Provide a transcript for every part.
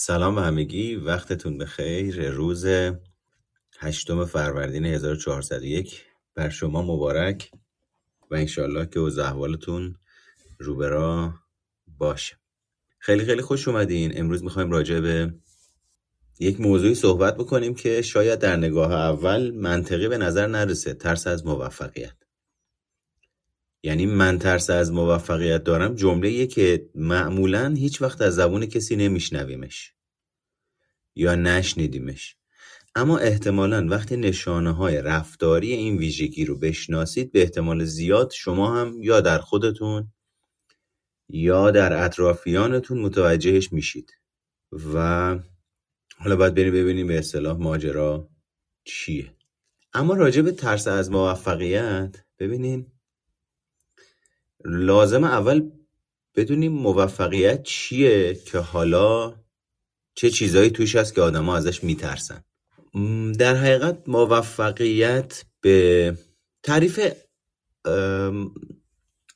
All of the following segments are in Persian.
سلام به همگی وقتتون بخیر. روز هشتم فروردین 1401 بر شما مبارک و انشالله که اوضاع احوالتون روبرا باشه. خیلی خیلی خوش اومدین. امروز می‌خوایم راجع به یک موضوعی صحبت بکنیم که شاید در نگاه اول منطقی به نظر نرسه ترس از موفقیت. یعنی من ترس از موفقیت دارم جمله که معمولا هیچ وقت از زبون کسی نمیشنویمش یا نشنیدیمش. اما احتمالا وقتی نشانه های رفتاری این ویژگی رو بشناسید به احتمال زیاد شما هم یا در خودتون یا در اطرافیانتون متوجهش میشید. و حالا باید بریم ببینیم به اصطلاح ماجرا چیه. اما راجع به ترس از موفقیت ببینیم لازم اول بدونیم موفقیت چیه که حالا چه چیزایی توش هست که آدما ازش میترسن. در حقیقت موفقیت به تعریف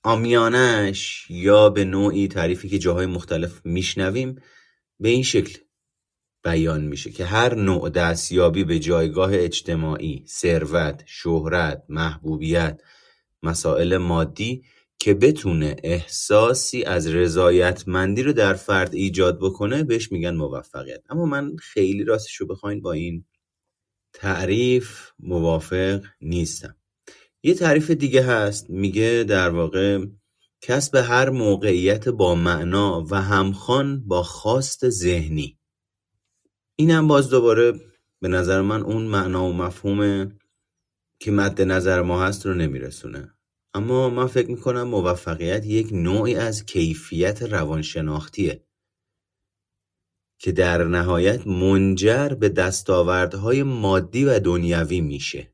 آمیانش یا به نوعی تعریفی که جاهای مختلف میشنویم به این شکل بیان میشه که هر نوع دستیابی به جایگاه اجتماعی، ثروت، شهرت، محبوبیت، مسائل مادی که بتونه احساسی از رضایتمندی رو در فرد ایجاد بکنه بهش میگن موفقیت. اما من خیلی راستش رو بخواین با این تعریف موافق نیستم. یه تعریف دیگه هست میگه در واقع کسب هر موقعیت با معنا و همخوان با خواست ذهنی. اینم باز دوباره به نظر من اون معنا و مفهوم که مد نظر ما هست رو نمیرسونه. اما من فکر می‌کنم موفقیت یک نوعی از کیفیت روانشناختیه که در نهایت منجر به دستاوردهای مادی و دنیوی میشه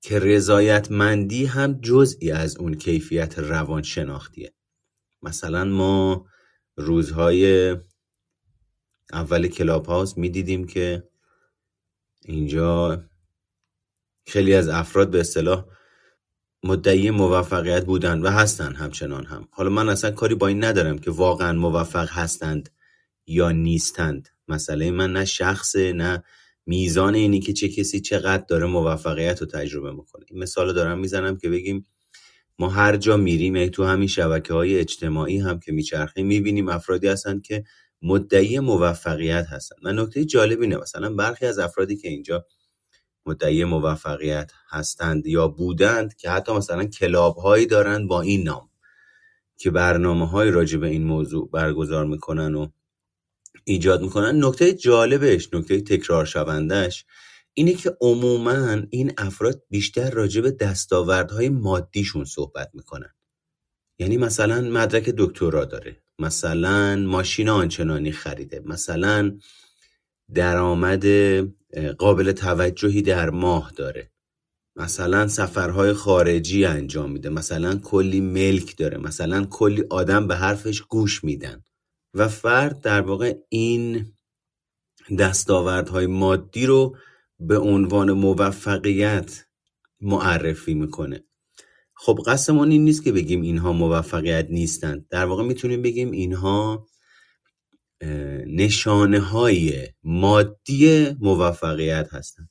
که رضایتمندی هم جزئی از اون کیفیت روانشناختیه. مثلا ما روزهای اول کلاب هاوس می‌دیدیم که اینجا خیلی از افراد به اصطلاح مدعی موفقیت بودن و هستن همچنان هم. حالا من اصلا کاری با این ندارم که واقعا موفق هستند یا نیستند. مسئله من نه شخصه نه میزان اینی که چه کسی چقدر داره موفقیت رو تجربه می‌کنه. این مثال دارم می‌زنم که بگیم ما هر جا میریم تو همین شبکه های اجتماعی هم که میچرخیم می‌بینیم افرادی هستند که مدعی موفقیت هستن. و نکته جالب اینه مثلا برخی از افرادی که اینجا مدعی موفقیت هستند یا بودند که حتی مثلا کلاب هایی دارند با این نام که برنامه های راجع به این موضوع برگزار می‌کنن و ایجاد می‌کنن. نکته جالبش نکته تکرار شوندهش اینه که عموما این افراد بیشتر راجع به دستاوردهای مادیشون صحبت می‌کنن. یعنی مثلا مدرک دکترا داره مثلا ماشین آنچنانی خریده مثلا درآمد قابل توجهی در ماه داره. مثلا سفرهای خارجی انجام میده مثلا کلی ملک داره مثلا کلی آدم به حرفش گوش میدن. و فرد در واقع این دستاوردهای مادی رو به عنوان موفقیت معرفی می‌کنه. خب قصدمون این نیست که بگیم اینها موفقیت نیستند در واقع می‌تونیم بگیم اینها نشانه های مادی موفقیت هستند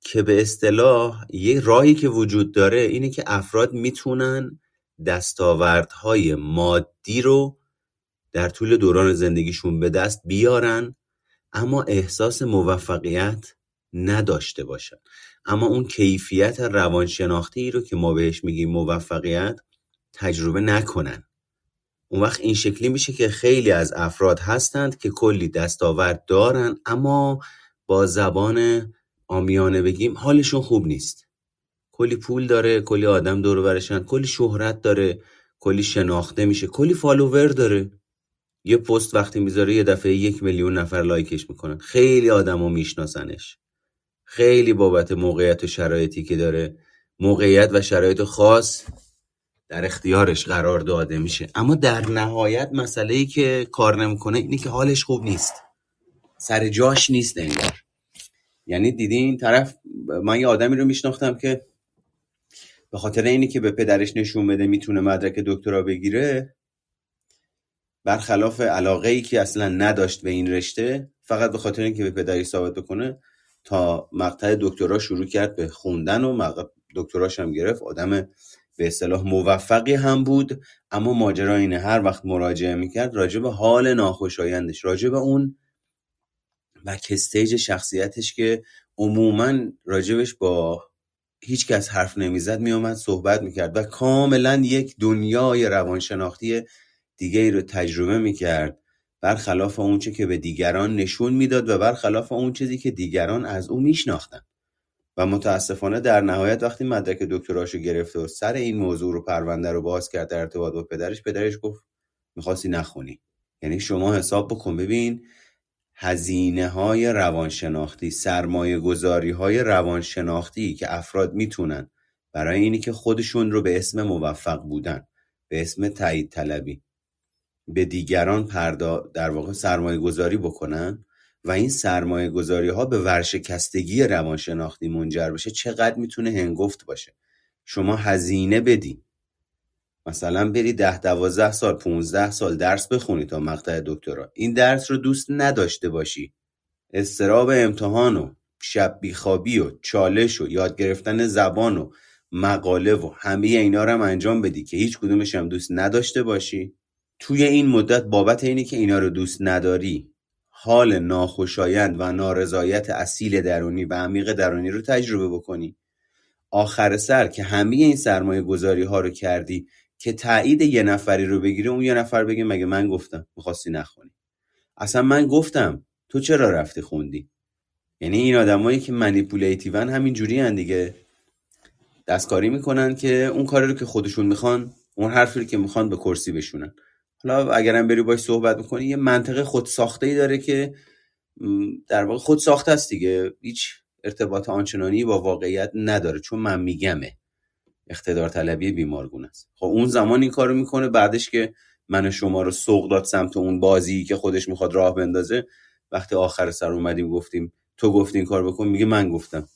که به اصطلاح یه راهی که وجود داره اینه که افراد می‌تونن دستاوردهای مادی رو در طول دوران زندگیشون به دست بیارن اما احساس موفقیت نداشته باشن. اما اون کیفیت روانشناختی رو که ما بهش میگیم موفقیت تجربه نکنن. اون وقت این شکلی میشه که خیلی از افراد هستند که کلی دستاورد دارن اما با زبان عامیانه بگیم حالشون خوب نیست. کلی پول داره کلی آدم دور برشن کلی شهرت داره کلی شناخته میشه کلی follower داره. یه پست وقتی می‌ذاره یه دفعه یک میلیون نفر like ش می‌کنن. خیلی آدما میشناسنش. خیلی بابت موقعیت و شرایطی که داره. موقعیت و شرایط خاص در اختیارش قرار داده میشه. اما در نهایت مسئله ای که کار نمی‌کنه اینه که حالش خوب نیست. سر جاش نیست انگار. یعنی دیدی این طرف من یه آدمی رو میشناختم که به خاطر اینی که به پدرش نشون بده می‌تونه مدرک دکترا بگیره برخلاف علاقه ای که اصلا نداشت به این رشته فقط به خاطر اینکه به پدری ثابت بکنه تا مقطع دکترا شروع کرد به خوندن و مقطع دکتراش هم گرفت. آدم به اصطلاح موفقی هم بود اما ماجرا اینه هر وقت مراجعه می‌کرد راجع به حال ناخوشایندش راجع به اون بک استیج شخصیتش که عموما راجبش با هیچ کس حرف نمی‌زد میومد صحبت می‌کرد و کاملا یک دنیای روانشناختی دیگه ای رو تجربه می‌کرد برخلاف اون چه که به دیگران نشون می‌داد و برخلاف اون چیزی که دیگران از او میشناختن. و متاسفانه در نهایت وقتی مدرک دکتراشو گرفته و سر این موضوع رو پرونده رو باز کرد در ارتباط با پدرش پدرش گفت می‌خواستی نخونی. یعنی شما حساب بکن ببین هزینه های روانشناختی سرمایه گذاری های روانشناختی که افراد می‌تونن برای اینی که خودشون رو به اسم موفق بودن به اسم تایید طلبی به دیگران پردا در واقع سرمایه گذاری بکنن؟ و این سرمایه گذاری ها به ورشکستگی روانشناختی منجر بشه چقدر می‌تونه هنگفت باشه؟ شما هزینه بدی مثلا بری ده دوازده سال 15 سال درس بخونی تا مقطع دکترا. این درس رو دوست نداشته باشی. استراب امتحان و شب بیخوابی و چالش و یاد گرفتن زبان و مقاله و همه اینا رو هم انجام بدی که هیچ کدومش هم دوست نداشته باشی. توی این مدت بابت اینی که اینا رو دوست نداری. حال ناخوشایند و نارضایت اصیل درونی و عمیق درونی رو تجربه بکنی. آخر سر که همه این سرمایه گذاری ها رو کردی که تایید یه نفری رو بگیره اون یه نفر بگه مگه من گفتم می‌خواستی نخونی. اصلا من گفتم تو چرا رفتی خوندی؟ یعنی این آدمایی که منیپولیتیون همین جوری دیگه. دستکاری می‌کنن که اون کاری رو که خودشون می‌خوان اون حرفی رو که می‌خوان به کرسی بشونن. حالا اگرم بری باش صحبت می‌کنی یه منطقه خود ساخته ای داره که در واقع خود ساخته است دیگه. هیچ ارتباط آنچنانی با واقعیت نداره. چون من میگمه. اقتدار طلبی بیمارگون است. خب اون زمان این کارو می‌کنه بعدش که من شما رو سوق داد سمت اون بازی که خودش می‌خواد راه بندازه وقتی آخر سر اومدیم گفتیم تو گفتی این کار بکن میگه من گفتم.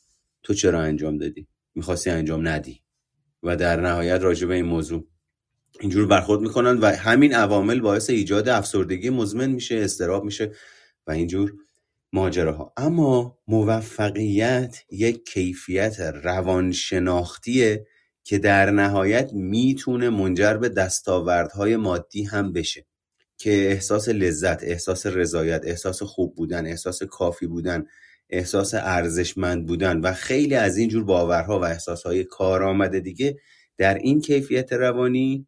تو چرا انجام دادی؟ می‌خواستی انجام ندی. و در نهایت راجع به این موضوع اینجور برخورد می‌کنن و همین عوامل باعث ایجاد افسردگی مزمن میشه استراب میشه و اینجور ماجراها. اما موفقیت یک کیفیت روانشناختیه که در نهایت می‌تونه منجر به دستاوردهای مادی هم بشه که احساس لذت احساس رضایت احساس خوب بودن احساس کافی بودن احساس ارزشمند بودن و خیلی از این جور باورها و احساسهای کارآمد دیگه در این کیفیت روانی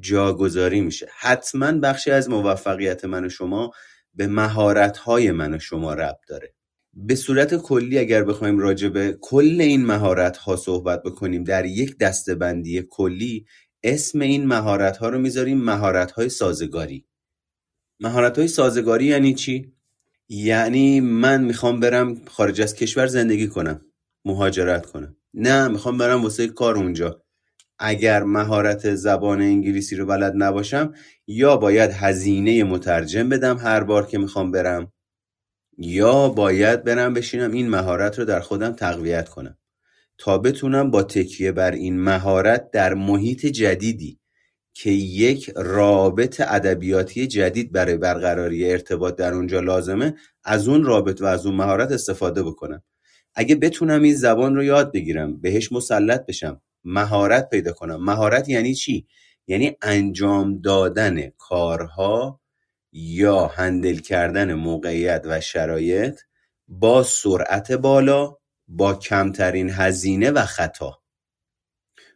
جاگذاری میشه. حتما بخشی از موفقیت من و شما به مهارت‌های من و شما ربط داره. به صورت کلی اگر بخوایم راجع به کل این مهارت ها صحبت بکنیم در یک دستبندی کلی اسم این مهارت ها رو می‌ذاریم مهارت های سازگاری. مهارت های سازگاری یعنی چی؟ یعنی من می‌خوام برم خارج از کشور زندگی کنم مهاجرت کنم. نه می‌خوام برم واسه کار اونجا. اگر مهارت زبان انگلیسی رو بلد نباشم یا باید هزینه مترجم بدم هر بار که می‌خوام برم یا باید برم بشینم این مهارت رو در خودم تقویت کنم. تا بتونم با تکیه بر این مهارت در محیط جدیدی که یک رابط ادبیاتی جدید برای برقراری ارتباط در اونجا لازمه از اون رابط و از اون مهارت استفاده بکنم. اگه بتونم این زبان رو یاد بگیرم بهش مسلط بشم. مهارت پیدا کنم. مهارت یعنی چی؟ یعنی انجام دادن کارها یا هندل کردن موقعیت و شرایط با سرعت بالا با کمترین هزینه و خطا.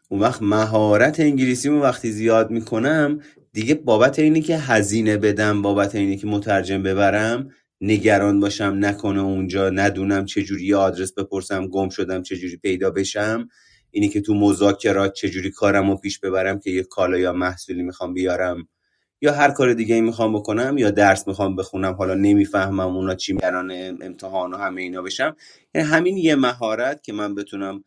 اون وقت مهارت انگلیسیمو وقتی زیاد می‌کنم دیگه بابت اینی که هزینه بدم بابت اینی که مترجم ببرم نگران باشم نکنه اونجا ندونم چجوری آدرس بپرسم گم شدم چجوری پیدا بشم. اینی که تو مذاکرات چجوری کارم رو پیش ببرم که یه کالا یا محصولی می‌خوام بیارم؟ یا هر کار دیگه ای می‌خوام بکنم یا درس می‌خوام بخونم حالا نمی‌فهمم اونا چی میگن امتحان و همه اینا بشم. یعنی همین یه مهارت که من بتونم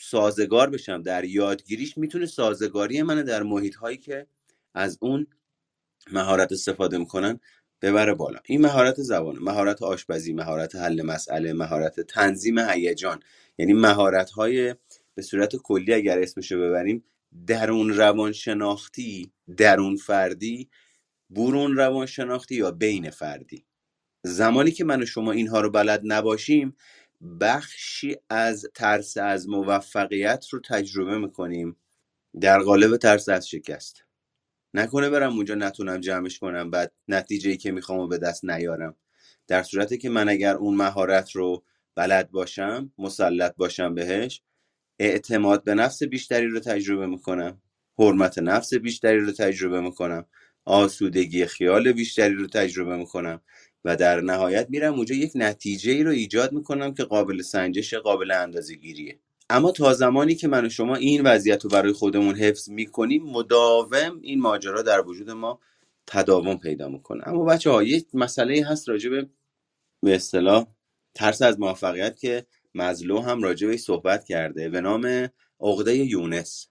سازگار بشم. در یادگیریش می‌تونه سازگاری من در محیط هایی که از اون مهارت استفاده می‌کنن ببره بالا. این مهارت زبان مهارت آشپزی مهارت حل مسئله مهارت تنظیم هیجان. یعنی مهارت های به صورت کلی اگر اسمشو ببریم درون روانشناختی درون فردی برون روانشناختی یا بین فردی. زمانی که من و شما اینها رو بلد نباشیم بخشی از ترس از موفقیت رو تجربه می‌کنیم. در قالب ترس از شکست. نکنه برم اونجا نتونم جمعش کنم بعد نتیجه ای که می‌خوام به دست نیارم. در صورتی که من اگر اون مهارت رو بلد باشم مسلط باشم بهش اعتماد به نفس بیشتری رو تجربه می‌کنم. حرمت نفس بیشتری رو تجربه می‌کنم. آسودگی خیال بیشتری رو تجربه می‌کنم. و در نهایت میرم اونجا یک نتیجه ای رو ایجاد می‌کنم که قابل سنجش قابل اندازه گیریه اما تا زمانی که من و شما این وضعیت رو برای خودمون حفظ می‌کنیم مداوم این ماجرا در وجود ما تداوم پیدا می‌کنه. اما بچه ها یک مسئله هست راجع به به اصطلاح ترس از موفقیت که مزلو هم راجع بهش صحبت کرده به نام عقده یونس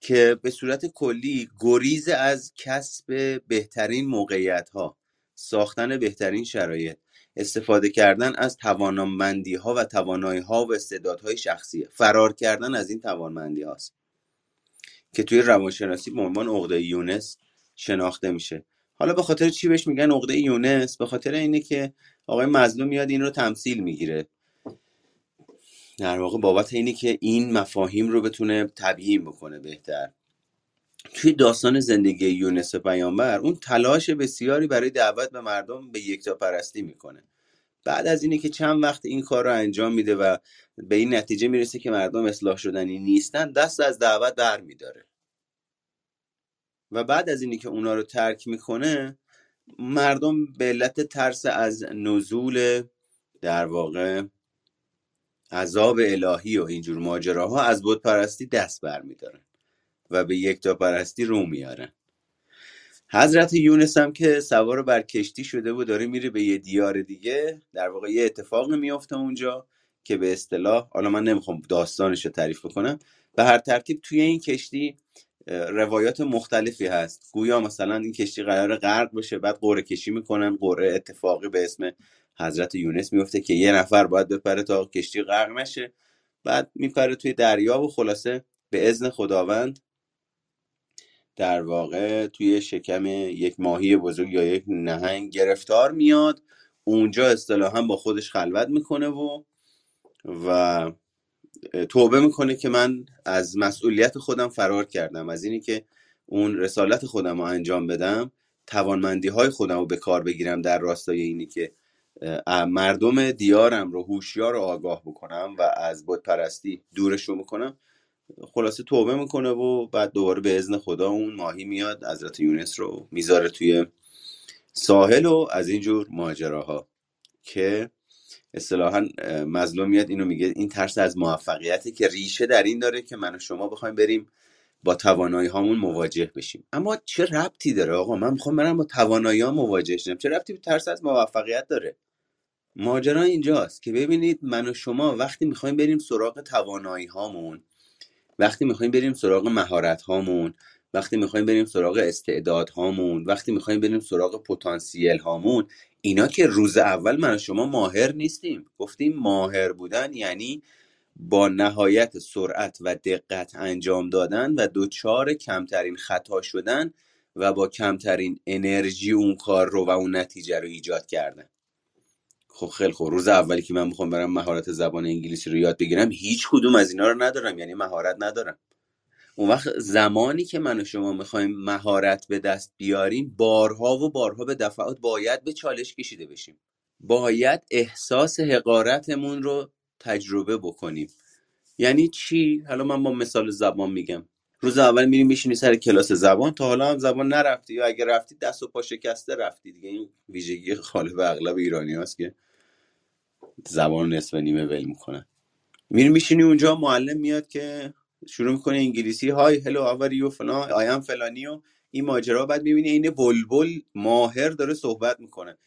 که به صورت کلی گریز از کسب بهترین موقعیت ها ساختن بهترین شرایط استفاده کردن از توانمندی ها و توانایی ها و استعدادهای شخصی فرار کردن از این توانمندی هاست که توی روانشناسی به عنوان عقده یونس شناخته میشه. حالا به خاطر چی بهش میگن عقده یونس؟ به خاطر اینه که آقای مظلوم میاد این رو تمثیل می‌گیره. در واقع بابت اینه که این مفاهیم رو بتونه تبیین بکنه بهتر. توی داستان زندگی یونس پیامبر اون تلاش بسیاری برای دعوت به مردم به یکتا پرستی می‌کنه. بعد از اینه که چند وقت این کار رو انجام میده و به این نتیجه می‌رسه که مردم اصلاح شدنی نیستن دست از دعوت بر میداره. و بعد از اینی که اونا رو ترک می‌کنه مردم به علت ترس از نزول در واقع عذاب الهی و اینجور ماجراها از بود پرستی دست برمیدارن و به یکتا پرستی رو میارن. حضرت یونس هم که سوار بر کشتی شده و داره میره به یه دیار دیگه. در واقع یه اتفاق میفته اونجا که به اصطلاح حالا من نمی‌خوام داستانش رو تعریف بکنم. به هر ترتیب توی این کشتی روایات مختلفی هست. گویا مثلا این کشتی قرار غرق بشه بعد قرعه کشی می‌کنن قرعه اتفاقی به اسم حضرت یونس میفته که یه نفر باید بپره تا کشتی غرق نشه. بعد میپره توی دریا و خلاصه به اذن خداوند در واقع توی شکم یک ماهی بزرگ یا یک نهنگ گرفتار میاد. اونجا اصطلاحا با خودش خلوت می‌کنه و و توبه می‌کنه که من از مسئولیت خودم فرار کردم از اینی که اون رسالت خودم رو انجام بدم توانمندی های خودم رو به کار بگیرم در راستای اینی که مردم دیارم رو هوشیار و آگاه بکنم و از بود پرستی دورشون بکنم خلاصه توبه می‌کنه و بعد دوباره به ازن خدا اون ماهی میاد حضرت یونس رو می‌ذاره توی ساحل و از اینجور ماجراها که اصطلاحا مظلوم میاد اینو میگه. این ترس از موفقیتی که ریشه در این داره که من و شما بخوایم بریم با توانایی هامون مواجه بشیم. اما چه ربطی داره آقا؟ من می‌خوام برم با توانایی ها مواجه شم. چه ربطی به ترس از موفقیت داره؟ ماجرا اینجاست که ببینید من و شما وقتی می‌خوایم بریم سراغ توانایی هامون وقتی می‌خوایم بریم سراغ مهارت هامون وقتی می‌خوایم بریم سراغ استعداد هامون وقتی می‌خوایم بریم سراغ پتانسیل هامون اینا که روز اول من و شما ماهر نیستیم. گفتیم ماهر بودن یعنی با نهایت سرعت و دقت انجام دادن و دوچار کمترین خطا شدن و با کمترین انرژی اون کار رو و اون نتیجه رو ایجاد کردن. خب خیلی خوب. روز اولی که من می‌خوام برم مهارت زبان انگلیسی رو یاد بگیرم هیچ کدوم از اینا رو ندارم یعنی مهارت ندارم. اون وقت زمانی که من و شما می‌خوایم مهارت به دست بیاریم بارها و بارها به دفعات باید به چالش کشیده بشیم. باید احساس حقارتمون رو تجربه بکنیم. یعنی چی؟ حالا من با مثال زبان میگم. روز اول میری میشینی سر کلاس زبان تا حالا هم زبان نرفتی یا اگه رفتی دست و پا شکسته رفتی دیگه. این ویژگی غالب اغلب ایرانی هست که زبان نصف نیمه ول می‌کنن میری میشینی اونجا معلم میاد که شروع می‌کنه انگلیسی های هلو آوریو فلان آیم فلانی و این ماجرا. بعد می‌بینی این بلبل ماهر داره صحبت می‌کنه.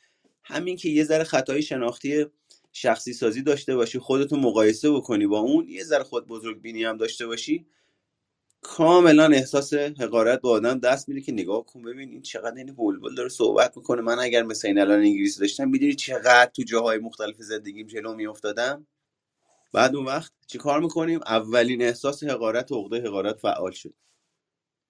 همین که یه ذره خطای شناختی شخصی سازی داشته باشی خودتو مقایسه بکنی با اون یه ذره خود بزرگ بینی هم داشته باشی کاملا احساس حقارت به آدم دست میده که نگاه کن ببین این چقدر این بلبل داره صحبت می‌کنه. من اگر مثل این الان انگلیسی داشتم می‌دونی چقدر تو جاهای مختلف زندگیم جلو میافتادم؟ بعد اون وقت چی کار می‌کنیم؟ اولین احساس حقارت و عقده حقارت فعال شد.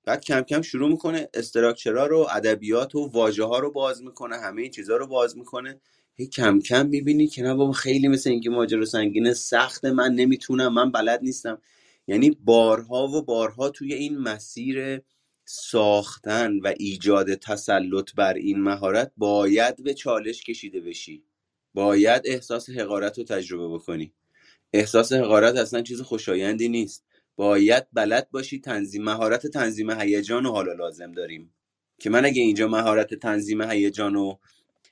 بعد کم کم شروع می‌کنه استراکچرها رو ادبیات و واژه ها رو باز می‌کنه همه این چیزها رو باز می‌کنه. هی کم کم می‌بینی که نه بابا خیلی مثل اینکه ماجرا سنگینه سخت من نمی‌تونم من بلد نیستم. یعنی بارها و بارها توی این مسیر ساختن و ایجاد تسلط بر این مهارت باید به چالش کشیده بشی. باید احساس حقارت رو تجربه بکنی. احساس حقارت اصلا چیز خوشایندی نیست. باید بلد باشی تنظیم مهارت تنظیم هیجان رو حالا لازم داریم. که من اگه اینجا مهارت تنظیم هیجان رو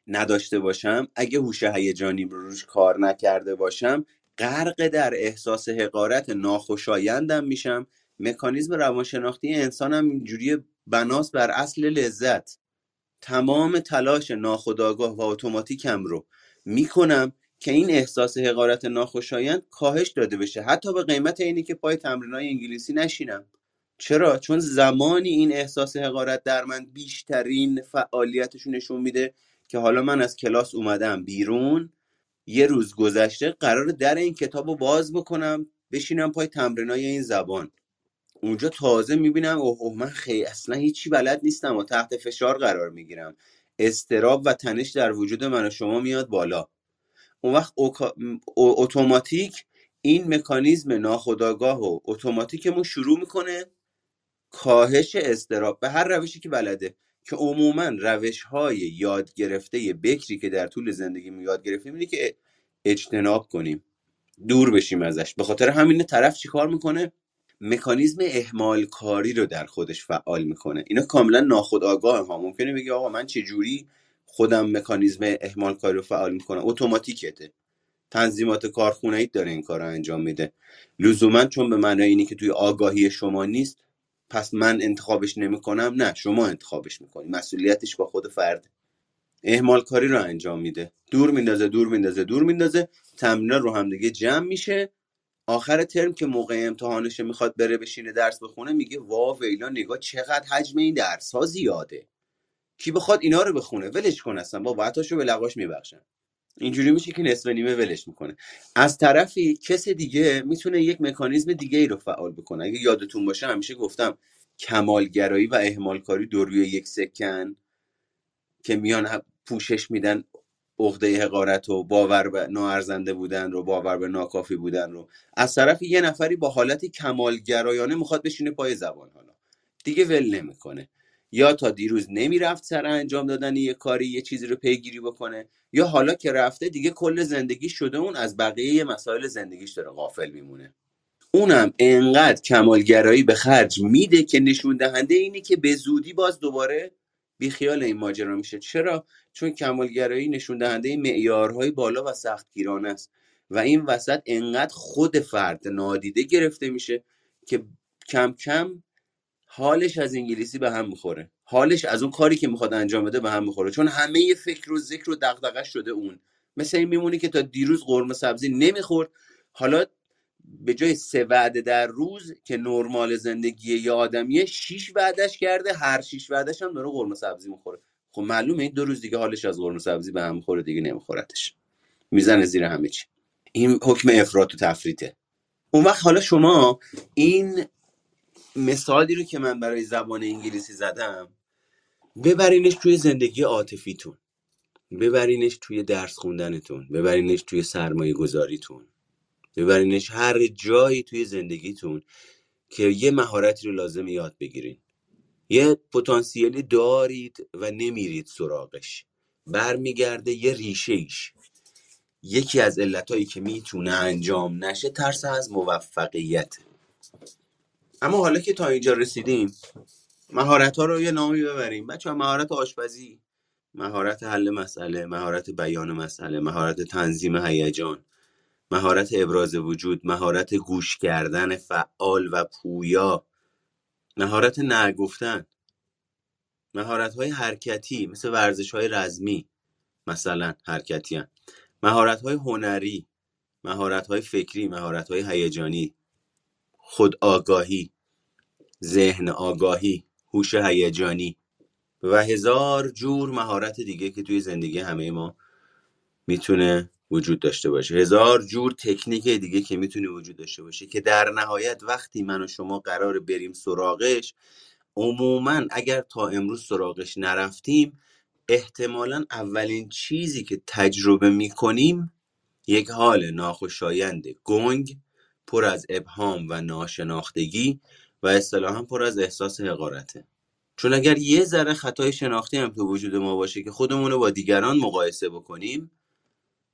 نداشته باشم اگه هوش هیجانی رو روش کار نکرده باشم غرق در احساس حقارت ناخوشایندم میشم. مکانیزم روانشناختی انسانم اینجوری بناس بر اصل لذت. تمام تلاش ناخودآگاه و اتوماتیکم رو می‌کنم که این احساس حقارت ناخوشایند کاهش داده بشه. حتی به قیمت اینی که پای تمرینای انگلیسی نشینم. چرا؟ چون زمانی این احساس حقارت در من بیشترین فعالیتش رو نشون میده که حالا من از کلاس اومدم بیرون. یه روز گذشته قرار در این کتاب رو باز بکنم بشینم پای تمرینای این زبان. اونجا تازه می‌بینم اوه اوه من خیلی اصلا هیچی بلد نیستم و تحت فشار قرار می‌گیرم. استراب و تنش در وجود من و شما میاد بالا. اون وقت اوکا- او- اتوماتیک این مکانیزم ناخودآگاه و اتوماتیکمون شروع می‌کنه کاهش استراب به هر روشی که بلده که عموما روش های یاد گرفته بکری که در طول زندگی یاد گرفتیم اینه که اجتناب کنیم دور بشیم ازش. به خاطر همین طرف چیکار می‌کنه؟ مکانیزم اهمال کاری رو در خودش فعال می‌کنه. اینا کاملا ناخودآگاه ها ممکنه بگی آقا من چه جوری خودم مکانیزم اهمال کاری رو فعال می‌کنم. اتوماتیکته. تنظیمات کارخونه ای داره این کار رو انجام میده. لزوما چون به معنای اینی که توی آگاهی شما نیست پس من انتخابش نمی‌کنم. نه شما انتخابش می‌کنی. مسئولیتش با خود فرد. اهمال کاری رو انجام میده. دور میندازه دور میندازه دور میندازه. تمرینات رو همدیگه جمع میشه. آخر ترم که موقع امتحانشه می‌خواد بره بشینه درس بخونه میگه وا ویلا نگاه چقدر حجم این درس ها زیاده. کی بخواد اینا رو بخونه؟ ولش کن اصلا. با بعداشو به لقاش میبخشن اینجوری میشه که نصف نیمه ولش می‌کنه. از طرفی کس دیگه می‌تونه یک مکانیزم دیگه ای رو فعال بکنه. اگه یادتون باشه همیشه گفتم کمالگرایی و اهمالکاری دو روی یک سکن که میان پوشش میدن عقده حقارت و باور به ناارزنده بودن رو باور به ناکافی بودن رو. از طرف یه نفری با حالتی کمالگرایانه می‌خواد بشینه پای زبان حالا. دیگه ول نمی‌کنه. یا تا دیروز نمی‌رفت سر انجام دادن یه کاری یه چیزی رو پیگیری بکنه یا حالا که رفته دیگه کل زندگی شده اون از بقیه مسائل زندگیش داره غافل میمونه. اونم انقدر کمالگرایی به خرج میده که نشون دهنده اینه که به زودی باز دوباره بیخیال این ماجرا میشه. چرا؟ چون کمالگرایی نشون دهنده معیارهای بالا و سختگیرانه است و این وسط انقدر خود فرد نادیده گرفته میشه که کم کم حالش از انگلیسی به هم می‌خوره. حالش از اون کاری که می‌خواد انجام بده به هم می‌خوره. چون همه فکر و ذکر و دغدغه شده اون. مثل این میمونی که تا دیروز قرمه سبزی نمی‌خورد. حالا به جای سه وعده در روز که نرمال زندگی یه آدمیه شیش وعدش کرده هر شیش وعدش هم داره قرمه سبزی می‌خوره. خب معلومه این دو روز دیگه حالش از قرمه سبزی به هم می‌خوره دیگه نمیخورتش می‌زنه زیر همه چی. این حکم افراط و تفریطه. اون وقت حالا شما این مثالی رو که من برای زبان انگلیسی زدم ببرینش توی زندگی عاطفیتون. ببرینش توی درس خوندنتون. ببرینش توی سرمایه گذاریتون ببرینش هر جایی توی زندگیتون که یه مهارتی رو لازم یاد بگیرین. یه پتانسیلی دارید و نمیرید سراغش. برمیگرده یه ریشه ایش یکی از علتهایی که می‌تونه انجام نشه ترس از موفقیت. اما حالا که تا اینجا رسیدیم مهارت ها رو یه نامی ببریم. بچه مهارت آشپزی. مهارت حل مسئله مهارت بیان مسئله مهارت تنظیم هیجان مهارت ابراز وجود مهارت گوش کردن فعال و پویا مهارت نگفتن مهارت های حرکتی مثل ورزش های رزمی مثلا حرکتی هم. مهارت های هنری مهارت های فکری مهارت های هیجانی. خود آگاهی ذهن آگاهی هوش هیجانی و هزار جور مهارت دیگه که توی زندگی همه ما می‌تونه وجود داشته باشه. هزار جور تکنیک دیگه که می‌تونه وجود داشته باشه که در نهایت وقتی من و شما قرار بریم سراغش عموما اگر تا امروز سراغش نرفتیم احتمالا اولین چیزی که تجربه می‌کنیم یک حال ناخوشایند گنگ پر از ابهام و ناشناختگی و اصطلاحا پر از احساس حقارته. چون اگر یه ذره خطای شناختی هم تو وجود ما باشه که خودمون رو با دیگران مقایسه بکنیم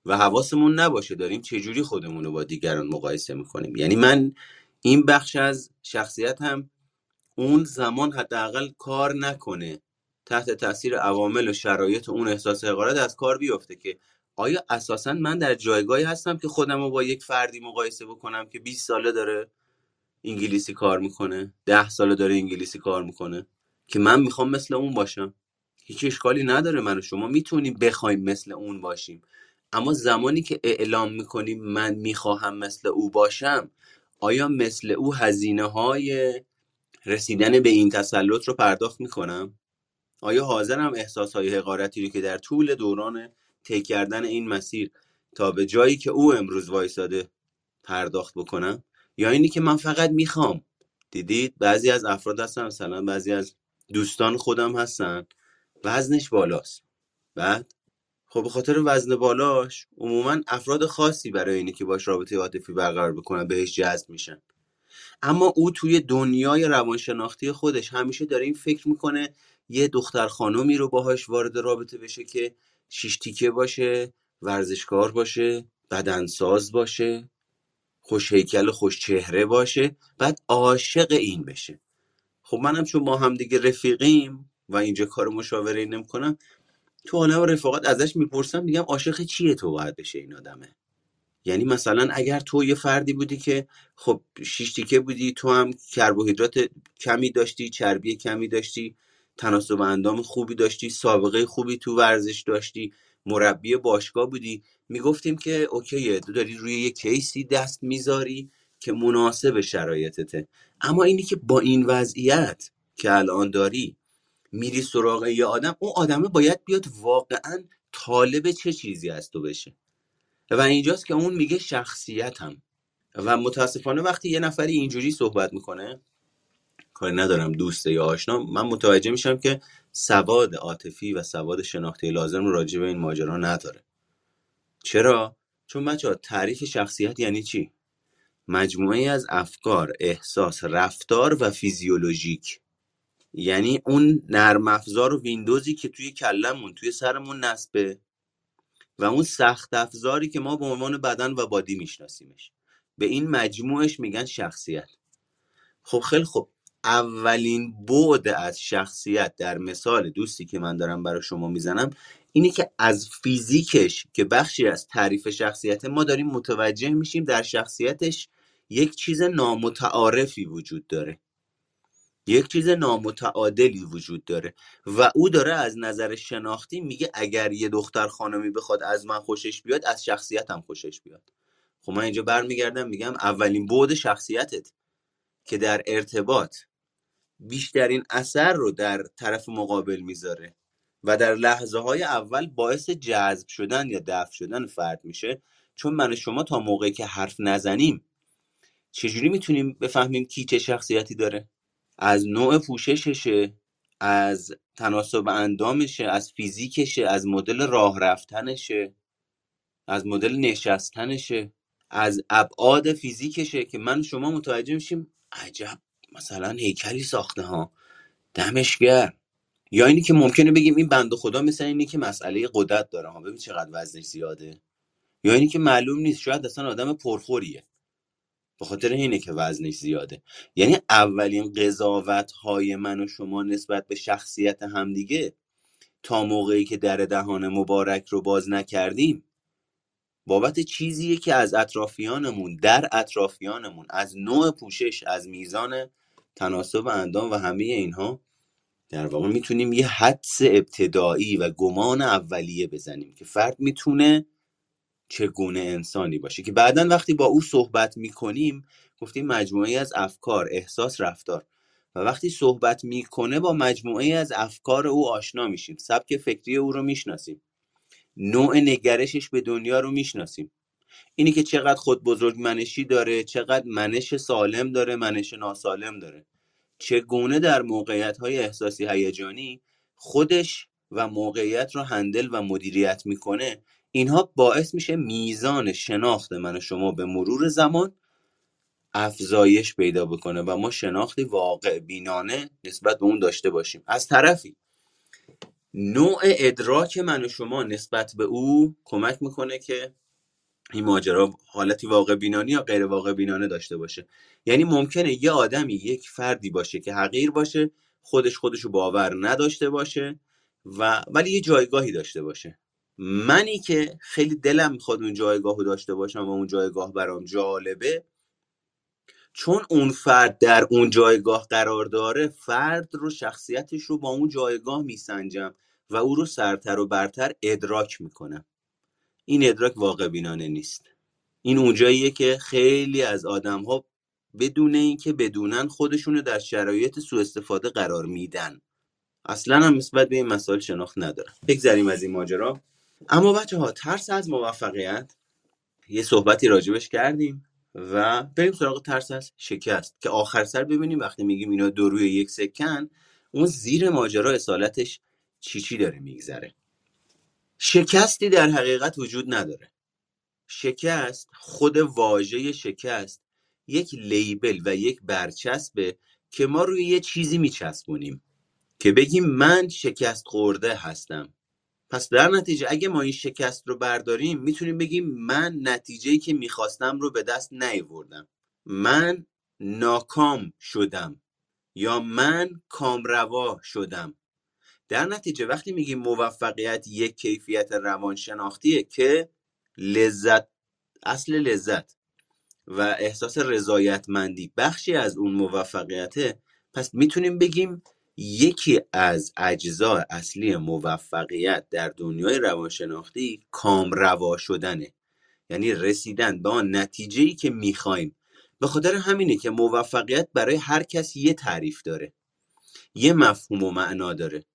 و حواسمون نباشه داریم چجوری خودمون رو با دیگران مقایسه می‌کنیم. یعنی من این بخش از شخصیت هم اون زمان حداقل کار نکنه تحت تاثیر عوامل و شرایط اون احساس حقارت از کار بیفته که آیا اساسا من در جایگاهی هستم که خودم رو با یک فردی مقایسه بکنم که 20 ساله داره انگلیسی کار می‌کنه ده ساله داره انگلیسی کار می‌کنه که من می‌خوام مثل اون باشم؟ هیچ اشکالی نداره من و شما می‌تونیم بخوایم مثل اون باشیم. اما زمانی که اعلام می‌کنیم من می‌خواهم مثل او باشم آیا مثل او هزینه های رسیدن به این تسلط رو پرداخت می‌کنم؟ آیا حاضرم احساس های حقارتی رو که در طول دوران طی کردن این مسیر تا به جایی که او امروز وایساده پرداخت بکنم؟ یا اینی که من فقط می‌خوام؟ دیدید؟ بعضی از افراد هستن مثلا بعضی از دوستان خودم هستن. وزنش بالاست. بعد؟ خب به خاطر وزن بالاش عموما افراد خاصی برای اینی که باش رابطه عاطفی برقرار بکنن بهش جذب میشن. اما او توی دنیای روانشناختی خودش همیشه داره این فکر می‌کنه یه دختر خانومی رو باهاش وارد رابطه بشه که شیش تیکه باشه ورزشکار باشه بدنساز باشه خوش هیکل خوش چهره باشه بعد عاشق این بشه. خب منم چون ما هم دیگه رفیقیم و اینجا کار مشاوره نمی‌کنم تو عالم رفاقت ازش می‌پرسم میگم عاشق چیه تو باید بشه این آدمه؟ یعنی مثلا اگر تو یه فردی بودی که خب شیش تیکه بودی تو هم کربوهیدرات کمی داشتی چربی کمی داشتی تناسب اندام خوبی داشتی سابقه خوبی تو ورزش داشتی مربی باشگاه بودی. می‌گفتیم که اوکیه تو داری روی یه کیسی دست می‌ذاری که مناسب شرایطته. اما اینی که با این وضعیت که الان داری میری سراغ یه آدم اون آدمه باید بیاد واقعا طالب چه چیزی از تو بشه؟ و اینجاست که اون میگه شخصیتم. و متاسفانه وقتی یه نفری اینجوری صحبت می‌کنه کاری ندارم دوسته یا آشنا. من متوجه میشم که سواد عاطفی و سواد شناختی لازم رو راجع به این ماجرا نداره. چرا؟ چون بچه تعریف شخصیت یعنی چی؟ مجموعه از افکار احساس رفتار و فیزیولوژیک. یعنی اون نرم افزار و ویندوزی که توی کلمون توی سرمون نصبه و اون سخت افزاری که ما به عنوان بدن و بادی میشناسیمش. به این مجموعش میگن شخصیت. خب خیلی خب اولین بعد از شخصیت در مثال دوستی که من دارم برای شما می‌زنم اینه که از فیزیکش که بخشی از تعریف شخصیت ما داریم متوجه میشیم در شخصیتش یک چیز نامتعارفی وجود داره. یک چیز نامتعادلی وجود داره و او داره از نظر شناختی میگه اگر یه دختر خانمی بخواد از من خوشش بیاد از شخصیتم خوشش بیاد. خب من اینجا برمیگردم میگم اولین بعد شخصیتت که در ارتباط بیشترین اثر رو در طرف مقابل می‌ذاره و در لحظه های اول باعث جذب شدن یا دفع شدن فرد میشه. چون من و شما تا موقعی که حرف نزنیم چجوری می‌تونیم بفهمیم کی چه شخصیتی داره؟ از نوع پوشششه از تناسب اندامشه از فیزیکشه از مدل راه رفتنشه از مدل نشستنشه از ابعاد فیزیکشه که من شما متوجه میشیم عجب مثلا هیکلی ساخته ها. دمش گرم. یا اینی که ممکنه بگیم این بنده خدا مثل اینی که مسئله قدرت داره. ها ببین چقدر وزنش زیاده. یا اینی که معلوم نیست شاید اصلا آدم پرخوریه. به خاطر اینه که وزنش زیاده. یعنی اولین قضاوت های من و شما نسبت به شخصیت همدیگه تا موقعی که در دهان مبارک رو باز نکردیم بابت چیزیه که از اطرافیانمون در اطرافیانمون از نوع پوشش از میزان تناسب اندام و همه اینها در واقع می‌تونیم یه حدس ابتدایی و گمان اولیه بزنیم که فرد می‌تونه چگونه انسانی باشه. که بعدا وقتی با او صحبت می‌کنیم گفتیم مجموعه از افکار احساس رفتار. و وقتی صحبت می‌کنه با مجموعه از افکار او آشنا میشیم. سبک فکری او رو می‌شناسیم. نوع نگرشش به دنیا رو می‌شناسیم. اینی که چقدر خود بزرگ منشی داره چقدر منش سالم داره منش ناسالم داره. چگونه در موقعیت های احساسی هیجانی خودش و موقعیت رو هندل و مدیریت می‌کنه اینها باعث میشه میزان شناخت من و شما به مرور زمان افزایش پیدا بکنه و ما شناختی واقع بینانه نسبت به اون داشته باشیم. از طرفی نوع ادراک من و شما نسبت به او کمک می‌کنه که این ماجرا حالتی واقع بینانی یا غیر واقع بینانه داشته باشه. یعنی ممکنه یه آدمی یک فردی باشه که حقیر باشه خودش خودشو باور نداشته باشه و ولی یه جایگاهی داشته باشه. منی که خیلی دلم می‌خواد اون جایگاه رو داشته باشم و اون جایگاه برام جالبه چون اون فرد در اون جایگاه قرار داره فرد رو شخصیتش رو با اون جایگاه میسنجم و او رو سرتر و برتر ادراک می‌کنم. این ادراک واقع بینانه نیست. این اونجاییه که خیلی از آدم ها بدون اینکه بدونن خودشونو در شرایط سوء استفاده قرار میدن. اصلا هم نسبت به این مسائل شناخت ندارن. بگذریم از این ماجرا. اما بچه ها ترس از موفقیت. یه صحبتی راجبش کردیم و بریم سراغ ترس از شکست که آخر سر ببینیم وقتی میگیم اینا دو روی یک سکن اون زیر ماجرا اصالتش چی چی داره میگذره. شکستی در حقیقت وجود نداره. شکست خود واژه شکست یک لیبل و یک برچسبه که ما روی یه چیزی میچسبونیم که بگیم من شکست خورده هستم. پس در نتیجه اگه ما این شکست رو برداریم می‌تونیم بگیم من نتیجه که می‌خواستم رو به دست نیاوردم. من ناکام شدم یا من کامروا شدم. در نتیجه وقتی میگیم موفقیت یک کیفیت روانشناختیه که لذت اصل لذت و احساس رضایتمندی بخشی از اون موفقیته پس می‌تونیم بگیم یکی از اجزا اصلی موفقیت در دنیای روانشناختی کامروا شدنه. یعنی رسیدن به آن نتیجه ای که می‌خوایم. به خاطر همینه که موفقیت برای هر کس یه تعریف داره. یه مفهوم و معنا داره.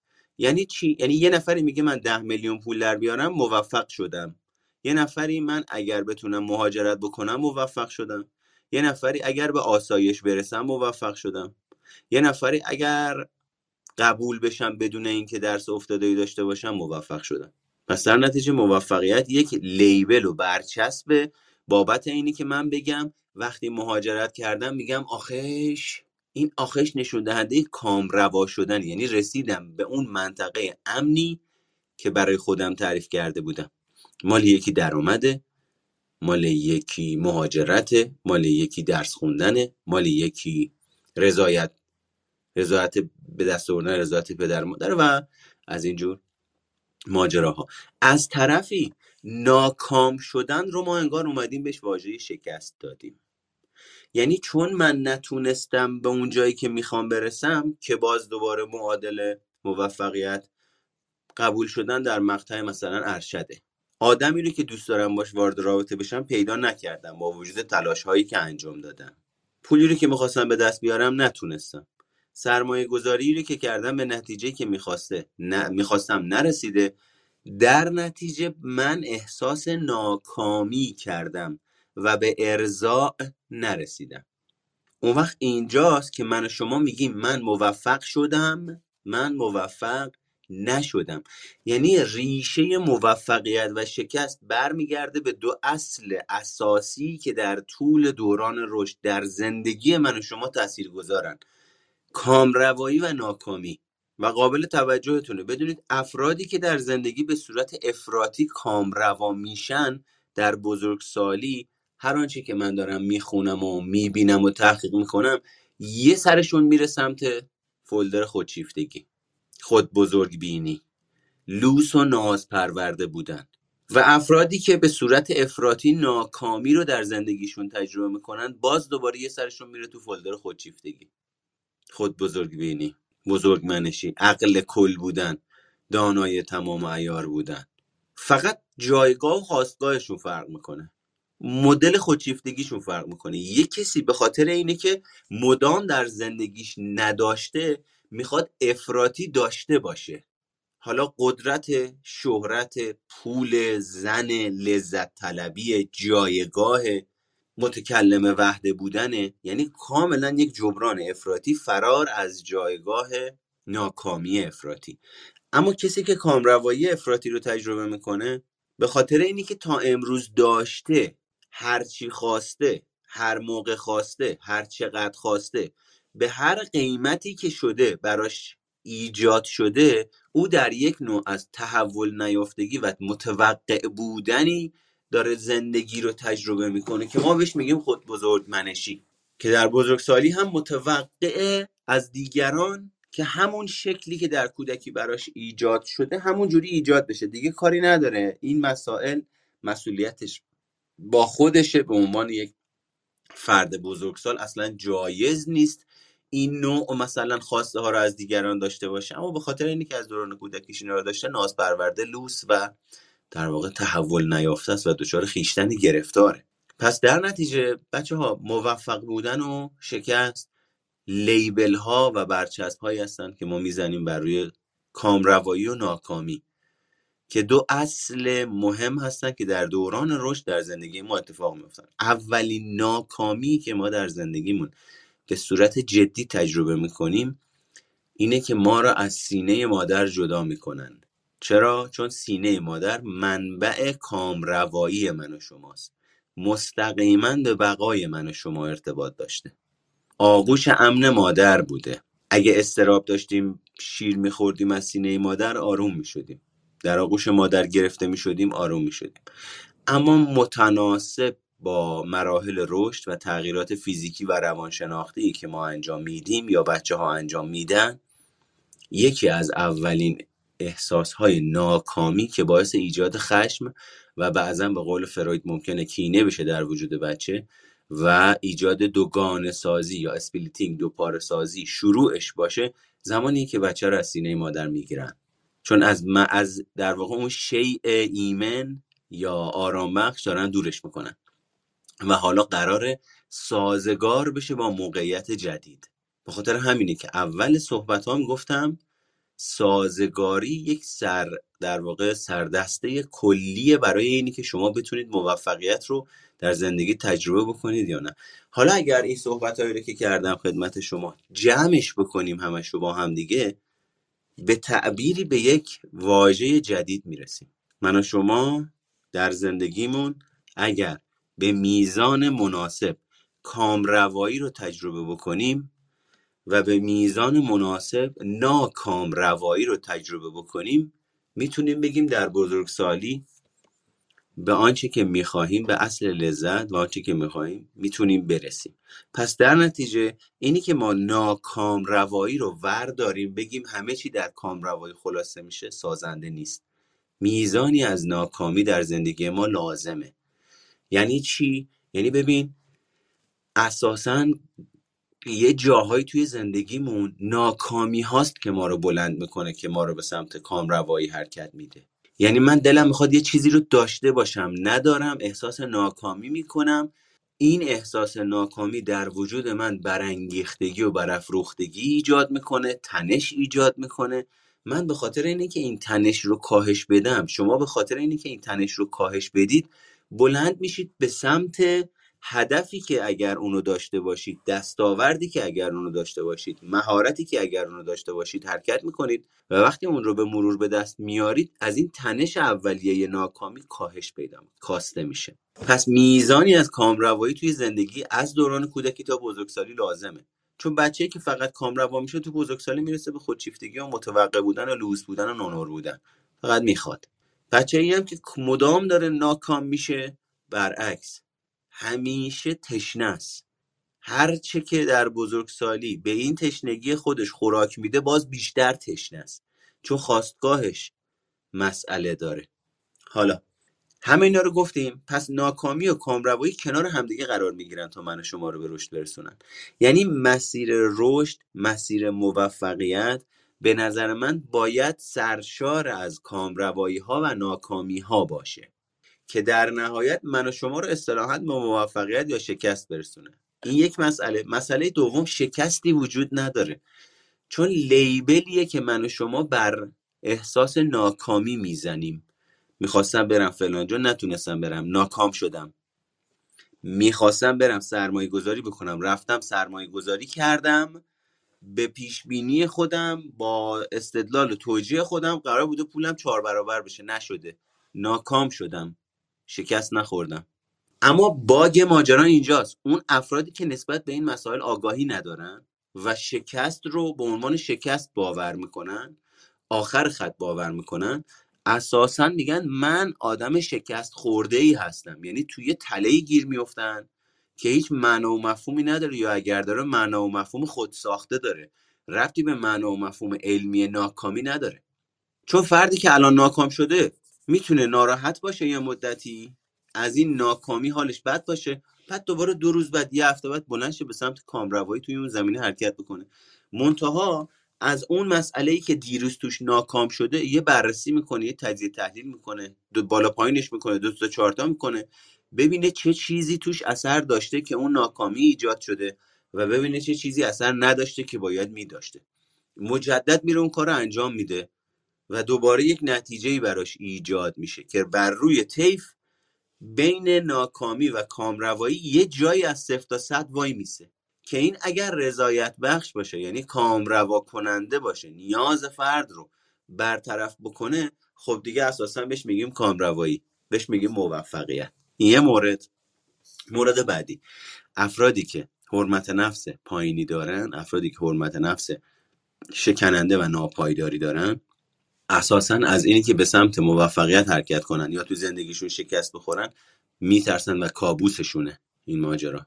یعنی چی؟ یعنی یه نفری میگه من ده میلیون پول در بیارم موفق شدم. یه نفری من اگر بتونم مهاجرت بکنم موفق شدم. یه نفری اگر به آسایش برسم موفق شدم. یه نفری اگر قبول بشم بدون اینکه درس افتاده داشته باشم موفق شدم. پس در نتیجه موفقیت یک لیبل و برچسبه بابت اینی که من بگم وقتی مهاجرت کردم میگم آخش! این آخش نشون دهنده کام روا شدن یعنی رسیدم به اون منطقه امنی که برای خودم تعریف کرده بودم. مال یکی درآمده مال یکی مهاجرت مال یکی درس خوندنه مال یکی رضایت رضایت به دست آوردن رضایت پدر مادر و از اینجور ماجراها. از طرفی ناکام شدن رو ما انگار اومدیم بهش واژه شکست دادیم. یعنی چون من نتونستم به اون جایی که می‌خوام برسم که باز دوباره معادل موفقیت قبول شدن در مقطع مثلا ارشده. آدمی رو که دوست دارم باش وارد رابطه بشم پیدا نکردم با وجود تلاش هایی که انجام دادم. پولی رو که می‌خواستم به دست بیارم نتونستم. سرمایه گذاری رو که کردم به نتیجه که می‌خواسته نه می‌خواستم نرسیده در نتیجه من احساس ناکامی کردم. و به ارضاع نرسیدم. اون وقت اینجاست که من و شما میگیم من موفق شدم من موفق نشدم. یعنی ریشه موفقیت و شکست برمیگرده به دو اصل اساسی که در طول دوران رشد در زندگی من و شما تاثیر گذارن کامروایی و ناکامی. و قابل توجهتونه. بدونید افرادی که در زندگی به صورت افراطی کامروا میشن در بزرگسالی هر آنچه که من دارم می‌خونم و می‌بینم و تحقیق می‌کنم یه سرشون میره سمت فولدر خودشیفتگی خود بزرگ بینی لوس و ناز پرورده بودن. و افرادی که به صورت افراطی ناکامی رو در زندگیشون تجربه می‌کنن باز دوباره یه سرشون میره تو فولدر خودشیفتگی. خود بزرگ بینی بزرگ منشی عقل کل بودن دانای تمام ایار بودن. فقط جایگاه و خواستگاهشون فرق می‌کنه. مدل خودشیفتگیشون فرق می‌کنه. یه کسی به خاطر اینه که مدام در زندگیش نداشته می‌خواد افراطی داشته باشه. حالا قدرت شهرت پول زن لذت طلبی جایگاه متکلم وحده بودنه یعنی کاملا یک جبران افراطی فرار از جایگاه ناکامی افراطی. اما کسی که کامروایی افراطی رو تجربه می‌کنه به خاطر اینی که تا امروز داشته هر چی خواسته هر موقع خواسته هر چقدر خواسته به هر قیمتی که شده براش ایجاد شده او در یک نوع از تحول نیافتگی و متوقع بودنی داره زندگی رو تجربه می‌کنه که ما بهش میگیم خود بزرگ منشی که در بزرگسالی هم متوقع از دیگران که همون شکلی که در کودکی براش ایجاد شده همون جوری ایجاد بشه. دیگه کاری نداره. این مسائل مسئولیتش با خودشه به عنوان یک فرد بزرگسال اصلا جایز نیست این نوع مثلا خواسته ها رو از دیگران داشته باشه. اما به خاطر اینی که از دوران کودکیش اینا رو داشته ناز پرورده لوس و در واقع تحول نیافته است و دچار خیشتنی گرفتاره. پس در نتیجه بچه ها موفق بودن و شکست لیبل ها و برچسب هایی هستند که ما می‌زنیم بر روی کامروایی و ناکامی. که دو اصل مهم هستند که در دوران رشد در زندگی ما اتفاق میفتن اولین ناکامی که ما در زندگیمون به صورت جدی تجربه می‌کنیم اینه که ما را از سینه مادر جدا می‌کنند چرا؟ چون سینه مادر منبع کامروایی من و شماست. مستقیما به بقای من و شما ارتباط داشته. آغوش امن مادر بوده. اگه استراب داشتیم شیر میخوردیم از سینه مادر آروم می‌شدیم. در آغوش مادر گرفته می‌شدیم آروم می‌شدیم. اما متناسب با مراحل رشد و تغییرات فیزیکی و روانشناختی که ما انجام میدیم یا بچه ها انجام میدن یکی از اولین احساس های ناکامی که باعث ایجاد خشم و بعضا به قول فروید ممکنه کینه بشه در وجود بچه و ایجاد دوگانه سازی یا splitting دو پاره سازی شروعش باشه زمانی که بچه رو از سینه مادر می‌گیرن. چون از ما از در واقع اون شیء ایمن یا آرام بخش دارن دورش می‌کنن. و حالا قراره سازگار بشه با موقعیت جدید. به خاطر همینه که اول صحبت هم گفتم سازگاری یک سر در واقع سردسته کلیه برای اینی که شما بتونید موفقیت رو در زندگی تجربه بکنید یا نه. حالا اگر این صحبت رو که کردم خدمت شما جمعش بکنیم همش رو با هم دیگه به تعبیری به یک واژه جدید می‌رسیم. من و شما در زندگیمون اگر به میزان مناسب کامروایی رو تجربه بکنیم و به میزان مناسب ناکام روایی رو تجربه بکنیم می‌تونیم بگیم در بزرگسالی به آنچه که می‌خواهیم به اصل لذت و آنچه که می‌خواهیم می‌تونیم برسیم. پس در نتیجه اینی که ما ناکام روایی رو ورداریم بگیم همه چی در کام روایی خلاصه میشه سازنده نیست. میزانی از ناکامی در زندگی ما لازمه. یعنی چی؟ یعنی ببین اساسا یه جاهایی توی زندگیمون ناکامی هاست که ما رو بلند می‌کنه که ما رو به سمت کام روایی حرکت میده. یعنی من دلم می‌خواد یه چیزی رو داشته باشم. ندارم احساس ناکامی می‌کنم. این احساس ناکامی در وجود من برانگیختگی و برافروختگی ایجاد می‌کنه تنش ایجاد می‌کنه. من به خاطر اینه که این تنش رو کاهش بدم شما به خاطر اینه که این تنش رو کاهش بدید بلند میشید به سمت هدفی که اگر اونو داشته باشید دستاوردی که اگر اونو داشته باشید مهارتی که اگر اونو داشته باشید حرکت می‌کنید و وقتی اون رو به مرور به دست میارید از این تنش اولیه ناکامی کاهش پیدا کاسته میشه. پس میزانی از کامروایی توی زندگی از دوران کودکی تا بزرگسالی لازمه. چون بچه‌ای که فقط کامروا میشه تو بزرگسالی می‌رسه به خودشیفتگی و متوقع بودن و لوس بودن و نونور بودن. فقط می‌خواد. بچه‌ای هم که مدام داره ناکام میشه برعکس. همیشه تشنه است. هر چه که در بزرگسالی به این تشنگی خودش خوراک میده باز بیشتر تشنه است. چون خواستگاهش مسئله داره. حالا همه اینا رو گفتیم پس ناکامی و کامروایی کنار همدیگه قرار می‌گیرن تا من و شما رو به رشد برسونن. یعنی مسیر رشد مسیر موفقیت به نظر من باید سرشار از کامروایی ها و ناکامی ها باشه. که در نهایت من و شما رو اصطلاحا موفقیت یا شکست برسونه. این یک مسئله. مسئله دوم شکستی وجود نداره. چون لیبلیه که من و شما بر احساس ناکامی می‌زنیم. می‌خواستم برم فلانجا نتونستم برم. ناکام شدم. می‌خواستم برم سرمایه گذاری بکنم. رفتم سرمایه گذاری کردم. به پیش بینی خودم با استدلال و توجیه خودم قرار بوده پولم چهار برابر بشه. نشده. ناکام شدم. شکست نخوردم. اما باگ ماجرا اینجاست. اون افرادی که نسبت به این مسائل آگاهی ندارن و شکست رو به عنوان شکست باور می‌کنن آخر خط باور می‌کنن اساسا میگن من آدم شکست خورده ای هستم. یعنی توی تله گیر میفتن که هیچ معنا و مفهومی نداره یا اگر داره معنا و مفهوم خود ساخته داره. ربطی به معنا و مفهوم علمی ناکامی نداره. چون فردی که الان ناکام شده می‌تونه ناراحت باشه یه مدتی؟ از این ناکامی حالش بد باشه بعد دوباره دو روز بعد یه هفته بعد بلند شه به سمت کامروایی توی اون زمینه حرکت بکنه. منتها از اون مسئله ای که دیروز توش ناکام شده یه بررسی می‌کنه یه تجزیه تحلیل می‌کنه دو بالا پایینش می‌کنه دو تا چهار تا می‌کنه ببینه چه چیزی توش اثر داشته که اون ناکامی ایجاد شده و ببینه چه چیزی اثر نداشته که باید میداشته. مجدد میره اون کار انجام میده. و دوباره یک نتیجه براش ایجاد میشه که بر روی طیف بین ناکامی و کامروایی یه جایی از صفر تا صد وای میسه که این اگر رضایت بخش باشه یعنی کامروا کننده باشه نیاز فرد رو برطرف بکنه خب دیگه اساسا بهش میگیم کامروایی بهش میگیم موفقیت. این یه مورد. مورد بعدی. افرادی که حرمت نفس پایینی دارن افرادی که حرمت نفس شکننده و ناپایداری دارن اساسا از اینی که به سمت موفقیت حرکت کنن یا تو زندگیشون شکست بخورن میترسن و کابوسشونه این ماجرا.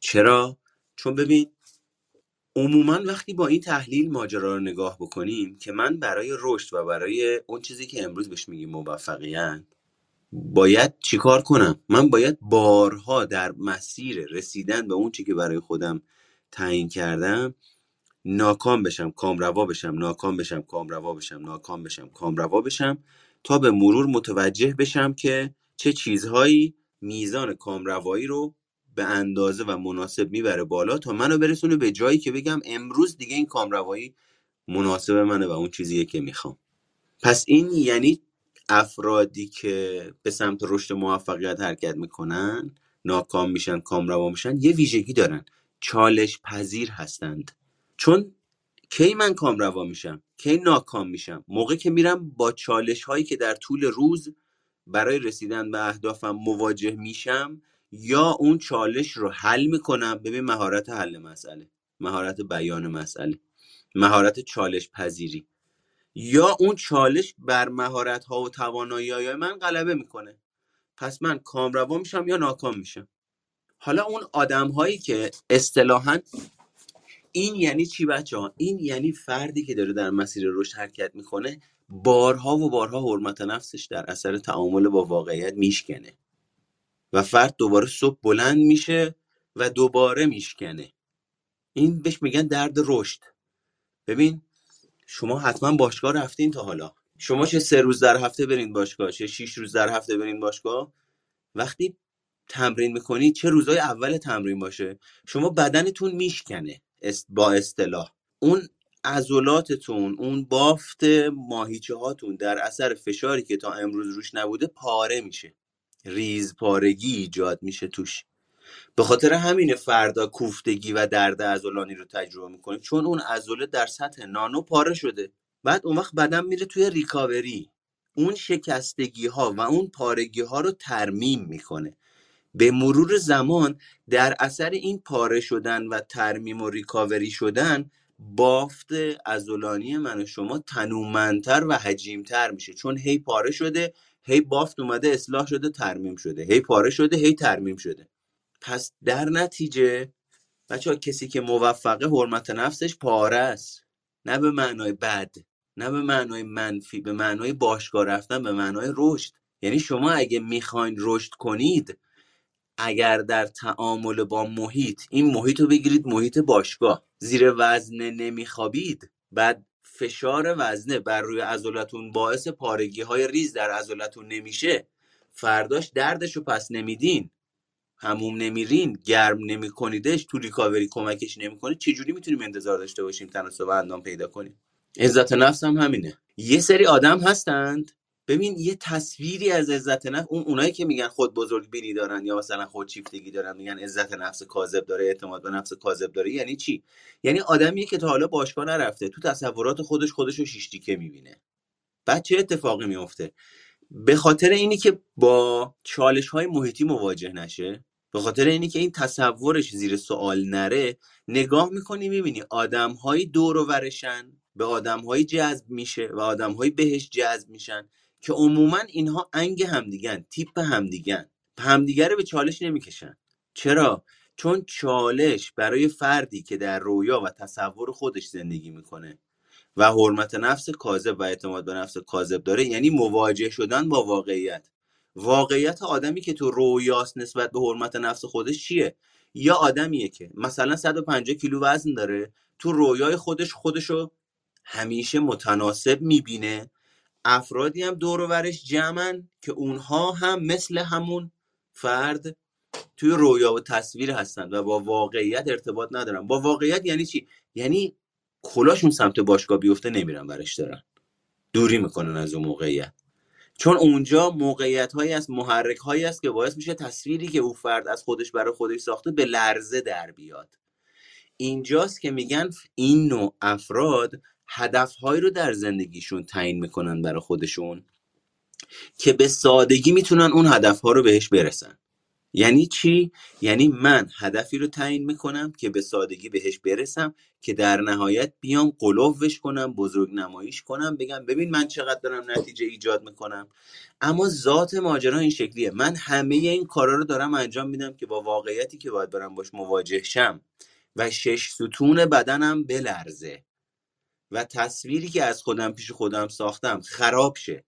چرا؟ چون ببین عموما وقتی با این تحلیل ماجرا رو نگاه بکنیم که من برای رشد و برای اون چیزی که امروز بهش میگیم موفقیت باید چیکار کنم؟ من باید بارها در مسیر رسیدن به اون چی که برای خودم تعیین کردم ناکام بشم کامروا بشم ناکام بشم کامروا بشم ناکام بشم کامروا بشم تا به مرور متوجه بشم که چه چیزهایی میزان کامروایی رو به اندازه و مناسب می‌بره بالا تا منو برسونه به جایی که بگم امروز دیگه این کامروایی مناسب منه و اون چیزیه که می‌خوام. پس این یعنی افرادی که به سمت رشد موفقیت حرکت می‌کنن ناکام میشن کامروا میشن یه ویژگی دارن. چالش پذیر هستند. چون کی من کامروا میشم کی ناکام میشم موقع که میرم با چالش هایی که در طول روز برای رسیدن به اهدافم مواجه میشم یا اون چالش رو حل می‌کنم. ببین مهارت حل مسئله مهارت بیان مسئله مهارت چالش پذیری یا اون چالش بر مهارت ها و توانایی های من غلبه می‌کنه. پس من کامروا میشم یا ناکام میشم؟ حالا اون آدم هایی که اصطلاحا این یعنی چی بچه ها؟ این یعنی فردی که داره در مسیر رشد حرکت می‌کنه بارها و بارها حرمت نفسش در اثر تعامل با واقعیت میشکنه. و فرد دوباره صبح بلند میشه و دوباره میشکنه. این بهش میگن درد رشد. ببین شما حتما باشگاه رفتین تا حالا. شما چه سه روز در هفته برین باشگاه چه شیش روز در هفته برین باشگاه. وقتی تمرین می‌کنید چه روزای اول تمرین باشه؟ شما بدنتون میشکنه. است- با اصطلاح. اون عضلاتتون اون بافت ماهیچه هاتون در اثر فشاری که تا امروز روش نبوده پاره میشه. ریز پارگی ایجاد میشه توش. به خاطر همین فردا کوفتگی و درد عضلانی رو تجربه می‌کنید چون اون عضله در سطح نانو پاره شده. بعد اون وقت بدن میره توی ریکاوری. اون شکستگی ها و اون پارگی ها رو ترمیم می‌کنه. به مرور زمان در اثر این پاره شدن و ترمیم و ریکاوری شدن بافت ازولانی من و شما تنومندتر و حجیمتر میشه. چون هی پاره شده هی بافت اومده اصلاح شده ترمیم شده. هی پاره شده هی ترمیم شده. پس در نتیجه بچه کسی که موفقه حرمت نفسش پاره است. نه به معنای بد نه به معنای منفی به معنای باشگاه رفتن به معنای رشد. یعنی شما اگه می‌خواین رشد کنید اگر در تعامل با محیط این محیط رو بگیرید محیط باشگاه. زیر وزنه نمیخوابید بعد فشار وزنه بر روی عضلاتون باعث پارگی های ریز در عضلاتون نمیشه. فرداش دردش رو پس نمیدین. هموم نمیرین گرم نمیکنیدش تو ریکاوری کمکش نمی‌کنید. چجوری می‌تونیم انتظار داشته باشیم تناسب اندام پیدا کنیم؟ عزت نفس هم همینه. یه سری آدم هستند ببین یه تصویری از عزت نفس اون اونایی که میگن خود بزرگ بینی دارن یا مثلا خود شیفتگی دارن میگن عزت نفس کاذب داره اعتماد به نفس کاذب داره یعنی چی؟ یعنی آدمی که تا حالا باشگاه نرفته تو تصورات خودش خودش رو شیش تیکه می‌بینه. بعد چه اتفاقی میفته به خاطر اینی که با چالش های محیطی مواجه نشه به خاطر اینی که این تصورش زیر سوال نره نگاه می‌کنی می‌بینی آدم های دور و ورشن به آدم های جذب میشه و آدم های بهش جذب میشن. که عموما اینها انگ همدیگن تیپ همدیگن همدیگه رو به چالش نمی‌کشن. چرا؟ چون چالش برای فردی که در رویا و تصور خودش زندگی می‌کنه و حرمت نفس کاذب و اعتماد به نفس کاذب داره یعنی مواجه شدن با واقعیت. واقعیت آدمی که تو رویاست نسبت به حرمت نفس خودش چیه؟ یا آدمیه که مثلا 150 کیلو وزن داره تو رویای خودش خودشو همیشه متناسب می‌بینه افرادی هم دور و برش جمعن که اونها هم مثل همون فرد توی رویا و تصویر هستن و با واقعیت ارتباط ندارن. با واقعیت یعنی چی؟ یعنی کلاشون سمت باشگاه بیفته نمیرن برش دارن. دوری می‌کنن از اون موقعیت. چون اونجا موقعیت هایی از محرک هایی است که باعث میشه تصویری که او فرد از خودش برای خودش ساخته به لرزه در بیاد. اینجاست که میگن این نوع افراد هدفهایی رو در زندگیشون تعیین می‌کنن برای خودشون که به سادگی می‌تونن اون هدفها رو بهش برسن. یعنی چی؟ یعنی من هدفی رو تعیین می‌کنم که به سادگی بهش برسم که در نهایت بیام قلوش کنم بزرگ نماییش کنم بگم ببین من چقدر دارم نتیجه ایجاد می‌کنم. اما ذات ماجرا این شکلیه. من همه این کارا رو دارم انجام میدم که با واقعیتی که باید برم باش مواجه شم و شش ستون بدنم بلرزه. و تصویری که از خودم پیش خودم ساختم خراب شه.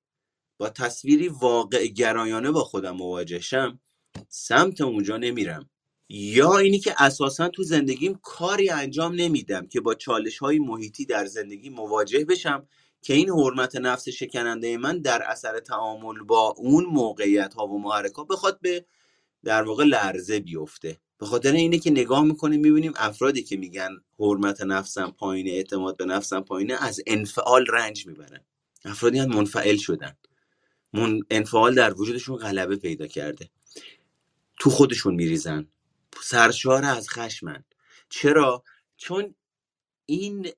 با تصویری واقع گرایانه با خودم مواجه شم سمت اونجا نمیرم. یا اینی که اساسا تو زندگیم کاری انجام نمیدم که با چالش های محیطی در زندگی مواجه بشم که این حرمت نفس شکننده من در اثر تعامل با اون موقعیت ها و محرکات بخواد به در واقع لرزه بیفته. به خاطر اینه که نگاه می‌کنیم می‌بینیم افرادی که میگن حرمت نفسم پایینه اعتماد به نفسم پایینه از انفعال رنج می‌برن. افرادی هم منفعل شدن. من انفعال در وجودشون غلبه پیدا کرده. تو خودشون میریزن. سرشار از خشمن. چرا؟ چون این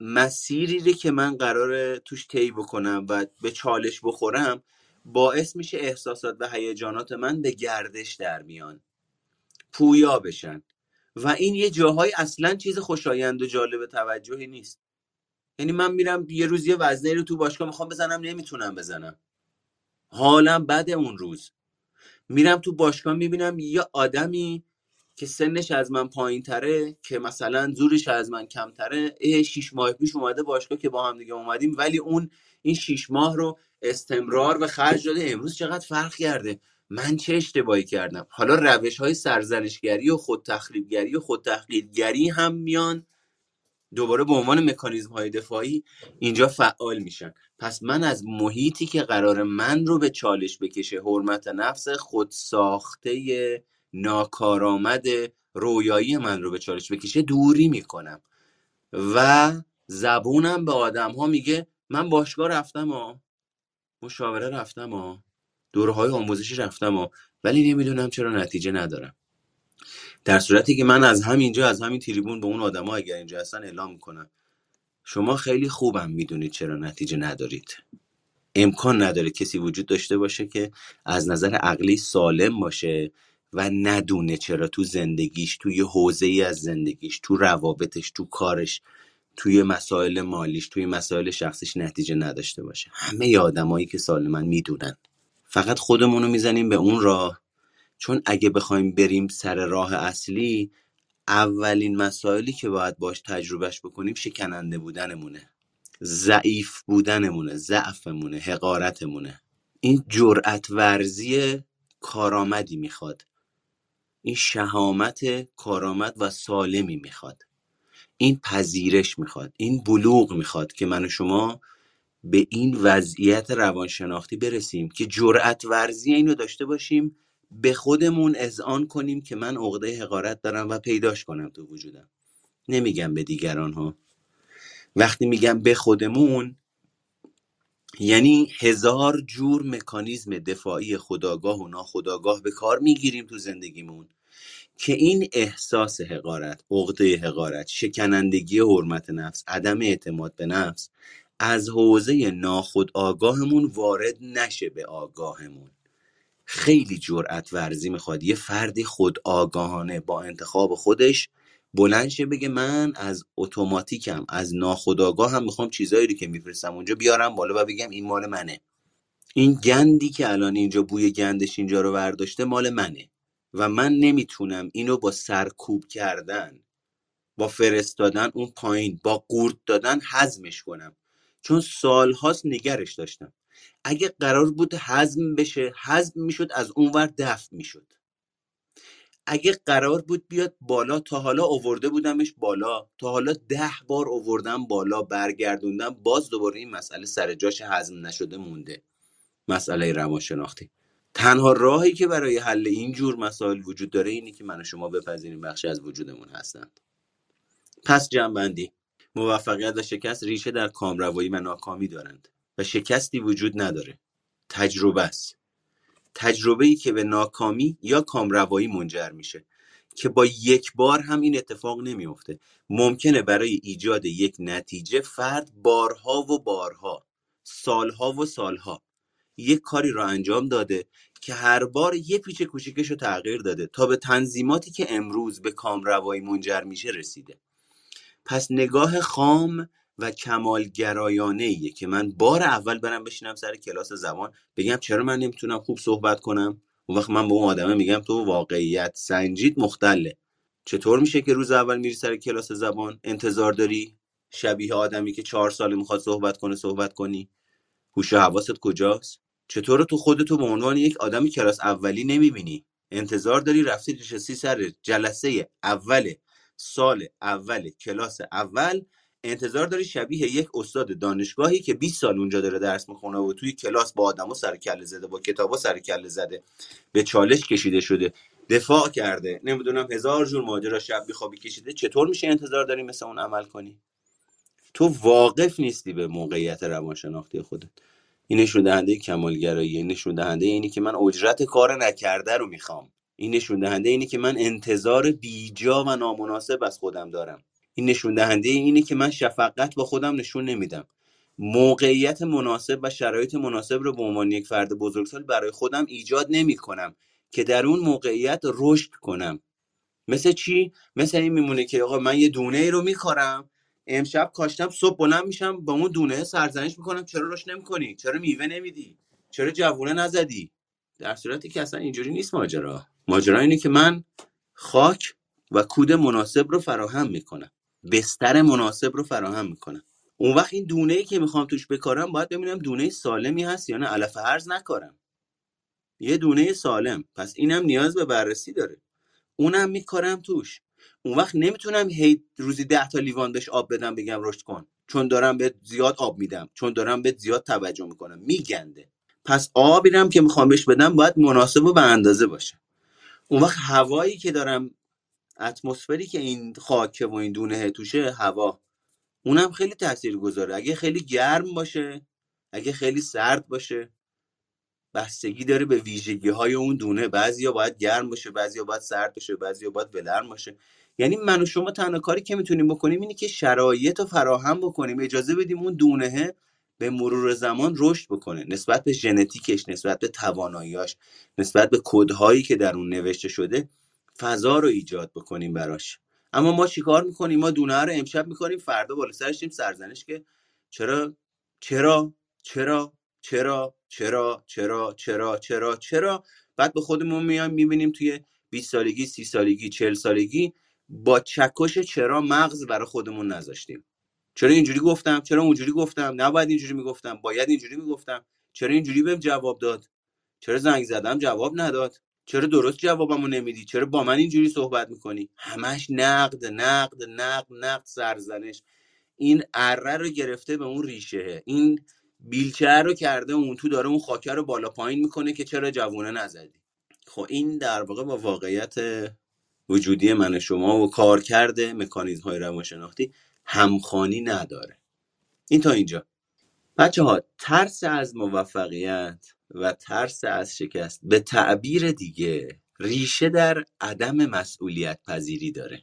مسیری که من قرار توش طی بکنم و به چالش بخورم باعث میشه احساسات و هیجانات من به گردش در میان. پویا بشن. و این یه جاهای اصلا چیز خوشایند و جالب توجهی نیست. یعنی من میرم یه روز یه وزنه رو تو باشگاه می‌خوام بزنم نمی‌تونم بزنم. حالم بده اون روز. میرم تو باشگاه می‌بینم یه آدمی که سنش از من پایین تره که مثلا زورش از من کمتره. اه شیش ماه پیش اومده باشگاه که با هم دیگه اومدیم ولی اون این شیش ماه رو استمرار و خرج داده. امروز چقدر فرق کرده؟ من چه اشتباهی کردم؟ حالا روش های سرزنشگری و خود تخریبگری و خود تحقیرگری هم میان. دوباره به عنوان مکانیزم های دفاعی اینجا فعال میشن. پس من از محیطی که قرار من رو به چالش بکشه حرمت نفس خود ساخته ناکارآمد رویایی من رو به چالش بکشه دوری می‌کنم. و زبونم به آدم ها میگه من باشگاه رفتم ها. مشاوره رفتم ها. دوره های آموزشی رفتم ها ولی نمی‌دونم چرا نتیجه ندارم. در صورتی که من از همینجا از همین تریبون به اون آدما اگر اینجا هستن اعلام می‌کنم. شما خیلی خوبم می‌دونید چرا نتیجه ندارید. امکان نداره کسی وجود داشته باشه که از نظر عقلی سالم باشه و ندونه چرا تو زندگیش توی حوزه ای از زندگیش تو روابطش تو کارش توی مسائل مالیش توی مسائل شخصیش نتیجه نداشته باشه. همه آدمایی که سالمن می‌دونن. فقط خودمون رو می‌زنیم به اون راه. چون اگه بخوایم بریم سر راه اصلی اولین مسائلی که باید باش تجربهش بکنیم شکننده بودنمونه. ضعیف بودنمونه ضعفمونه حقارتمونه. این جرأت ورزی کارآمدی می‌خواد. این شهامت کارآمد و سالمی می‌خواد. این پذیرش می‌خواد. این بلوغ می‌خواد که من و شما به این وضعیت روانشناختی برسیم که جرأت ورزی اینو داشته باشیم به خودمون اذعان کنیم که من عقده حقارت دارم و پیداش کنم تو وجودم. نمیگم به دیگران ها وقتی میگم به خودمون یعنی هزار جور مکانیزم دفاعی خداگاه و ناخداگاه به کار می‌گیریم تو زندگیمون که این احساس حقارت عقده حقارت شکنندگی حرمت نفس عدم اعتماد به نفس از حوزه ناخود آگاهمون وارد نشه به آگاهمون. خیلی جرأت ورزی می‌خواد. یه فردی خود آگاهانه با انتخاب خودش بلند شه بگه من از اتوماتیکم از ناخودآگاه هم می‌خوام چیزایی رو که میفرستم اونجا بیارم بالا و بگم این مال منه. این گندی که الان اینجا بوی گندش اینجا رو برداشته مال منه و من نمی‌تونم اینو با سرکوب کردن با فرستادن اون پایین با قورت دادن هضمش کنم. چون سالهاست نگرش داشتم. اگه قرار بود هضم بشه هضم می‌شد از اونور دفع می‌شد. اگه قرار بود بیاد بالا تا حالا اوورده بودمش بالا. تا حالا ده بار اووردم بالا برگردوندم باز دوباره این مسئله سر جاش هضم نشده مونده. مسئله روانشناختی. تنها راهی که برای حل این جور مسائل وجود داره اینه که من و شما بپذیریم بخشی از وجودمون هستند. پس جنبندی. موفقیت و شکست ریشه در کامروایی و ناکامی دارند و شکستی وجود نداره. تجربه است. تجربه ای که به ناکامی یا کامروایی منجر میشه که با یک بار هم این اتفاق نمیفته ممکنه برای ایجاد یک نتیجه فرد بارها و بارها سالها و سالها یک کاری را انجام داده که هر بار یه پیچ کوچیکش رو تغییر داده تا به تنظیماتی که امروز به کامروایی منجر میشه رسیده. پس نگاه خام و کمالگرایانه ایه که من بار اول برم بشینم سر کلاس زبان بگم چرا من نمی‌تونم خوب صحبت کنم؟ اون وقت من به اون آدمه میگم تو واقعیت سنجید مختله. چطور میشه که روز اول میری سر کلاس زبان؟ انتظار داری؟ شبیه آدمی که چهار ساله می‌خواد صحبت کنه صحبت کنی. هوش و حواست کجاست؟ چطور تو خودتو به عنوان یک آدمی کلاس اولی نمی‌بینی؟ انتظار داری رفتی نشستی سر جلسه اول سال اول کلاس اول انتظار داری شبیه یک استاد دانشگاهی که 20 سال اونجا داره درس می‌خونه و توی کلاس با آدما سر کله زده با کتابا سر کله زده به چالش کشیده شده دفاع کرده. نمی‌دونم هزار جور ماجرا شب بیخوابی کشیده. چطور میشه انتظار داری مثل اون عمل کنی؟ تو واقف نیستی به موقعیت روانشناختی خودت. این نشون دهنده کمالگرایی نشون دهنده اینی که من اجرت کار نکرده رو می‌خوام. این نشون دهنده اینی که من انتظار بیجا و نامناسب از خودم دارم. این نشون دهنده اینی که من شفقت با خودم نشون نمیدم. موقعیت مناسب و شرایط مناسب رو به عنوان یک فرد بزرگسال برای خودم ایجاد نمی کنم که در اون موقعیت رشد کنم. مثل چی؟ مثل این میمونه که آقا من یه دونه ای رو می‌خورم امشب کاشتم صبح بلند میشم با اون دونه سرزنش می‌کنم چرا رشد نمی‌کنی؟ چرا میوه نمیدی؟ چرا جوونه نزدی؟ در صورتی که اصلا اینجوری نیست ماجرا. ماجرا اینه که من خاک و کود مناسب رو فراهم می‌کنم. بستر مناسب رو فراهم می‌کنم. اون وقت این دونه ای که می‌خوام توش بکارم باید ببینم دونه سالمی هست یا نه. علف هرز نکارم. یه دونه سالم. پس اینم نیاز به بررسی داره. اونم میکارم توش. اون وقت نمی‌تونم هی روزی ده تا لیوان بهش آب بدم بگم رشد کن. چون دارم به زیاد آب میدم. چون دارم به زیاد توجه می‌کنم. میگنده. پس آبی که می‌خوام بهش بدم باید مناسب و به اندازه باشه. اون وقت هوایی که دارم اتمسفری که این خاکه و این دونه توشه هوا اونم خیلی تاثیر گذاره اگه خیلی گرم باشه اگه خیلی سرد باشه بستگی داره به ویژگی های اون دونه. بعضیا باید گرم باشه بعضیا باید سرد باشه بعضیا باید ولرم باشه. یعنی من و شما تنها کاری که می‌تونیم بکنیم اینه که شرایط رو فراهم بکنیم. اجازه بدیم اون دونه به مرور زمان رشد بکنه. نسبت به ژنتیکش نسبت به تواناییاش نسبت به کدهایی که در اون نوشته شده فضا رو ایجاد بکنیم براش. اما ما چیکار می‌کنیم؟ ما دونه رو امشب می‌کنیم فردا بالا سرش سرزنش که چرا چرا چرا چرا چرا چرا چرا چرا چرا؟ بعد به خودمون میایم می‌بینیم توی 20 سالگی 30 سالگی 40 سالگی با چکش چرا مغز برای خودمون نذاشتیم. چرا اینجوری گفتم؟ چرا اونجوری گفتم؟ نباید اینجوری می‌گفتم. باید اینجوری می‌گفتم. چرا اینجوری بهم جواب داد؟ چرا زنگ زدم؟ جواب نداد. چرا درست جوابمو نمیدی؟ چرا با من اینجوری صحبت می‌کنی؟ همش نقد نقد نقد نقد سرزنش. این اره رو گرفته به اون ریشه. این بیلچه رو کرده اون تو داره اون خاکه رو بالا پایین می‌کنه که چرا جوونه نزدی. خب این در واقع با واقعیت وجودی من شما و کار کرده مکانیزم های روانشناختی همخوانی نداره. این تا اینجا. بچه ها ترس از موفقیت و ترس از شکست به تعبیر دیگه ریشه در عدم مسئولیت پذیری داره.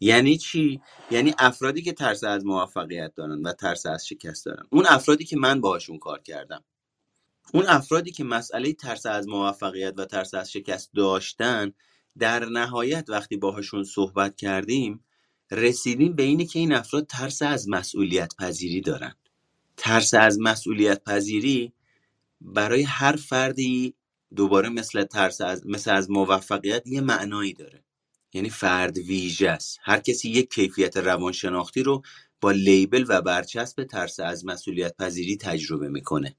یعنی چی؟ یعنی افرادی که ترس از موفقیت دارن و ترس از شکست دارن. اون افرادی که من باهاشون کار کردم. اون افرادی که مسئله ترس از موفقیت و ترس از شکست داشتن در نهایت وقتی باهاشون صحبت کردیم رسیدیم به اینه که این افراد ترس از مسئولیت پذیری دارن. ترس از مسئولیت پذیری برای هر فردی دوباره مثل ترس از مثل از موفقیت یه معنایی داره. یعنی فرد ویژه است. هر کسی یک کیفیت روانشناختی رو با لیبل و برچسب ترس از مسئولیت پذیری تجربه می‌کنه.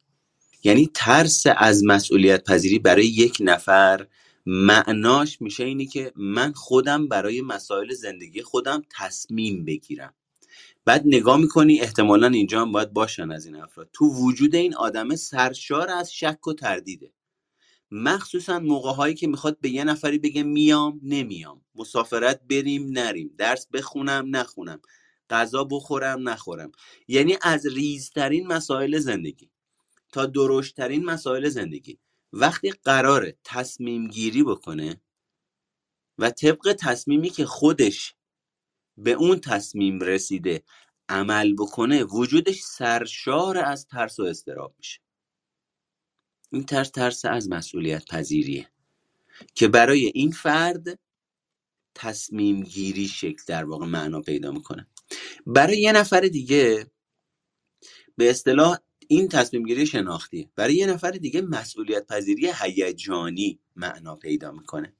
یعنی ترس از مسئولیت پذیری برای یک نفر معناش میشه اینی که من خودم برای مسائل زندگی خودم تصمیم بگیرم. بعد نگاه می‌کنی احتمالا اینجا هم باید باشن از این افراد. تو وجود این آدمه سرشار از شک و تردیده. مخصوصا موقع هایی که می‌خواد به یه نفری بگه میام نمیام. مسافرت بریم نریم. درس بخونم نخونم. غذا بخورم نخورم. یعنی از ریزترین مسائل زندگی تا درشترین مسائل زندگی. وقتی قراره تصمیم گیری بکنه و طبق تصمیمی که خودش به اون تصمیم رسیده عمل بکنه وجودش سرشار از ترس و استراب میشه. این ترس ترس از مسئولیت پذیریه که برای این فرد تصمیم گیری شکل در واقع معنا پیدا می‌کنه. برای یه نفر دیگه به اصطلاح این تصمیم گیری شناختیه. برای یه نفر دیگه مسئولیت پذیری هیجانی معنا پیدا می‌کنه.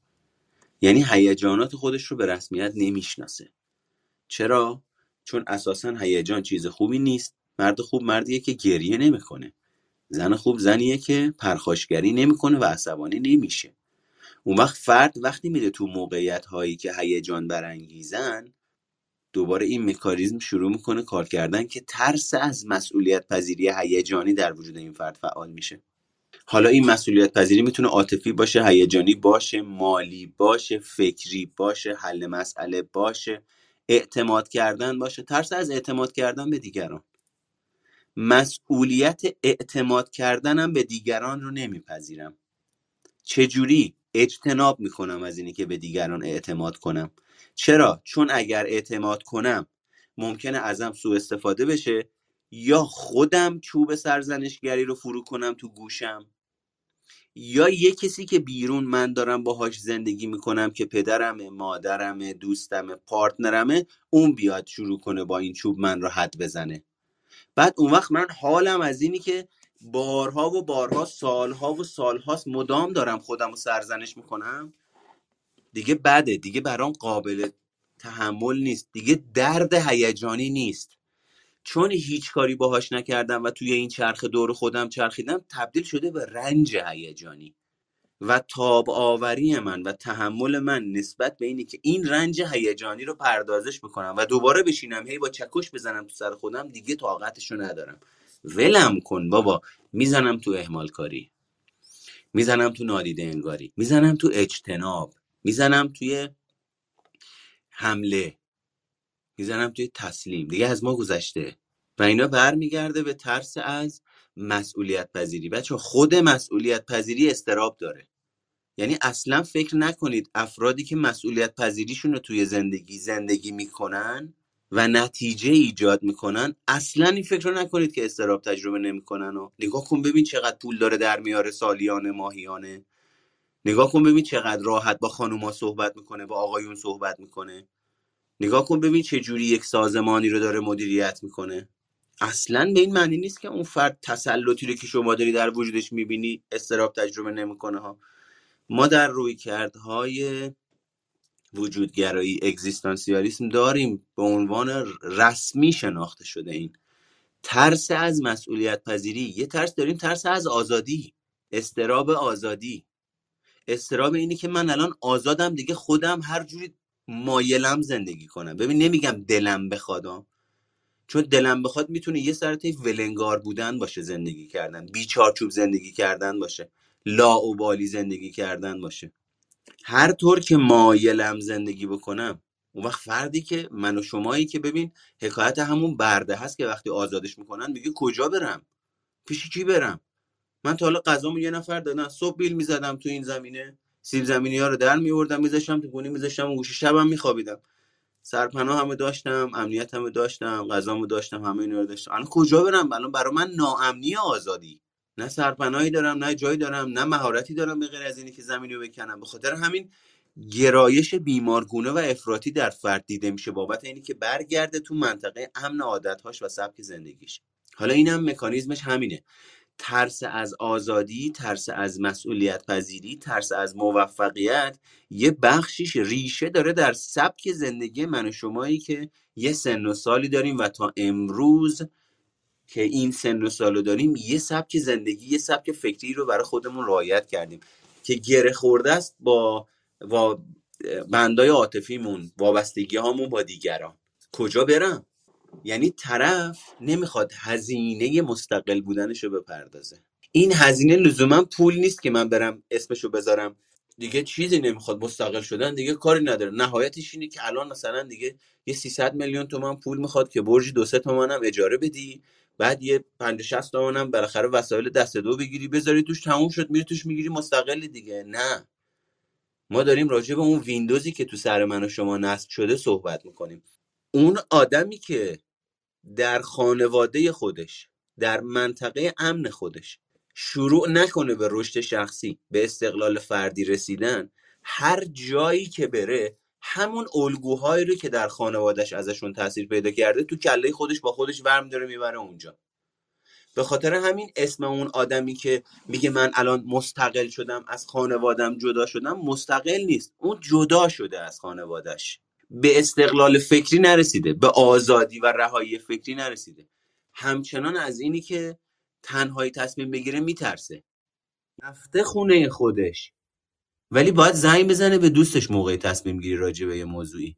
یعنی هیجانات خودش رو به رسمیت نمی‌شناسه. چرا؟ چون اساسا هیجان چیز خوبی نیست. مرد خوب مردیه که گریه نمی‌کنه. زن خوب زنیه که پرخاشگری نمی‌کنه و عصبانی نمیشه. اون وقت فرد وقتی میره تو موقعیت هایی که هیجان برانگیزن دوباره این مکانیزم شروع می‌کنه کار کردن که ترس از مسئولیت پذیری هیجانی در وجود این فرد فعال میشه. حالا این مسئولیت پذیری می‌تونه عاطفی باشه هیجانی باشه مالی باشه فکری باشه حل مسئله باشه اعتماد کردن باشه. ترس از اعتماد کردن به دیگران. مسئولیت اعتماد کردنم به دیگران رو نمیپذیرم. چجوری؟ اجتناب می‌کنم از اینی که به دیگران اعتماد کنم. چرا؟ چون اگر اعتماد کنم ممکنه ازم سوء استفاده بشه یا خودم چوب سرزنشگری رو فرو کنم تو گوشم؟ یا یه کسی که بیرون من دارم باهاش زندگی می‌کنم که پدرمه مادرمه دوستمه پارتنرمه اون بیاد شروع کنه با این چوب من رو حد بزنه. بعد اون وقت من حالم از اینی که بارها و بارها سالها و سالهاست مدام دارم خودم رو سرزنش می‌کنم. دیگه بده دیگه برام قابل تحمل نیست دیگه درد هیجانی نیست. چون هیچ کاری باهاش نکردم و توی این چرخ دور خودم چرخیدم تبدیل شده به رنج هیجانی و تاب آوری من و تحمل من نسبت به اینی که این رنج هیجانی رو پردازش بکنم و دوباره بشینم هی با چکش بزنم تو سر خودم دیگه طاقتشو ندارم. ولم کن بابا. می‌زنم تو اهمال کاری می‌زنم تو نادیده انگاری. می‌زنم تو اجتناب. می‌زنم توی حمله. می‌زنم توی تسلیم. دیگه از ما گذشته. و اینا برمیگرده به ترس از مسئولیت پذیری بچه خود مسئولیت پذیری استراب داره. یعنی اصلا فکر نکنید افرادی که مسئولیت پذیریشون رو توی زندگی زندگی می‌کنن و نتیجه ایجاد می‌کنن اصلا این فکر رو نکنید که استراب تجربه نمی‌کنن و نگاه کن ببین چقدر پول داره در میاره سالیانه ماهیانه. نگاه کن ببین چقدر راحت با خانوما صحبت می‌کنه با آقایون صحبت می‌کنه. نگاه کن ببین چه جوری یک سازمانی رو داره مدیریت می‌کنه. اصلا به این معنی نیست که اون فرد تسلطی رو که شما داری در وجودش می‌بینی استراب تجربه نمی‌کنه ها. ما در رویکردهای وجودگرایی اگزیستانسیالیسم داریم به عنوان رسمی شناخته شده این. ترس از مسئولیت پذیری یه ترس داریم ترس از آزادی استراب آزادی. استراب اینی که من الان آزادم دیگه خودم هر جوری مایلم زندگی کنم. ببین نمیگم دلم بخوادم چون دلم بخواد می‌تونه یه سرطه ولنگار بودن باشه زندگی کردن بیچارچوب زندگی کردن باشه لاعبالی زندگی کردن باشه. هر طور که مایلم زندگی بکنم اون وقت فردی که من و شمایی که ببین حکایت همون برده هست که وقتی آزادش می‌کنن میگه کجا برم؟ پیش کی برم؟ من تا حالا غذامو یه نفر دادن صبح بیل می‌زدم تو این زمینه. سیب زمینی ها رو در میوردم میذاشتم تو گونی میذاشتم و گوشه شبم میخوابیدم. سرپناه همه داشتم امنیت همه داشتم غذامو داشتم همه اینا رو داشتم. الان کجا برم؟ الان برای من ناامنی آزادی. نه سرپناهی دارم نه جایی دارم نه مهارتی دارم به غیر از اینی که زمینی رو بکنم. به خاطر همین گرایش بیمارگونه و افراطی در فرد دیده میشه. بابت اینی که برگرده تو منطقه امن عادتهاش و سبک زندگیش. حالا اینم مکانیزمش همینه. ترس از آزادی ترس از مسئولیت پذیری ترس از موفقیت یه بخشیش ریشه داره در سبک زندگی من و شمایی که یه سن و سالی داریم و تا امروز که این سن و سالو داریم یه سبک زندگی یه سبک فکری رو برای خودمون رعایت کردیم که گره خورده است با با بندای عاطفیمون وابستگی هامون با دیگران. کجا برم؟ یعنی طرف نمی‌خواد هزینه مستقل بودنش رو بپردازه. این هزینه لزوما پول نیست که من برم اسمشو بذارم. دیگه چیزی نمی‌خواد مستقل شدن دیگه کاری نداره. نهایتش اینه که الان مثلا دیگه یه 300 میلیون تومن پول می‌خواد که برج دو سه تومن هم اجاره بدی بعد یه 50 60 تومن هم بالاخره وسایل دست دو بگیری بذاری توش تموم شد میری توش می‌گیری مستقلی دیگه. نه. ما داریم راجع به اون ویندوزی که تو سر من و شما نصب شده صحبت می‌کنیم. اون آدمی که در خانواده خودش در منطقه امن خودش شروع نکنه به رشد شخصی به استقلال فردی رسیدن هر جایی که بره همون الگوهایی رو که در خانوادش ازشون تاثیر پیدا کرده تو کله خودش با خودش ورم داره می‌بره اونجا. به خاطر همین اسم اون آدمی که میگه من الان مستقل شدم از خانوادم جدا شدم مستقل نیست. اون جدا شده از خانوادش به استقلال فکری نرسیده به آزادی و رهایی فکری نرسیده. همچنان از اینی که تنهایی تصمیم بگیره میترسه. رفته خونه خودش. ولی باید زنگ بزنه به دوستش موقع تصمیم گیری راجع به یه موضوعی.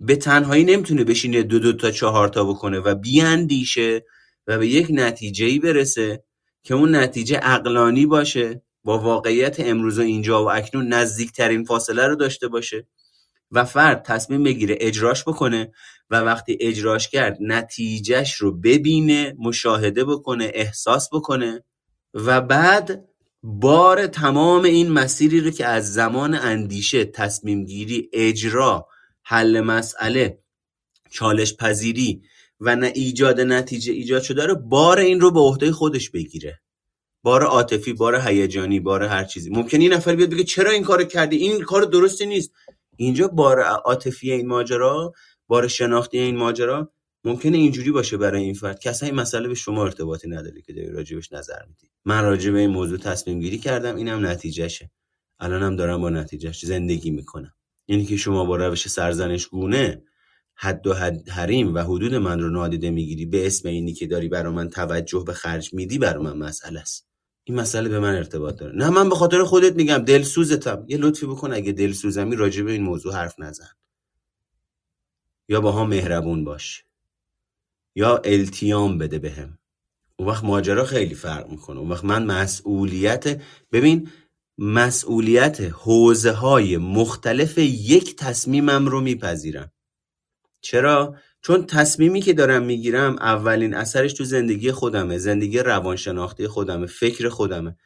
به تنهایی نمی‌تونه بشینه دو دو تا چهار تا بکنه و بیاندیشه و به یک نتیجه برسه که اون نتیجه اقلانی باشه با واقعیت امروز و اینجا و اکنون نزدیکترین فاصله رو داشته باشه. و فرد تصمیم بگیره اجراش بکنه و وقتی اجراش کرد نتیجهش رو ببینه مشاهده بکنه احساس بکنه و بعد بار تمام این مسیری رو که از زمان اندیشه تصمیم گیری اجرا حل مسئله چالش پذیری و نه ایجاد نتیجه ایجاد شده رو بار این رو به عهده خودش بگیره. بار عاطفی بار هیجانی بار هر چیزی. ممکنه این نفر بیاد بگه چرا این کارو کردی؟ این کار درستی نیست. اینجا بار عاطفی این ماجرا بار شناختی این ماجرا ممکنه اینجوری باشه برای این فرد که اصلا این مسئله به شما ارتباطی نداره که داری راجبش نظر میدی. من راجع به این موضوع تصمیم گیری کردم اینم نتیجهشه. الانم دارم با نتیجهش زندگی می‌کنم. یعنی که شما با روش سرزنش گونه حد و حد حریم و حدود من رو نادیده می‌گیری به اسم اینی که داری برا من توجه به خرج میدی برا من مسئله است. این مسئله به من ارتباط داره. نه من به خاطر خودت میگم دلسوزتم. یه لطفی بکن اگه دلسوزمی راجع به این موضوع حرف نزن. یا با هم مهربون باش. یا التیام بده بهم. اون وقت ماجرا خیلی فرق می‌کنه. اون وقت من مسئولیت ببین مسئولیت حوزه های مختلف یک تصمیمم رو میپذیرم. چرا؟ چون تصمیمی که دارم می‌گیرم اولین اثرش تو زندگی خودمه. زندگی روانشناختی خودمه فکر خودمه.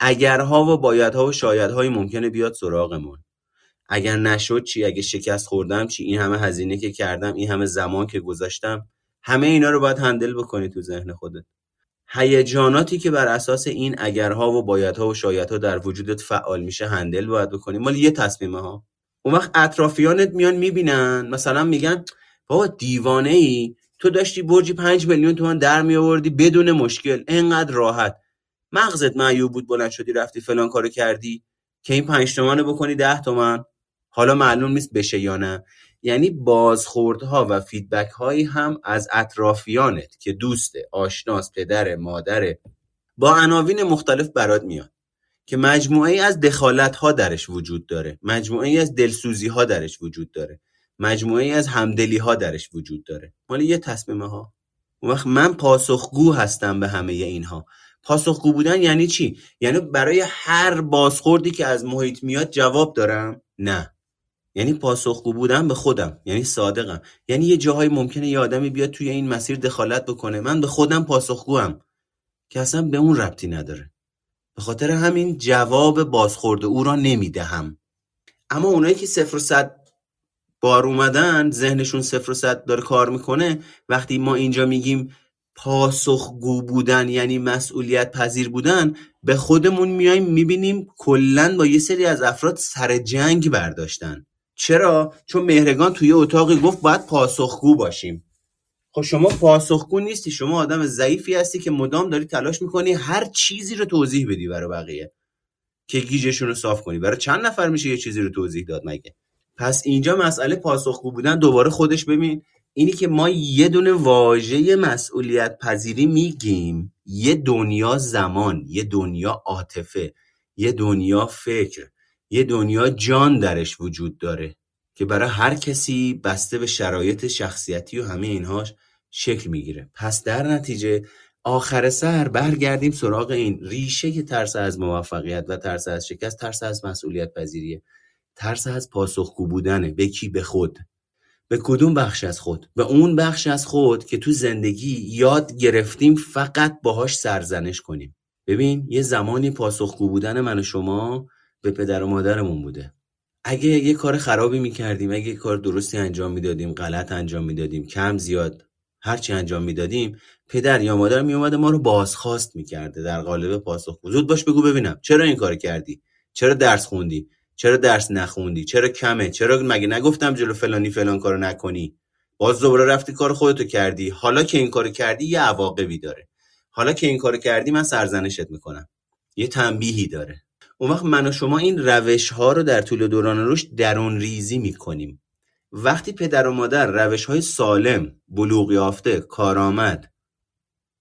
اگرها و بایدها و شایدهایی ممکنه بیاد سراغمون. اگر نشد چی؟ اگه شکست خوردم چی؟ این همه هزینه که کردم این همه زمان که گذاشتم همه اینا رو باید هندل بکنی تو ذهن خودت. هیجاناتی که بر اساس این اگرها و بایدها و شایدها در وجودت فعال میشه هندل باید بکنی. مال یه تصمیمه ها. اون وقت اطرافیانت میان می‌بینن مثلا میگن بابا دیوانه ای تو داشتی برجی پنج میلیون تومن در می آوردی بدون مشکل. انقدر راحت. مغزت معیوب بود بلند شدی رفتی فلان کارو کردی. که این پنج تومن بکنی ده تومن حالا معلوم نیست بشه یا نه. یعنی بازخوردها و فیدبک هایی هم از اطرافیانت که دوسته آشناس پدر مادره با عناوین مختلف برات میاد. که مجموعه از دخالت ها درش وجود داره. مجموعه از دلسوزی ها درش وجود داره. مجموعه از همدلی ها درش وجود داره. مال یه تصمیمه ها اون وقت من پاسخگو هستم به همه اینها. پاسخگو بودن یعنی چی؟ یعنی برای هر بازخوردی که از محیط میاد جواب دارم نه. یعنی پاسخگو بودن به خودم. یعنی صادقم. یعنی یه جاهایی ممکنه یه آدمی بیاد توی این مسیر دخالت بکنه. من به خودم پاسخگوام. که اصلا به اون ربطی نداره. به خاطر همین جواب بازخورده او را نمی‌دهم. اما اونایی که صفر و صد بار اومدن ذهنشون صفر و صد داره کار می‌کنه. وقتی ما اینجا میگیم پاسخگو بودن یعنی مسئولیت پذیر بودن به خودمون میایم می‌بینیم کلا با یه سری از افراد سر جنگ برداشتن. چرا؟ چون مهرگان توی اتاقی گفت باید پاسخگو باشیم. خب شما پاسخگو نیستی شما آدم ضعیفی هستی که مدام داری تلاش می‌کنی هر چیزی رو توضیح بدی برای بقیه. که گیجشون رو صاف کنی. برای چند نفر میشه یه چیزی رو توضیح داد مگه؟ پس اینجا مسئله پاسخگو بودن دوباره خودش ببین. اینی که ما یه دونه واژه مسئولیت پذیری میگیم. یه دنیا زمان یه دنیا عاطفه یه دنیا فکر یه دنیا جان درش وجود داره که برای هر کسی بسته به شرایط شخصیتی و همه اینهاش شکل می‌گیره. پس در نتیجه آخر سر برگردیم سراغ این ریشه که ترس از موفقیت و ترس از شکست ترس از مسئولیت پذیریه. ترس از پاسخگو بودنه به کی به خود. به کدوم بخش از خود؟ به اون بخش از خود که تو زندگی یاد گرفتیم فقط باهاش سرزنش کنیم. ببین یه زمانی پاسخگو بودن من و شما به پدر و مادرمون بوده. اگه یه کار خرابی می‌کردیم اگه یه کار درستی انجام می‌دادیم غلط انجام می‌دادیم کم زیاد هرچی انجام می‌دادیم پدر یا مادر میومده ما رو بازخواست می‌کرده در قالب پاسخ زود باش بگو ببینم چرا این کار کردی؟ چرا درس خوندی؟ چرا درس نخوندی؟ چرا کمه؟ چرا مگه نگفتم جلو فلانی فلان کارو نکنی؟ باز دوباره رفتی کار خودتو کردی. حالا که این کارو کردی یه عواقبی داره. حالا که این کارو کردی من سرزنشت می‌کنم. یه تنبیهی داره. اون وقت من و شما این روش ها رو در طول دوران رشد درون ریزی می‌کنیم. وقتی پدر و مادر روش های سالم بلوغ یافته کارآمد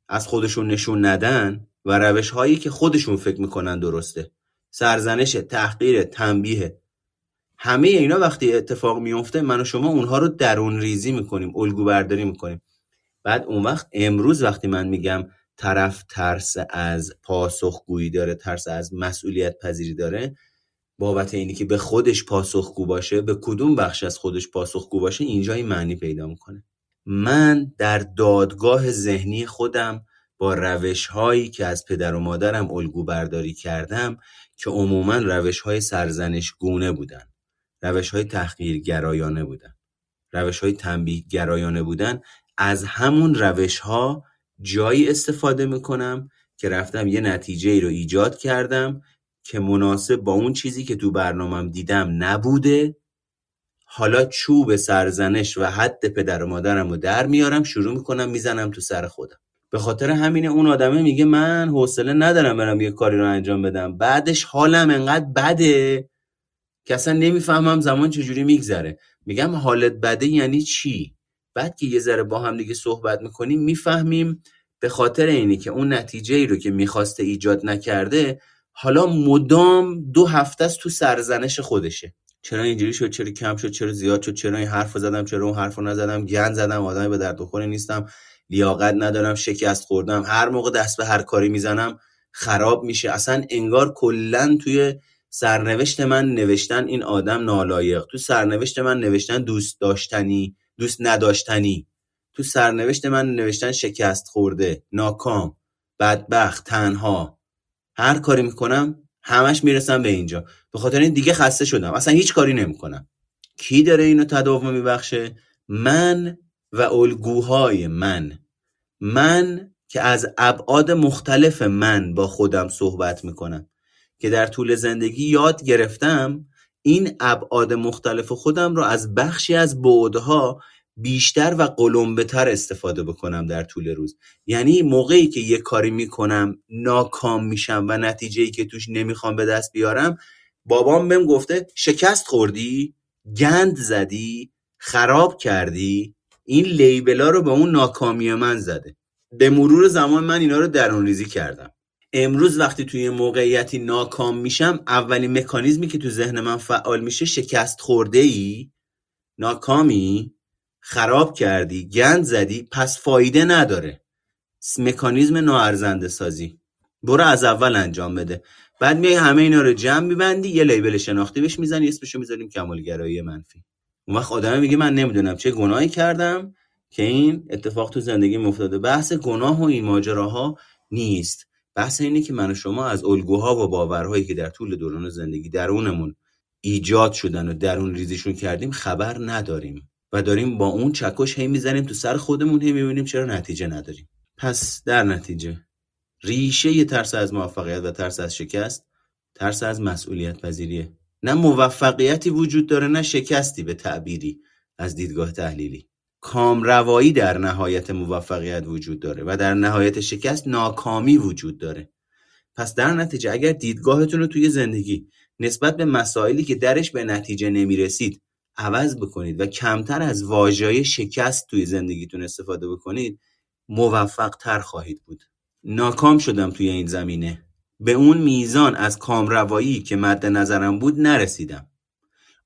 از خودشون نشون ندن و روش هایی که خودشون فکر می‌کنن درسته سرزنش تحقیر تنبیه. همه اینا وقتی اتفاق میفته من و شما اونها رو درون ریزی می‌کنیم الگو برداری می‌کنیم. بعد اون وقت امروز وقتی من میگم طرف ترس از پاسخگویی داره ترس از مسئولیت پذیری داره بابت اینی که به خودش پاسخگو باشه به کدوم بخش از خودش پاسخگو باشه اینجا این معنی پیدا می‌کنه. من در دادگاه ذهنی خودم با روش هایی که از پدر و مادرم الگو برداری کردم که عموما روش های سرزنش گونه بودن. روش های تحقیر گرایانه بودن. روش های تنبیه گرایانه بودن. از همون روش ها جایی استفاده می‌کنم که رفتم یه نتیجه ای رو ایجاد کردم که مناسب با اون چیزی که تو برنامهم دیدم نبوده. حالا چوب سرزنش و حد پدر و مادرم رو در میارم شروع می‌کنم می‌زنم تو سر خودم. به خاطر همینه اون آدمه میگه من حوصله ندارم برم یه کاری رو انجام بدم. بعدش حالم انقدر بده که اصلا نمی‌فهمم زمان چجوری میگذره. میگم حالت بده یعنی چی؟ بعد که یه ذره با هم دیگه صحبت می‌کنیم می‌فهمیم به خاطر اینی که اون نتیجه ای رو که می‌خواسته ایجاد نکرده حالا مدام دو هفته است تو سرزنش خودشه. چرا اینجوری شد؟ چرا کم شد؟ چرا زیاد شد؟ چرا این حرف زدم؟ چرا اون حرف نزدم؟ گند زدم آدمی به درد نیستم. لیاقت ندارم شکست خوردم. هر موقع دست به هر کاری می‌زنم خراب میشه. اصلا انگار کلا توی سرنوشت من نوشتن این آدم نالایق. تو سرنوشت من نوشتن دوست داشتنی دوست نداشتنی. تو سرنوشت من نوشتن شکست خورده ناکام بدبخت تنها. هر کاری می‌کنم همش می‌رسم به اینجا. به خاطر این دیگه خسته شدم. اصلا هیچ کاری نمی‌کنم. کی داره اینو تداوم میبخشه؟ من و الگوهای من. من که از ابعاد مختلف من با خودم صحبت می‌کنم که در طول زندگی یاد گرفتم این ابعاد مختلف خودم رو از بخشی از بعدها بیشتر و قلمبه‌تر استفاده بکنم در طول روز. یعنی موقعی که یه کاری می‌کنم ناکام میشم و نتیجه که توش نمی‌خوام به دست بیارم بابام بهم گفته شکست خوردی گند زدی خراب کردی این لیبلا رو به اون ناکامی من زده. به مرور زمان من اینا رو درون ریزی کردم. امروز وقتی توی موقعیتی ناکام میشم اولین مکانیزمی که تو ذهن من فعال میشه شکست خورده ای ناکامی خراب کردی گند زدی پس فایده نداره. مکانیزم ناارزنده سازی. برو از اول انجام بده. بعد میای همه اینا رو جمع میبندی یه لیبل شناختی بهش می‌زنی اسمشو می‌ذاریم کمالگرایی منفی. اون وقت آدم میگه من نمی‌دونم چه گناهی کردم که این اتفاق تو زندگی افتاده. بحث گناه و این ماجراها نیست. بحث اینه که من و شما از الگوها و باورهایی که در طول دوران زندگی درونمون ایجاد شدن و درون ریزیشون کردیم خبر نداریم و داریم با اون چکش هی می‌زنیم تو سر خودمون هی می‌بینیم چرا نتیجه نداریم. پس در نتیجه ریشه یه ترس از موفقیت و ترس از شکست ترس از مسئولیت پذیریه نه موفقیتی وجود داره نه شکستی به تعبیری از دیدگاه تحلیلی. کامروایی در نهایت موفقیت وجود داره و در نهایت شکست ناکامی وجود داره. پس در نتیجه اگر دیدگاهتون رو توی زندگی نسبت به مسائلی که درش به نتیجه نمی‌رسید عوض بکنید و کمتر از واژه شکست توی زندگیتون استفاده بکنید موفق تر خواهید بود. ناکام شدم توی این زمینه. به اون میزان از کامروایی که مد نظرم بود نرسیدم.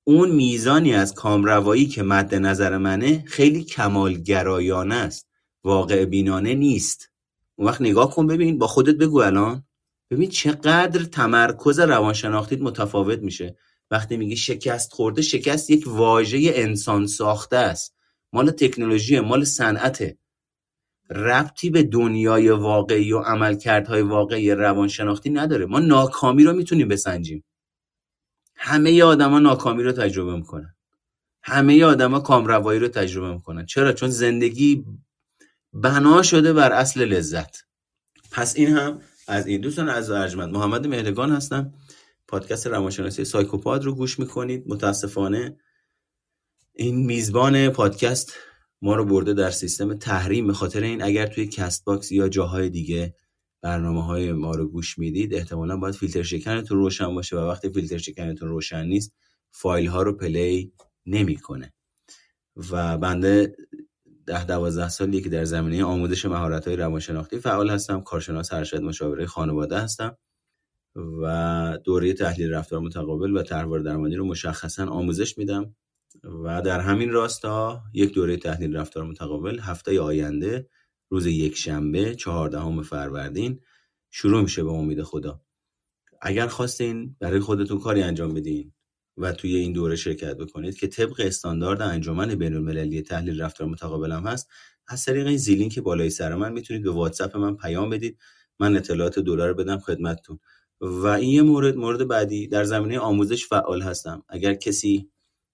اون میزانی از کامروایی که مد نظر منه خیلی کمالگرایانه است. واقع بینانه نیست. اون وقت نگاه کن ببین با خودت بگو الان. ببین چقدر تمرکز روانشناختیت متفاوت میشه. وقتی میگی شکست خورده شکست یک واژه انسان ساخته است. مال تکنولوژی مال صنعته ربطی به دنیای واقعی و عملکردهای واقعی روانشناختی نداره. ما ناکامی رو می‌تونیم بسنجیم. همه آدما ناکامی رو تجربه می‌کنن. همه آدما کامروایی رو تجربه می‌کنن. چرا؟ چون زندگی بنا شده بر اصل لذت. پس این هم از این دوستان از ارجمند محمد مهرگان هستم. پادکست روانشناسی سایکوپاد رو گوش می‌کنید. متاسفانه این میزبان پادکست ما رو برده در سیستم تحریم به خاطر این اگر توی Castbox یا جاهای دیگه برنامه های ما رو گوش می‌دید احتمالا باید فیلتر شکنتون روشن باشه و وقتی فیلتر شکنتون روشن نیست فایل ها رو play نمی‌کنه. و بنده ده دوازده سالی که در زمینه آموزش مهارت های روانشناختی فعال هستم. کارشناس ارشد مشاوره خانواده هستم و دوره تحلیل رفتار متقابل و طرحواره درمانی رو مشخصا آموزش میدم. و در همین راستا یک دوره تحلیل رفتار متقابل هفته آینده روز یک شنبه چهاردهم فروردین شروع میشه به امید خدا. اگر خواستین برای خودتون کاری انجام بدین و توی این دوره شرکت بکنید که طبق استاندارد انجمن بین المللی تحلیل رفتار متقابل هم هست از طریق این زیلین که بالای سر من می‌تونید به واتساپ من پیام بدید. من اطلاعات دلار بدم خدمتتون. و این یه مورد مورد بعدی در زمینه آموزش فعال هستم. اگر کسی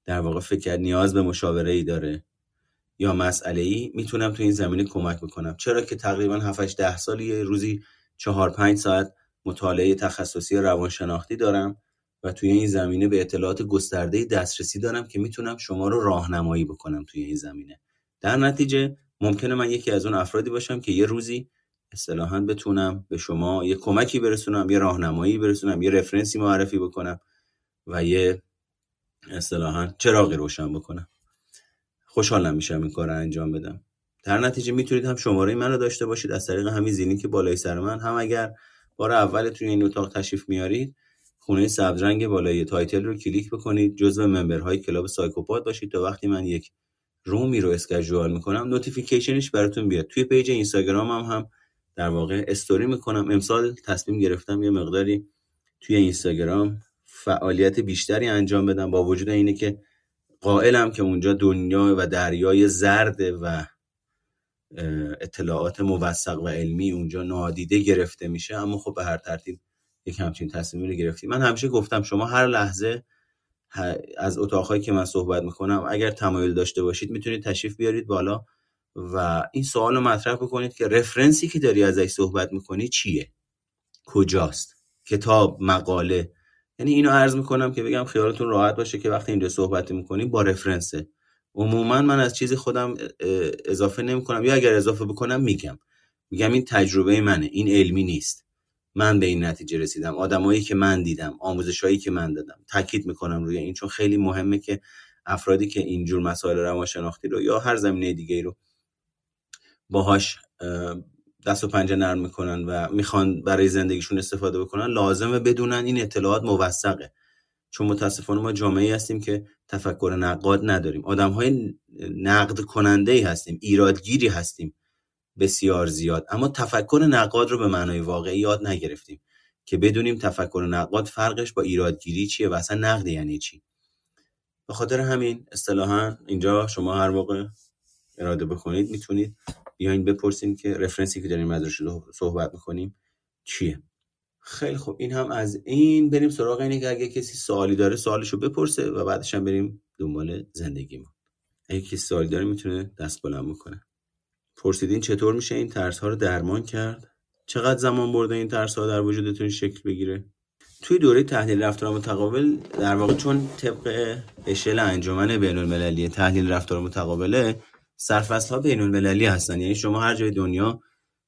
در واقع فکر نیاز به مشاوره ای داره. یا مسئله ای می‌تونم تو این زمینه کمک بکنم. چرا که تقریبا 7 ده سالی روزی 4 5 ساعت مطالعه تخصصی روانشناختی دارم و توی این زمینه به اطلاعات گسترده دسترسی دارم که می‌تونم شما رو راهنمایی بکنم توی این زمینه. در نتیجه ممکنه من یکی از اون افرادی باشم که یه روزی اصطلاحا بتونم به شما یه کمکی برسونم یه راهنمایی برسونم یه رفرنسی معرفی بکنم و یه اصطلاحا چراغی روشن بکنم. خوشحالم میشم این کار رو انجام بدم. در نتیجه می‌تونید هم شماره من رو داشته باشید. از طریق همین زیلینک که بالای سر من. هم اگر بار اول توی این اتاق تشریف میارید خونه سبزرنگ بالای title رو کلیک بکنید. جزو member های club سایکوپات باشید تا وقتی من یک room ی رو schedule می‌کنم notification ش براتون بیاد. توی page اینستاگرام هم هم در واقع استوری می‌کنم. امسال تصمیم گرفتم یه مقداری توی اینستاگرام فعالیت بیشتری انجام بدم با وجود اینه که قائلم که اونجا دنیا و دریای زرد و اطلاعات موثق و علمی اونجا نادیده گرفته میشه اما خب به هر ترتیب یک همچین تصمیمی رو گرفتیم من همیشه گفتم شما هر لحظه از اتاقهایی که من صحبت می‌کنم اگر تمایل داشته باشید می‌تونید تشریف بیارید بالا و این سوال رو مطرح بکنید که رفرنسی که داری ازش صحبت می‌کنی چیه؟ کجاست؟ کتاب مقاله یعنی اینو عرض می‌کنم که بگم خیالتون راحت باشه که وقتی اینجا صحبت می‌کنیم با رفرنسه. عموما من از چیزی خودم اضافه نمی‌کنم. یا اگر اضافه بکنم میگم. میگم این تجربه منه. این علمی نیست. من به این نتیجه رسیدم. آدمایی که من دیدم آموزشایی که من دادم تاکید می‌کنم روی این چون خیلی مهمه که افرادی که اینجور مسائل روانشناختی رو یا هر زمینه دیگه رو باهاش دست و پنجه نرم می‌کنن و می‌خوان برای زندگیشون استفاده بکنن لازمه بدونن این اطلاعات موثقه. چون متاسفانه ما جامعه هستیم که تفکر نقاد نداریم. آدم های نقد کننده ای هستیم ایرادگیری هستیم بسیار زیاد. اما تفکر نقاد رو به معنای واقعی یاد نگرفتیم که بدونیم تفکر نقاد فرقش با ایرادگیری چیه و اصلا نقد یعنی چی. به خاطر همین اصطلاحا اینجا شما هر موقع اراده بکنید می‌تونید بیاین بپرسیم که رفرنسی که داریم مدرسه صحبت می‌کنیم چیه؟ خیلی خوب. این هم از این. بریم سراغ اینه که اگه کسی سوالی داره سوالشو بپرسه و بعدش هم بریم دنبال زندگی ما اگه کسی سوالی داره می‌تونه دست بلند بکنه. پرسیدین چطور میشه این ترس ها رو درمان کرد؟ چقدر زمان برده این ترس ها در وجودتون شکل بگیره؟ توی دوره تحلیل رفتار متقابل در واقع چون طبق اشل انجمن بین المللی تحلیل رفتار متقابله سرفصل ها بین المللی هستن. یعنی شما هر جای دنیا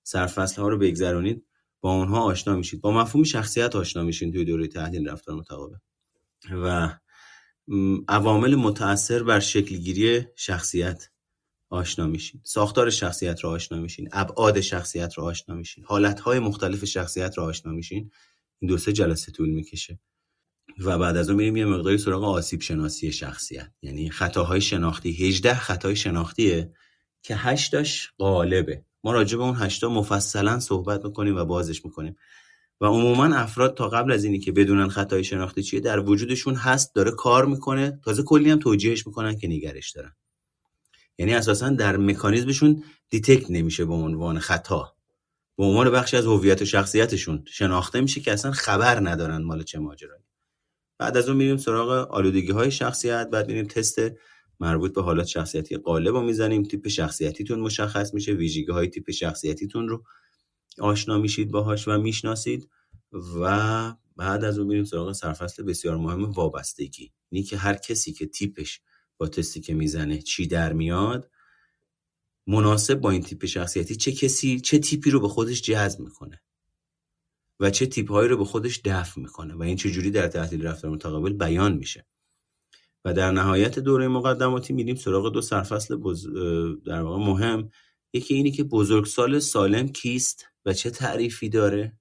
سرفصل ها رو بگذرونید با اونها آشنا میشید. با مفهوم شخصیت آشنا میشین توی دوره تحلیل رفتار متقابل. و عوامل متاثر بر شکلگیری شخصیت آشنا میشین. ساختار شخصیت رو آشنا میشین. ابعاد شخصیت رو آشنا میشین. حالتهای مختلف شخصیت رو آشنا میشین. این دو سه جلسه طول می‌کشه. و بعد از اون میریم یه مقداری سراغ آسیب شناسی شخصیت. یعنی خطاهای شناختی. 18 خطای شناختیه که هشتاش غالبه. ما راجع به اون هشتا مفصلا صحبت می‌کنیم و بازش می‌کنیم. و عموما افراد تا قبل از اینی که بدونن خطای شناختی چیه در وجودشون هست داره کار می‌کنه. تازه کلی هم توجیهش می‌کنن که نگرش دارن. یعنی اساسا در مکانیزمشون detect نمیشه به عنوان خطا. به عنوان بخشی از هویت و شخصیتشون. شناخته میشه که اصلا خبر ندارن مال چه ماجرایی. بعد از اون میریم سراغ آلودگی های شخصیت بعد میریم تست مربوط به حالات شخصیتی قالب رو می‌زنیم. تیپ شخصیتیتون مشخص میشه ویژگی های تیپ شخصیتیتون رو آشنا میشید باهاش و می‌شناسید و بعد از اون میریم سراغ سرفصل بسیار مهم وابستگی. اینی که هر کسی که تیپش با تستی که می‌زنه چی در میاد مناسب با این تیپ شخصیتی چه کسی چه تیپی رو به خودش جذب می‌کنه. و چه تیپ هایی رو به خودش دفع می‌کنه و این چجوری در تحلیل رفتار متقابل بیان میشه. و در نهایت دوره مقدماتی میریم سراغ دو سرفصل در واقع مهم. یکی اینی که بزرگسال سالم کیست و چه تعریفی داره؟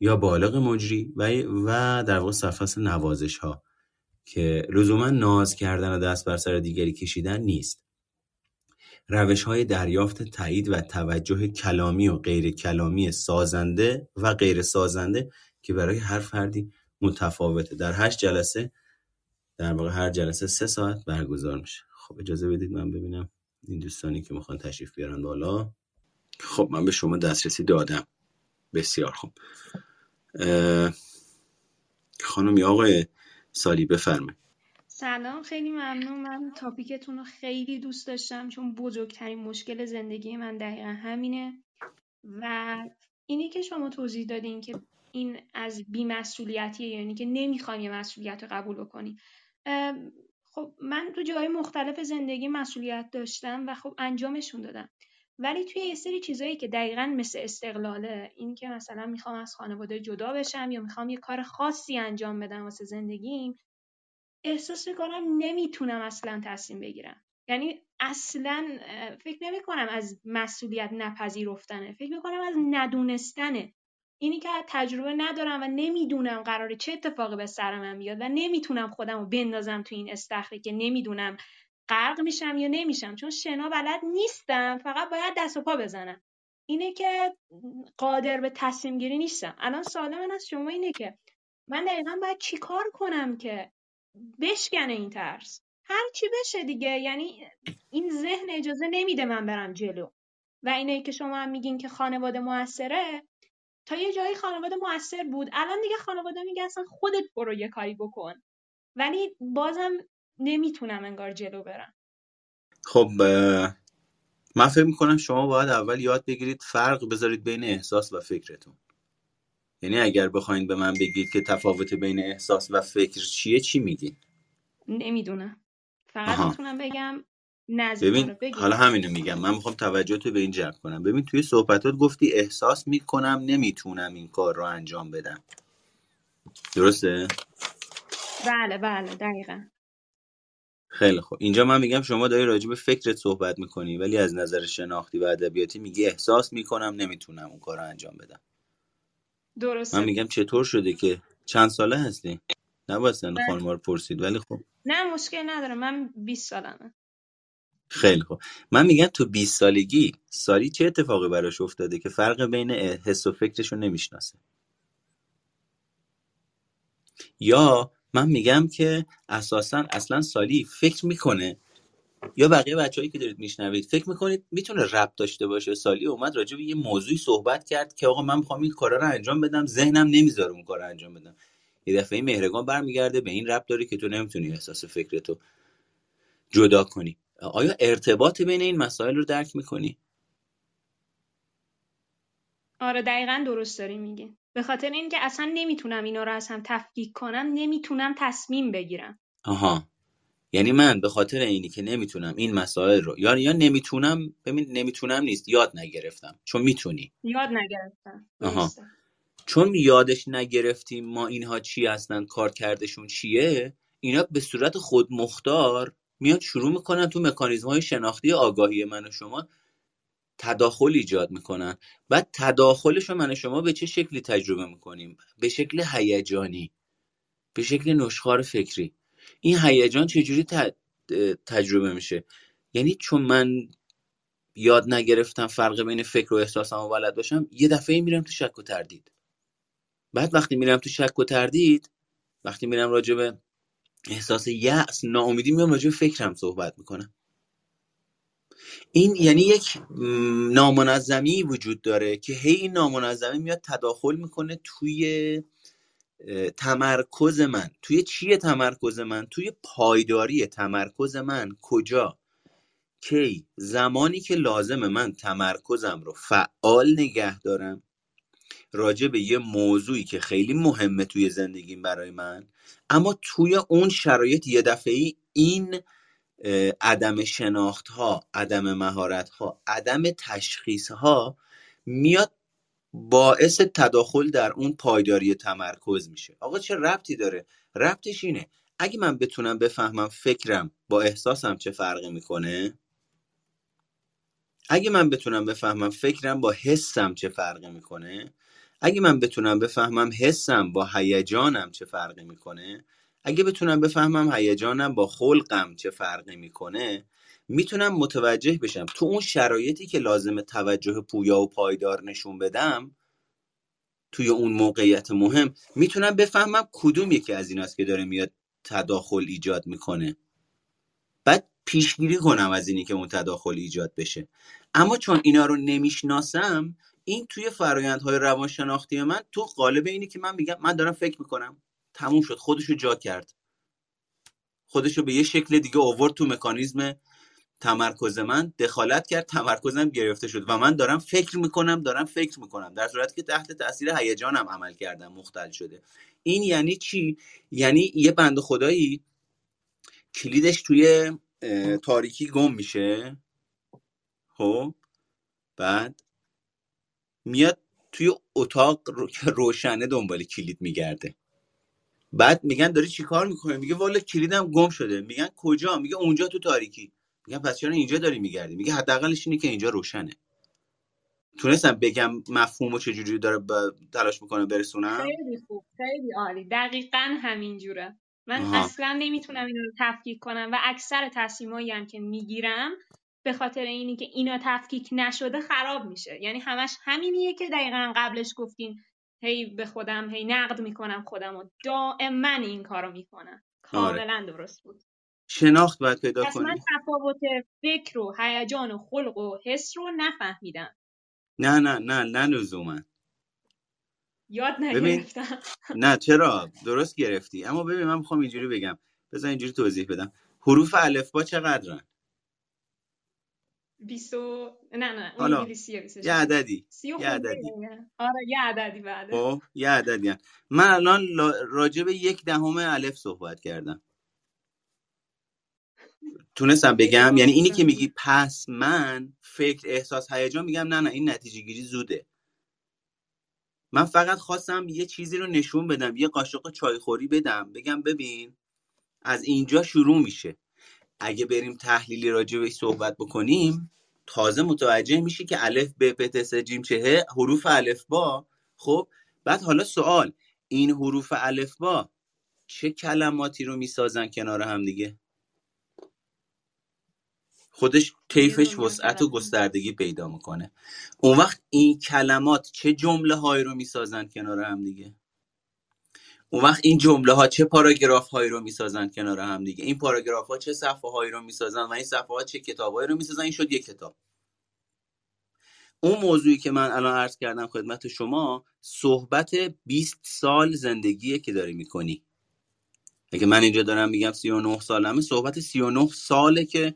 یا بالغ مجری و, و در واقع سرفصل نوازش ها که لزوما ناز کردن و دست بر سر دیگری کشیدن نیست. روش های دریافت تایید و توجه کلامی و غیر کلامی سازنده و غیر سازنده که برای هر فردی متفاوته. در هشت جلسه در واقع هر جلسه سه ساعت برگزار میشه. خب اجازه بدید من ببینم این دوستانی که می‌خوان تشریف بیارن بالا. خب من به شما دسترسی دادم. بسیار خوب. خانم یا آقای سالی بفرمایید. سلام خیلی ممنون. من تاپیکتون رو خیلی دوست داشتم چون بزرگترین مشکل زندگی من دقیقا همینه. و اینی که شما توضیح دادین که این از بیمسئولیتیه یعنی که نمی‌خوایم یه مسئولیت رو قبول بکنیم. خب من تو جای مختلف زندگی مسئولیت داشتم و خب انجامشون دادم. ولی توی یه سری چیزایی که دقیقا مثل استقلاله این که مثلا می‌خوام از خانواده جدا بشم یا می‌خوام یه کار خاصی انجام بدم واسه زندگیم احساس می‌کنم نمی‌تونم اصلا تصمیم بگیرم. یعنی اصلا فکر نمی کنم از مسئولیت نپذیرفتنه. فکر می‌کنم از ندونستنه. اینی که تجربه ندارم و نمی‌دونم قراره چه اتفاقی به سر من بیاد و نمی‌تونم خودم رو بندازم تو این استخری که نمی‌دونم غرق میشم یا نمیشم. چون شنا بلد نیستم فقط باید دست و پا بزنم. اینه که قادر به تصمیم گیری نیستم. الان سوال من از شما اینه که من دقیقا باید چیکار کنم که بشکنه این ترس. هر چی بشه دیگه یعنی این ذهن اجازه نمیده من برم جلو. و اینه که شما هم میگین که خانواده موثره. تا یه جایی خانواده موثر بود. الان دیگه خانواده میگه اصلا خودت برو یه کاری بکن. ولی بازم نمی‌تونم انگار جلو برم. خب من فکر می‌کنم شما باید اول یاد بگیرید فرق بذارید بین احساس و فکرتون. یعنی اگر بخواید به من بگید که تفاوت بین احساس و فکر چیه چی میگید نمی‌دونم. فقط می‌تونم بگم ببین حالا همینو میگم. من می‌خوام توجه تو به این جلب کنم. ببین توی صحبتات گفتی احساس می‌کنم نمی‌تونم این کار رو انجام بدم. درسته؟ بله بله دقیقا. خیلی خوب. اینجا من میگم شما داری راجع به فکرت صحبت می‌کنی ولی از نظر شناختی و ادبیاتی میگی احساس می‌کنم نمی‌تونم اون کار رو انجام بدم. درسته. من میگم چطور شده که چند ساله هستی نباید سن خانم رو پرسید ولی خب. نه مشکل نداره. من 20 سالمه. خیلی خوب. من میگم تو 20 سالگی سالی چه اتفاقی براش افتاده که فرق بین حس و فکرش رو نمی‌شناسه؟ یا من میگم که اساسا اصلا سالی فکر می‌کنه یا بقیه بچههایی که دارید میشنوید فکر می‌کنید می‌تونه ربط داشته باشه؟ سالی اومد راجع به یه موضوعی صحبت کرد که آقا من می‌خوام این کارا رو انجام بدم ذهنم نمی‌ذاره اون کار رو انجام بدم. یه دفعه مهرگان برمیگرده به این ربط داره که تو نمی‌تونی احساس فکرتو جدا کنی. آیا ارتباط بین این مسائل رو درک می‌کنی؟ آره دقیقا درست داری میگی. به خاطر اینکه اصلا نمی‌تونم اینا رو از هم تفکیک کنم نمی‌تونم تصمیم بگیرم. آها. یعنی من به خاطر اینی که نمی‌تونم این مسائل رو یا یا نمی‌تونم ببین نمی‌تونم نیست یاد نگرفتم. چون می‌تونی. یاد نگرفتم. آها. چون یادش نگرفتیم ما اینها چی هستن کار کردشون چیه اینا به صورت خودمختار میاد شروع می‌کنن تو مکانیزم های شناختی آگاهی من و شما تداخل ایجاد می‌کنن. بعد تداخلش رو من و شما به چه شکلی تجربه می‌کنیم؟ به شکل هیجانی. به شکل نشخار فکری. این هیجان چجوری تجربه میشه؟ یعنی چون من یاد نگرفتم فرق بین فکر و احساسم و بلد باشم یه دفعه میرم تو شک و تردید. بعد وقتی میرم تو شک و تردید وقتی میرم راجع به احساس یأس ناامیدی میام راجع به فکرم صحبت می‌کنم. این یعنی یک نامنظمی وجود داره که هی این نامنظمی میاد تداخل می‌کنه توی تمرکز من. توی چیه تمرکز من؟ توی پایداری تمرکز من. کجا؟ کی؟ زمانی که لازمه من تمرکزم رو فعال نگه دارم. راجع به یه موضوعی که خیلی مهمه توی زندگیم برای من. اما توی اون شرایط یه دفعه این عدم شناخت ها عدم مهارت ها عدم تشخیص ها میاد باعث تداخل در اون پایداری تمرکز میشه. آقا چه ربطی داره؟ ربطش اینه اگه من بتونم بفهمم فکرم با احساسم چه فرقی می‌کنه اگه من بتونم بفهمم فکرم با حسم چه فرقی می‌کنه اگه من بتونم بفهمم حسم با هیجانم چه فرقی می‌کنه اگه بتونم بفهمم هیجانم با خلقم چه فرقی می‌کنه می‌تونم متوجه بشم. تو اون شرایطی که لازم توجه پویا و پایدار نشون بدم توی اون موقعیت مهم می‌تونم بفهمم کدوم یکی از ایناست که داره میاد تداخل ایجاد می‌کنه. بعد پیشگیری کنم از اینی که اون تداخل ایجاد بشه. اما چون اینا رو نمی‌شناسم این توی فرایندهای روانشناختی من تو قالب اینی که من میگم من دارم فکر می‌کنم تموم شد خودشو جا کرد. خودشو به یه شکل دیگه آورد تو مکانیزم تمرکز من دخالت کرد تمرکزم گرفته شد و من دارم فکر می‌کنم دارم فکر می‌کنم. در صورتی که تحت تاثیر هیجانم عمل کردم مختل شده. این یعنی چی؟ یعنی یه بند خدایی کلیدش توی تاریکی گم میشه. خب؟ بعد میاد توی اتاق روشنه دنبال کلید میگرده. بعد میگن داری چیکار می‌کنه میگه والا کلیدم گم شده. میگن کجا؟ میگه اونجا تو تاریکی. میگن پس چرا اینجا داری میگردی؟ میگه حداقلش اینه که اینجا روشنه. تونستم بگم مفهومو چجوری داره ب- تلاش می‌کنه برسونم؟ خیلی خوب خیلی عالی. دقیقا همینجوره من آها. اصلا نمی‌تونم اینا رو تفکیک کنم و اکثر تصمیمایی هم که می‌گیرم به خاطر اینی که اینا تفکیک نشده خراب میشه. یعنی همش همینیه که دقیقا قبلش گفتین هی به خودم هی نقد می‌کنم خودم و دائما این کارو می‌کنم. آره. کاملا درست بود. شناخت باید پیدا پس من کنی. تفاوت فکر و هیجان و خلق و حس رو نفهمیدم. نه نه نه نه لزوما. یاد ببین نگرفتم. نه چرا؟ درست گرفتی. اما ببین من می‌خوام اینجوری بگم. بذار اینجوری توضیح بدم. حروف الفبا چقدرن؟ بیستو نه نه اون انگلیسیه یه عددی یه عددی. آره یه عددی بعده. خب یه عددی. من الان لا- راجع به یک دهم الف صحبت کردم. تونستم بگم یعنی اینی که آسونه میگی پس من فکر احساس هیجان میگم نه نه این نتیجه گیری زوده. من فقط خواستم یه چیزی رو نشون بدم یه قاشق چایخوری بدم بگم ببین از اینجا شروع میشه. اگه بریم تحلیلی راجع بهش صحبت بکنیم تازه متوجه میشی که الف ب پ ت س جیم چه حروف الف با. خب بعد حالا سوال این حروف الف با چه کلماتی رو می‌سازن کنار هم دیگه؟ خودش طیفش وسعت و گستردگی پیدا می‌کنه. اون وقت این کلمات چه جمله هایی رو می‌سازن کنار هم دیگه؟ اون وقت این جمله ها چه پاراگراف هایی رو می‌سازن کنار هم دیگه؟ این پاراگراف ها چه صفحه هایی رو می‌سازن و این صفحه ها چه کتاب هایی رو می‌سازن؟ این شد یک کتاب. اون موضوعی که من الان عرض کردم خدمت شما صحبت 20 سال زندگیه که داری می‌کنی. اگه من اینجا دارم میگم 39 سالمه صحبت 39 ساله که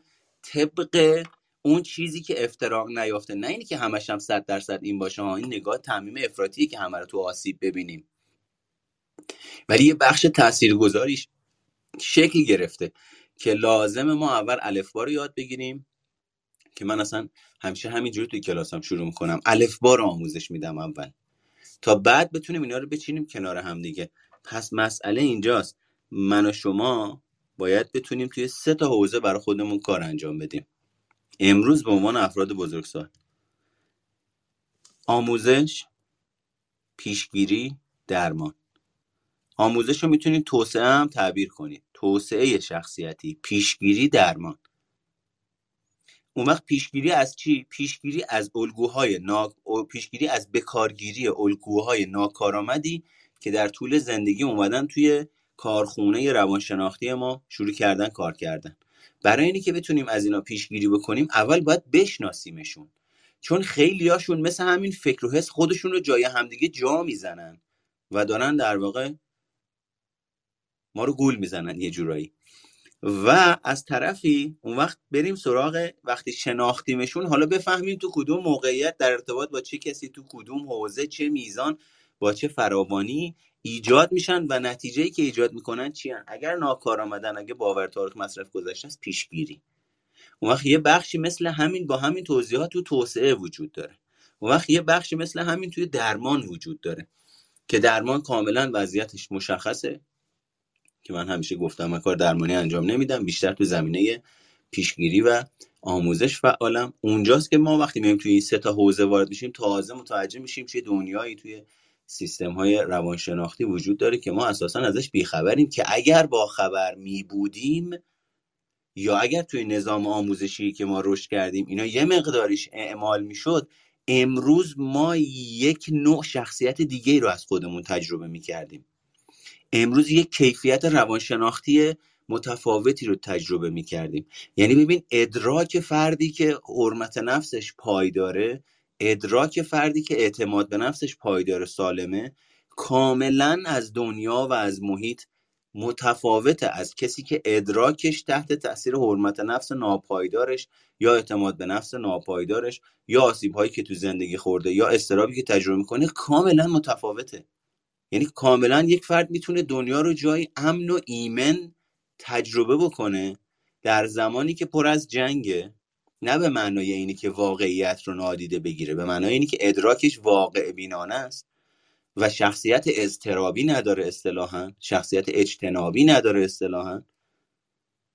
طبق اون چیزی که افتراق نیافته نه اینی که همش هم 100 درصد این باشه ها این نگاه تعمیم افراطیه که همه رو تو آسیب ببینیم. ولی یه بخش تاثیرگذاریش شکل گرفته که لازم ما اول الفبا رو یاد بگیریم که من اصلا همیشه همینجوری توی کلاسم شروع می‌کنم. الفبا رو آموزش میدم اول. تا بعد بتونیم اینا رو بچینیم کنار هم دیگه. پس مسئله اینجاست. من و شما باید بتونیم توی سه تا حوزه برای خودمون کار انجام بدیم. امروز به عنوان افراد بزرگسال. آموزش پیشگیری درمان. آموزش رو می‌تونید توسعه هم تعبیر کنید توسعه شخصیتی پیشگیری درمان. اون وقت پیشگیری از چی؟ پیشگیری از الگوهای نا... پیشگیری از بکارگیری الگوهای ناکارآمدی که در طول زندگی اومدن توی کارخونه روانشناختی ما شروع کردن کار کردن. برای اینی که بتونیم از اینا پیشگیری بکنیم اول باید بشناسیمشون. چون خیلیاشون مثل همین فکر و حس خودشون رو جای همدیگه جا می‌زنن و دارن در واقع ما رو گول می‌زنن یه جورایی. و از طرفی اون وقت بریم سراغ وقتی شناختیمشون حالا بفهمیم تو کدوم موقعیت در ارتباط با چه کسی تو کدوم حوزه چه میزان با چه فراوانی ایجاد میشن و نتیجه که ایجاد می‌کنن چی هن؟ اگر ناکار آمدن اگه باور تارک مصرف گذاشته است پیشگیری. اون وقت یه بخشی مثل همین با همین توضیحات تو توسعه وجود داره. اون وقت یه بخشی مثل همین توی درمان وجود داره. که درمان کاملا وضعیتش مشخصه. که من همیشه گفتم من کار درمانی انجام نمیدم. بیشتر تو زمینه پیشگیری و آموزش فعالم. اونجاست که ما وقتی میایم توی سه تا حوزه وارد میشیم تازه متوجه میشیم چه دنیایی توی سیستم های روانشناختی وجود داره که ما اساسا ازش بیخبریم که اگر با خبر می بودیم یا اگر توی نظام آموزشی که ما رشد کردیم اینا یه مقداریش اعمال می‌شد امروز ما یک نوع شخصیت دیگه رو از خودمون تجربه می‌کردیم. امروز یک کیفیت روانشناختی متفاوتی رو تجربه می‌کردیم. یعنی ببین ادراک فردی که حرمت نفسش پایداره ادراک فردی که اعتماد به نفسش پایدار سالمه کاملا از دنیا و از محیط متفاوته از کسی که ادراکش تحت تاثیر حرمت نفس ناپایدارش یا اعتماد به نفس ناپایدارش یا آسیب هایی که تو زندگی خورده یا استرابی که تجربه می‌کنه کاملا متفاوته. یعنی کاملا یک فرد می‌تونه دنیا رو جای امن و ایمن تجربه بکنه در زمانی که پر از جنگه. نه به معنای اینی که واقعیت رو نادیده بگیره به معنای اینی که ادراکش واقع بینانه است و شخصیت اضطرابی نداره اصطلاحا شخصیت اجتنابی نداره اصطلاحا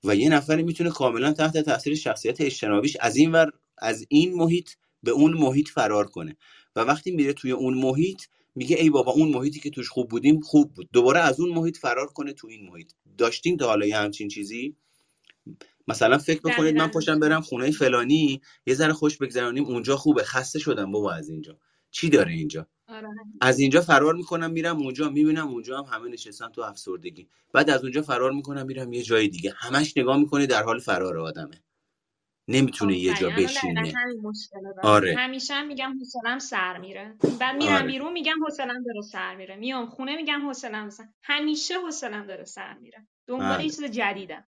و یه نفری می‌تونه کاملا تحت تاثیر شخصیت اجتنابیش از این ور از این محیط به اون محیط فرار کنه. و وقتی میره توی اون محیط میگه ای بابا اون محیطی که توش خوب بودیم خوب بود. دوباره از اون محیط فرار کنه تو این محیط. داشتین تا حالا یه همچین چیزی؟ مثلا فکر بکنید من پاشم برم خونه فلانی یه ذره خوش بگذرانیم اونجا خوبه خسته شدم بابا از اینجا. چی داره اینجا؟ آره. از اینجا فرار می‌کنم میرم اونجا می‌بینم اونجا هم همه نشستن تو افسردگی. بعد از اونجا فرار می‌کنم میرم یه جای دیگه. همش نگاه می‌کنه در حال فرار آدمه. نمی‌تونه یه جا بشینه آره. همیشه هم میگم حوصلم سر میره. بعد میرم آره. بیرون میگم حوصلم داره سر میره. میام خونه میگم حوصلم سر. همیشه حوصلم داره سر میره. دنبال آره. چیز جدیدم.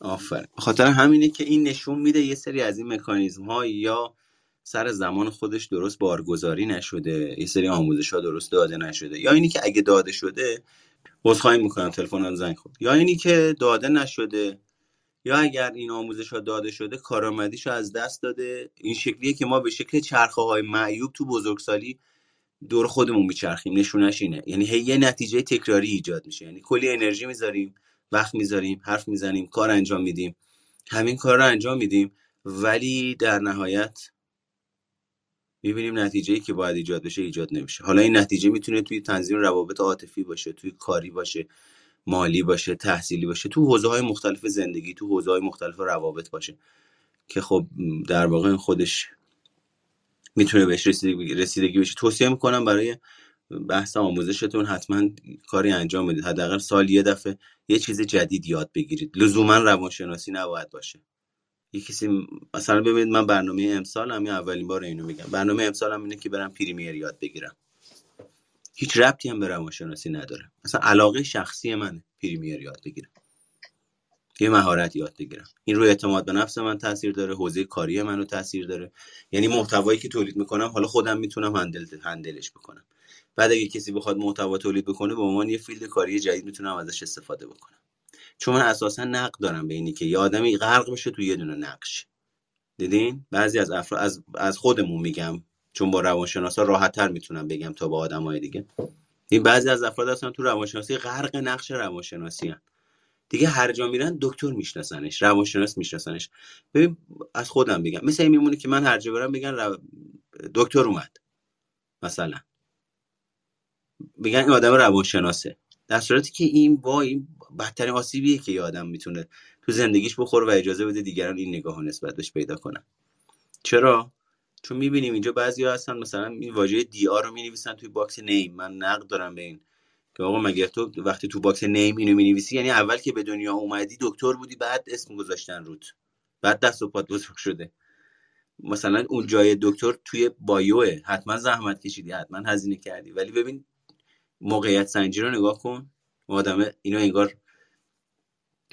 آفر خاطر همینه که این نشون میده یه سری از این مکانیزم ها یا سر زمان خودش درست بارگذاری نشده یه سری آموزش ها درست داده نشده یا اینی که اگه داده شده عذرخواهی می‌کنم تلفنم زنگ خورد. یا اینی که داده نشده یا اگر این آموزش ها داده شده کارآمدیش از دست داده. این شکلیه که ما به شکل چرخه های معیوب تو بزرگسالی دور خودمون میچرخیم. نشونش اینه. یعنی هی یه نتیجه تکراری ایجاد میشه. یعنی کلی انرژی می‌ذاریم وقت می‌ذاریم حرف می‌زنیم کار انجام میدیم. همین کار رو انجام میدیم ولی در نهایت می‌بینیم نتیجه ای که باید ایجاد بشه ایجاد نمیشه. حالا این نتیجه می‌تونه توی تنظیم روابط عاطفی باشه توی کاری باشه مالی باشه تحصیلی باشه تو حوزه های مختلف زندگی تو حوزه های مختلف روابط باشه که خب در واقع خودش می‌تونه بهش رسیدگی, بشه. توصیه می‌کنم برای بحث آموزشتون حتما کاری انجام بدید حداقل سال یه دفعه یه چیز جدید یاد بگیرید. لزوما روانشناسی نباید باشه. یه کسی مثلا ببینید من برنامه امسال هم اولین بار اینو میگم. برنامه امسال هم اینه که برم پریمیر یاد بگیرم. هیچ ربطی هم به روانشناسی نداره. مثلا علاقه شخصی من پریمیر یاد بگیرم. یه مهارت یاد بگیرم. این روی اعتماد به نفس من تاثیر داره حوزه کاری منو تاثیر داره. یعنی محتوایی که تولید می‌کنم حالا خودم می‌تونم هندل هندلش بکنم. بعد اگه کسی بخواد محتوا تولید بکنه به عنوان یه فیلد کاری جدید می‌تونم ازش استفاده بکنم. چون من اساسا نقد دارم به اینی که یه آدمی غرق بشه تو یه دونه نقش. دیدین؟ بعضی از افراد از از خودمون میگم چون با روانشناسا راحت تر می‌تونم بگم تا با آدمای دیگه. این بعضی از افراد هستن تو روانشناسی غرق نقش روانشناسی هن. دیگه هر جا میرن دکتر میشناسنش روانشناس میشناسنش. ببین از خودم بگم مثل این میمونه که من هر جا برم بگن رو... دکتر اومد. مثلا. بگن این آدم روانشناسه. در صورتی که این با این بدترین آسیبیه که یه آدم می‌تونه تو زندگیش بخوره و اجازه بده دیگران این نگاه نسبت بهش پیدا کنن. چرا؟ چون می‌بینیم اینجا بعضی هستن مثلا این واژه DR رو می‌نویسن توی box name. من نقد دارم به این که آقا مگه تو وقتی تو box name اینو می‌نویسی؟ یعنی اول که به دنیا اومدی دکتر بودی بعد اسم گذاشتن روت. بعد دست و پات بزرگ شده. مثلا اون جای دکتر توی بایوه. حتما زحمت کشیدی حتما هزینه کردی. ولی ببین موقعیت سنجی رو نگاه کن. آدم اینو انگار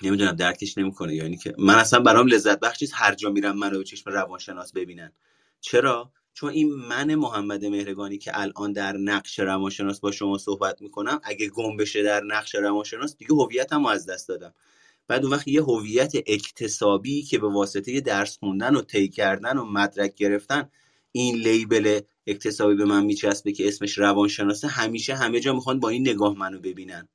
نمی‌دونم درکش نمی‌کنه. یعنی که من اصلا برام لذت بخش نیست هر جا میرم منو به چشم روانشناس ببینن. چرا؟ چون این من محمد مهرگانی که الان در نقش روانشناس با شما صحبت می‌کنم اگه گم بشه در نقش روانشناس دیگه هویتم از دست دادم. بعد اون وقت یه هویت اکتسابی که به واسطه درس خوندن و طی کردن و مدرک گرفتن این لیبل اکتسابی به من میچسبه که اسمش روانشناسه همیشه همه جا می‌خوان با این نگاه منو ببینن.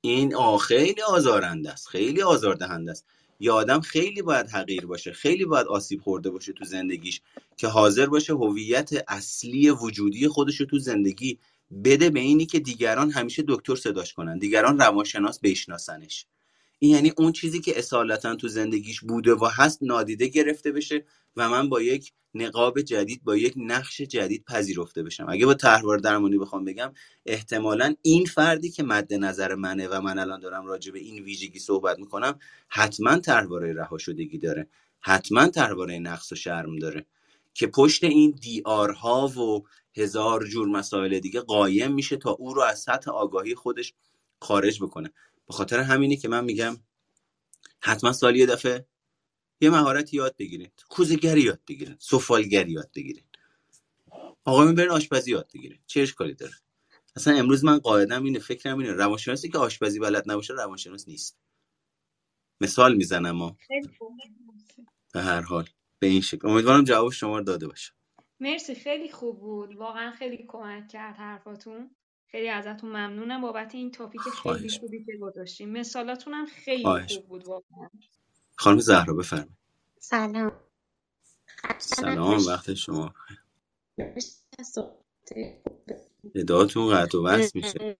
این آ خیلی آزارنده است خیلی آزاردهنده است. یه آدم خیلی باید حقیر باشه خیلی باید آسیب خورده باشه تو زندگیش که حاضر باشه هویت اصلی وجودی خودش رو تو زندگی بده به اینی که دیگران همیشه دکتر صداش کنن دیگران روانشناس بشناسنش. این یعنی اون چیزی که اصالتا تو زندگیش بوده و هست نادیده گرفته بشه و من با یک نقاب جدید با یک نقش جدید پذیرفته بشم. اگه با طرحواره درمانی بخوام بگم احتمالا این فردی که مد نظر منه و من الان دارم راجع به این ویژگی صحبت می‌کنم حتما رها شدگی داره. حتما طرحواره نقص و شرم داره. که پشت این دی ها و هزار جور مسائل دیگه قایم میشه تا او رو از سطح آگاهی خودش خارج بکنه. به خاطر همینه که من میگم حتما سال یه دفعه یه مهارت یاد بگیرید کوزگری یاد بگیرید سفالگری یاد بگیرید آقا برین آشپزی یاد بگیرید چه اشکالی داره؟ اصلا امروز من قاعدم اینه فکرم اینه. روانشناسی که آشپزی بلد نباشه روانشناس نیست. مثال می‌زنم ما به هر حال. به این شکل. امیدوارم جواب شما رو داده باشه. مرسی. خیلی خوب بود. واقعا خیلی کمک کرد حرفاتون. خیلی ازتون ممنونم. بابت این تاپیک خیلی خوبی که گذاشتیم مثالاتون هم خیلی خوب بود واقعا. خانم زهرا بفرمایید. سلام. سلام وقت شما صداتون قطع و وصل میشه.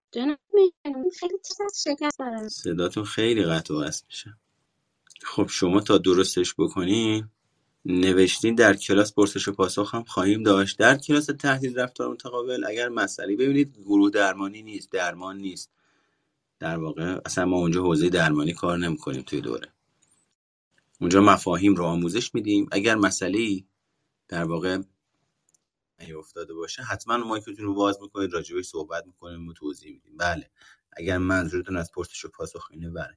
صداتون خیلی قطع و وصل میشه. خب شما تا درستش بکنین نوشتین در کلاس پرسش و پاسخ هم خواهیم داشت. در کلاس تحلیل رفتار متقابل اگر مسئله ببینید گروه درمانی نیست درمان نیست. در واقع اصلا ما اونجا حوزه درمانی کار نمی‌کنیم توی دوره. اونجا مفاهیم رو آموزش میدیم. اگر مسئله در واقع افتاده باشه حتما مایکتون رو باز می‌کنید راجبش صحبت می‌کنیم و توضیح میدیم. بله. اگر منظورتون از پرسش و پاسخ اینه بله.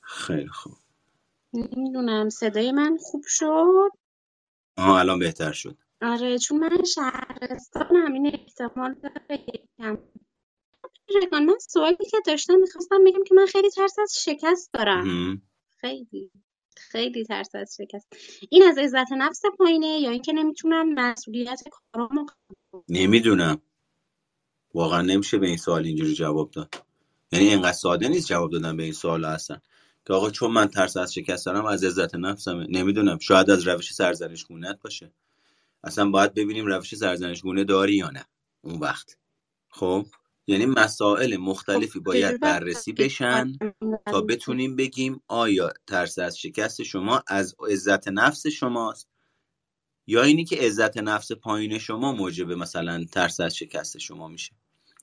خیلی خوب. نمی‌دونم صدای من خوب شد؟ آها الان بهتر شد. آره چون من شهرستانم این احتمال داره یکم. من سوالی که داشتم می‌خواستم بگم که من خیلی ترس از شکست دارم. خیلی. خیلی ترس از شکست. این از عزت نفس پایینه یا اینکه نمی‌تونم مسئولیت کارامو نمی‌دونم. واقعا نمیشه به این سوال اینجوری جواب داد. یعنی اینقدر ساده نیست جواب دادن به این سوال هستن که آقا چون من ترس از شکست دارم از عزت نفسم نمی‌دونم. شاید از روش سرزنش گونت باشه. اصلا باید ببینیم روش سرزنش گونه داری یا نه. اون وقت. خب؟ یعنی مسائل مختلفی خب، باید بررسی بشن تا بتونیم بگیم آیا ترس از شکست شما از عزت نفس شماست یا اینی که عزت نفس پایین شما موجب مثلا ترس از شکست شما میشه.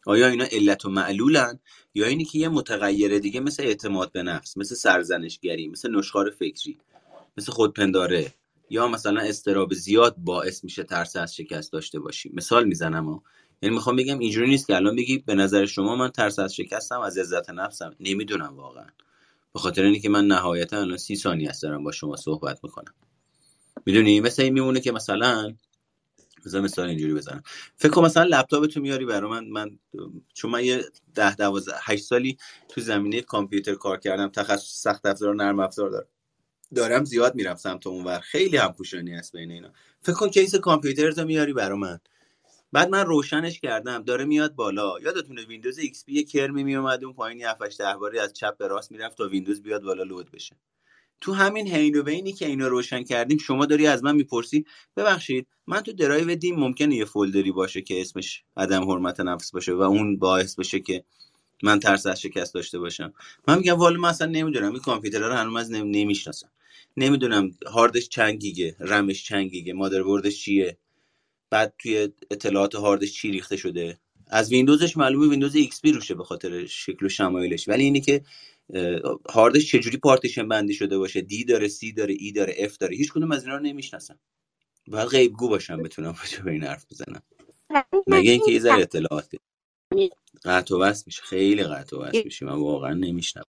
آیا اینا علت و معلولن یا اینی که یه متغیر دیگه مثل اعتماد به نفس مثل سرزنشگری مثل نشخار فکری مثل خودپنداره یا مثلا استراب زیاد باعث میشه ترس از شکست داشته باشی مثال می‌زنم یعنی می‌خوام بگم اینجوری نیست که الان بگی به نظر شما من ترس از شکستم از عزت نفسم. نمی‌دونم واقعا. به خاطر اینکه من نهایتا الان سی ثانیه است دارم با شما صحبت می‌کنم. می‌دونی؟ مثل این میمونه که مثلا مثلا مثال اینجوری بزنم. فکر کنم مثلا لپتاپ تو میاری برای من. من چون من یه ده دوازده هشت سالی تو زمینه کامپیوتر کار کردم. تخصص سخت افزار و نرم افزار دارم. دارم زیاد میرم سمت اونور. خیلی هم پوشانی هست بین اینا. فکر کن کیس کامپیوتر تو میاری برای من. بعد من روشنش کردم داره میاد بالا. یادتونه ویندوز ایکس پی کرمی میومد اون پایین 7 ده باری از چپ به راست می‌رفت تا ویندوز بیاد بالا load بشه. تو همین حین و بینی که اینو روشن کردیم شما داری از من می‌پرسی؟ ببخشید من تو drive D م ممکنه یه folder ی باشه که اسمش عدم حرمت نفس باشه و اون باعث بشه که من ترس از شکست داشته باشم. من میگم والا من اصلا نمی‌دونم. این کامپیوتر رو هنوز نمی‌شناسم. نمی‌دونم هاردش چند گیگه رمش چند گیگه مادربردش چیه؟ بعد توی اطلاعات هاردش چی ریخته شده؟ از ویندوزش معلومه ویندوز ایکس پی روشه به خاطر شکل و شمایلش. ولی اینی که هاردش چجوری پارتیشن بندی شده باشه؟ D داره C داره E داره F داره. هیچ کدوم از اینا رو نمی‌شناسم باید غیبگو باشم بتونم به این حرف بزنم مگه اینکه یه ذره اطلاعات قطع و وصل میشه. خیلی قطع و وصل میشه. من واقعا نمیشنوم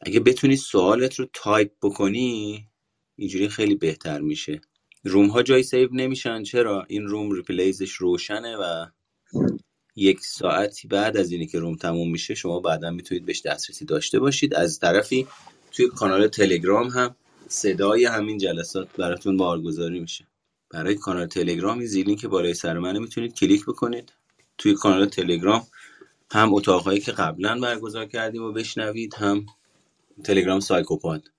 اگه بتونی سوالت رو تایپ بکنی اینجوری خیلی بهتر میشه. room ها جایی save نمیشن. چرا؟ این room replays ش روشنه و یک ساعتی بعد از اینی که room تموم میشه شما بعدا می‌تونید بهش دسترسی داشته باشید. از طرفی توی کانال تلگرام هم صدای همین جلسات براتون بارگذاری میشه. برای کانال تلگرام این زیلین که بالای سر منه می‌تونید کلیک بکنید. توی کانال تلگرام هم اتاقهایی که قبلا برگزار کردیم و بشنوید هم تلگرام سایکوپاد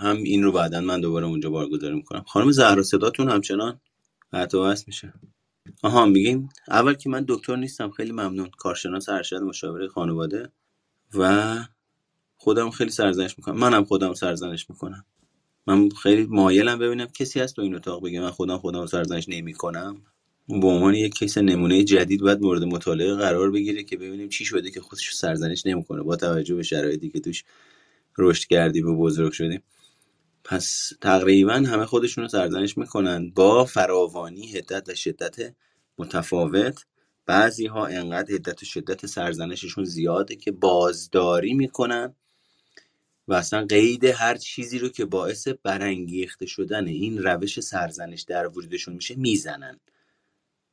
هم این رو بعدا من دوباره اونجا بارگذاری می‌کنم. خانم زهرا صداتون همچنان قطع میشه. آها میگیم اول که من دکتر نیستم. خیلی ممنون. کارشناس ارشد مشاوره خانواده و خودم خیلی سرزنش می‌کنم. منم خودم سرزنش می‌کنم. من خیلی مایلم ببینم کسی هست تو این اتاق بگه من خودم خودم سرزنش نمی‌کنم. به عنوان یک کیس نمونه جدید باید مورد مطالعه قرار بگیره که ببینیم چی شده که خودش سرزنش نمی‌کنه. با توجه به شرایطی که توش رشد کردیم و بزرگ شدیم پس تقریبا همه خودشون رو سرزنش می‌کنن. با فراوانی هدت و شدت متفاوت بعضی ها انقدر هدت و شدت سرزنششون زیاده که بازداری می‌کنن و اصلا قید هر چیزی رو که باعث برانگیخته شدن این روش سرزنش در وجودشون میشه می‌زنن.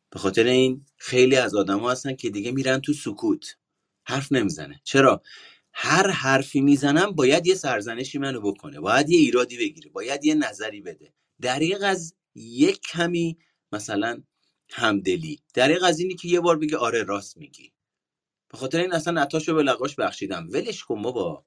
به خاطر این خیلی از آدما هستن که دیگه میرن تو سکوت. حرف نمی‌زنه. چرا؟ هر حرفی می‌زنم باید یه سرزنشی منو بکنه باید یه ایرادی بگیره باید یه نظری بده. دریق از یک کمی مثلا همدلی. دریق از اینی که یه بار بگه آره راست میگی. به خاطر این اصلا نتاشو به لقاش بخشیدم. ولش کن بابا.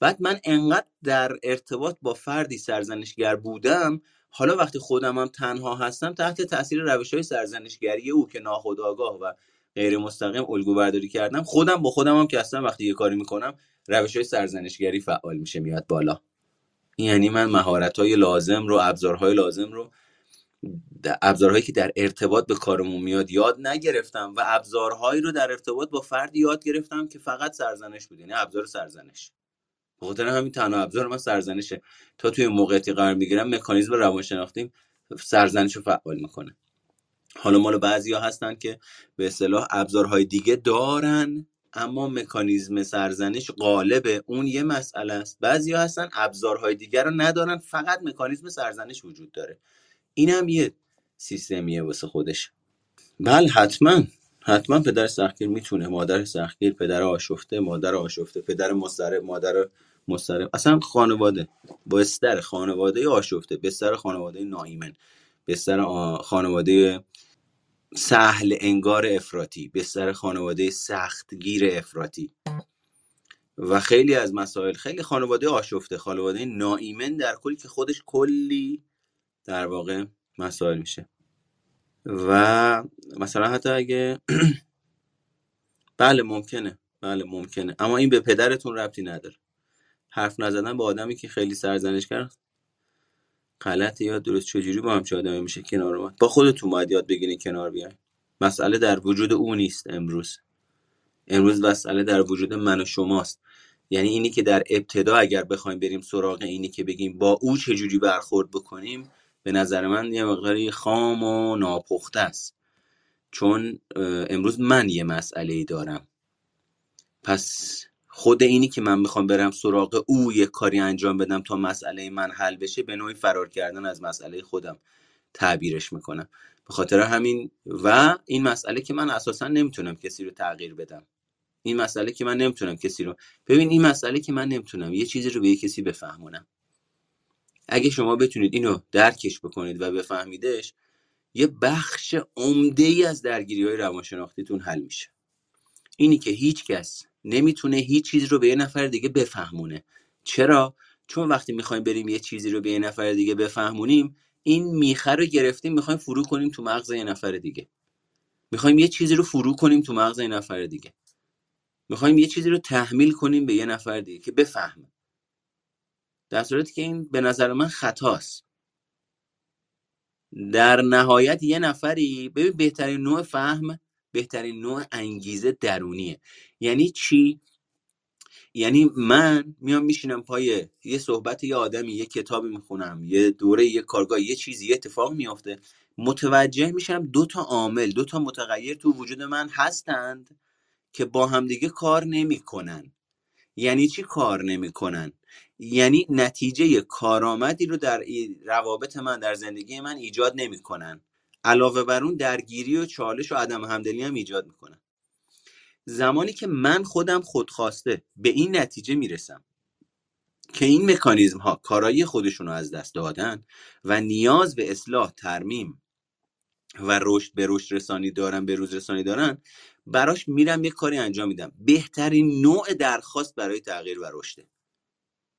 بعد من انقدر در ارتباط با فردی سرزنشگر بودم حالا وقتی خودم هم تنها هستم تحت تاثیر روش های سرزنشگری او که ناخودآگاه و غیر مستقیم الگو برداری کردم. خودم با خودم هم که اصلا وقتی یه کاری می‌کنم روش های سرزنشگری فعال میشه میاد بالا. یعنی من مهارت های لازم رو ابزارهای لازم رو ابزارهایی که در ارتباط به کارمون میاد یاد نگرفتم و ابزارهایی رو در ارتباط با فردی یاد گرفتم که فقط سرزنش بود یعنی ابزار سرزنش. به خاطر همین تنها ابزار من سرزنشه. تا توی موقعیتی قرار می‌گیرم مکانیزم روانشناختیم سرزنش رو فعال می‌کنه. حالا مال بعضی ها هستن که به اصطلاح ابزارهای دیگه دارن اما مکانیزم سرزنش غالبه. اون یه مسئله است. بعضی ها هستن ابزارهای دیگر رو ندارن فقط مکانیزم سرزنش وجود داره. این هم یه سیستمیه واسه خودش. بله حتما. حتما پدر سختگیر می‌تونه. مادر سختگیر پدر آشفته مادر آشفته پدر مسترب مادر مسترب اصلا خانواده. با استر خانواده آشفته بستر خانواده نایمن. بستر خانواده سهل انگار افراطی بستر خانواده سختگیر افراطی. و خیلی از مسائل خیلی خانواده آشفته خانواده نایمن در کلی که خودش کلی در واقع مسائل میشه. و مثلا حتی اگه بله ممکنه بله ممکنه اما این به پدرتون ربطی نداره. حرف نزدن با آدمی که خیلی سرزنش کرد غلط یا درست چجوری با هم آدمی میشه کنار اومد با خودتون باید یاد بگیرین کنار بیاین. مسئله در وجود او نیست امروز. امروز مسئله در وجود من و شماست. یعنی اینی که در ابتدا اگر بخوایم بریم سراغ اینی که بگیم با او چجوری برخورد بکنیم به نظر من یه مقداری خام و ناپخته است. چون امروز من یه مسئله ای دارم. پس خود اینی که من می‌خوام برم سراغ او یه کاری انجام بدم تا مسئله من حل بشه به نوعی فرار کردن از مسئله خودم تعبیرش می‌کنم. به خاطر همین و این مسئله که من اساسا نمی‌تونم کسی رو تغییر بدم. این مسئله که من نمی‌تونم کسی رو ببین این مسئله که من نمی‌تونم یه چیزی رو به یه کسی بفهمونم. اگه شما بتونید اینو درکش بکنید و بفهمیدش یه بخش عمده ای از درگیری های روانشناختیتون حل میشه. اینی که هیچ کس نمی‌تونه هیچ چیز رو به یه نفر دیگه بفهمونه. چرا؟ چون وقتی می‌خوایم بریم یه چیزی رو به یه نفر دیگه بفهمونیم این میخه رو گرفتیم می‌خوایم فرو کنیم تو مغز یه نفر دیگه. می‌خوایم یه چیزی رو فرو کنیم تو مغز یه نفر دیگه. می‌خوایم یه چیزی رو تحمیل کنیم به یه نفر دیگه که بفهمه. در صورتی که این به نظر من خطاست. در نهایت یه نفری ببین بهترین نوع فهم بهترین نوع انگیزه درونیه. یعنی چی؟ یعنی من میام میشینم پای یه صحبت یه آدمی یه کتابی می‌خونم یه دوره یه کارگاه یه چیزی یه اتفاق میافته. متوجه میشم دو تا عامل دو تا متغیر تو وجود من هستند که با همدیگه کار نمی‌کنن. یعنی چی کار نمی‌کنن؟ یعنی نتیجه کارآمدی رو در روابط من در زندگی من ایجاد نمی‌کنن. علاوه بر اون درگیری و چالش و عدم همدلی هم ایجاد می‌کنن زمانی که من خودم خودخواسته به این نتیجه می‌رسم که این مکانیزم ها کارایی خودشون رو از دست دادن و نیاز به اصلاح ترمیم و رشد به رشد رسانی دارن به روز رسانی دارن براش میرم یه کاری انجام میدم. بهترین نوع درخواست برای تغییر و رشده.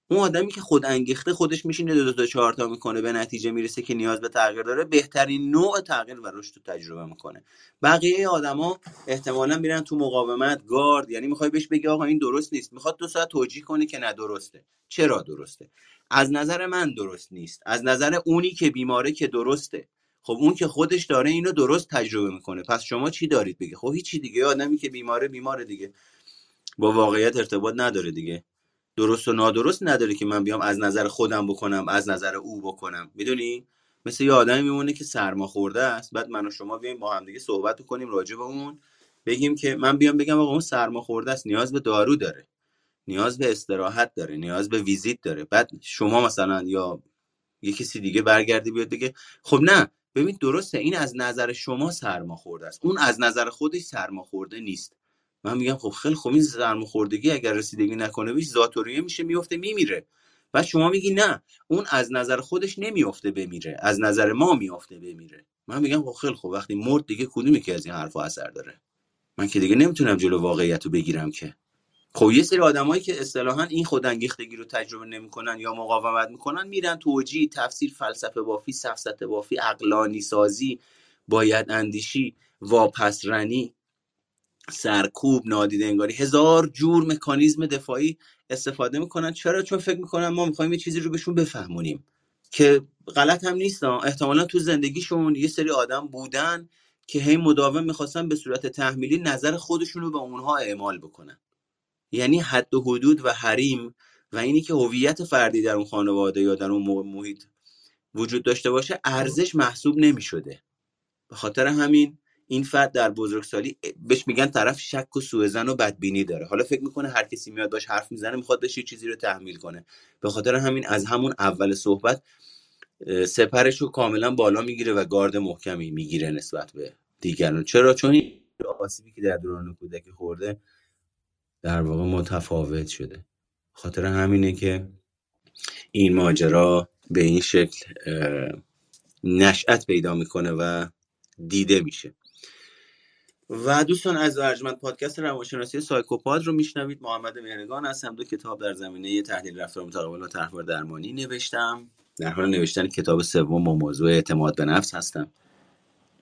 اون آدمی که خود انگیخته خودش میشینه دو, تا چهار تا می‌کنه به نتیجه می‌رسه که نیاز به تغییر داره بهترین نوع تغییر و رشد رو تجربه می‌کنه. بقیه آدما احتمالا میرن تو مقاومت گارد یعنی می‌خوای بهش بگی آقا این درست نیست می‌خواد دو ساعت توجیه کنه که نه درسته. چرا درسته؟ از نظر من درست نیست. از نظر اونی که بیماره که درسته. خب اون که خودش داره اینو درست تجربه می‌کنه. پس شما چی دارید بگه خب هیچی دیگه. آدمی که بیماره بیماره دیگه. با واقعیت ارتباط نداره دیگه. درست و نادرست نداره که من بیام از نظر خودم بکنم از نظر او بکنم. می‌دونی؟ مثل یه آدمی میمونه که سرما خورده است بعد من و شما بیایم با هم دیگه صحبت کنیم راجع به اون. بگیم که من بیام بگم آقا اون سرما خورده است نیاز به دارو داره. نیاز به استراحت داره نیاز به ویزیت داره. بعد شما مثلا یا یه کسی دیگه برگردی بیاد دیگه خب نه ببین درسته این از نظر شما سرما خورده است. اون از نظر خودش سرما خورده نیست. من میگم خب خیلی خوب این سرماخوردگی اگر رسیدگی نکنه بیش ذاتوریه میشه میفته میمیره. و شما میگی نه اون از نظر خودش نمیافته بمیره از نظر ما میافته بمیره. من میگم خب خیلی خوب وقتی مرد دیگه کدومی که از این حرفا اثر داره؟ من که دیگه نمی‌تونم جلو واقعیت رو بگیرم که. خب یه سری آدمایی که اصطلاحا این خودانگیختگی رو تجربه نمی‌کنن یا مقاومت می‌کنن میرن توجیه تفسیر فلسفه بافی سفسطه بافی عقلانی سازی باید اندیشی واپسرنی سرکوب نادیده انگاری هزار جور مکانیزم دفاعی استفاده می‌کنن. چرا؟ چون فکر می‌کنن ما می‌خوایم یه چیزی رو بهشون بفهمونیم که غلط هم نیست. احتمالا تو زندگیشون یه سری آدم بودن که هی مداوم می‌خواستن به صورت تحمیلی نظر خودشون رو به اونها اعمال بکنن. یعنی حد و حدود و حریم و اینی که هویت فردی در اون خانواده یا در اون محیط وجود داشته باشه ارزش محسوب نمی‌شده. به خاطر همین این فرد در بزرگسالی بهش میگن طرف شک و سوء و بدبینی داره. حالا فکر می‌کنه هر کسی میاد باش حرف می‌زنه می‌خواد بهش چیزی رو تحمیل کنه. به خاطر همین از همون اول صحبت سپرش رو کاملا بالا می‌گیره و گارد محکمی می‌گیره نسبت به دیگران. چرا؟ چون این آسیبی که در دوران کودکی خورده در واقع متفاوت شده. خاطر همینه که این ماجرا به این شکل نشأت پیدا می‌کنه و دیده میشه. و دوستان از ارجمند پادکست روانشناسی سایکوپاد رو میشنوید. محمد مهرگان هستم دو کتاب در زمینه تحلیل رفتار متقابل و طرحوار درمانی نوشتم. در حال نوشتن کتاب سوم با موضوع اعتماد به نفس هستم.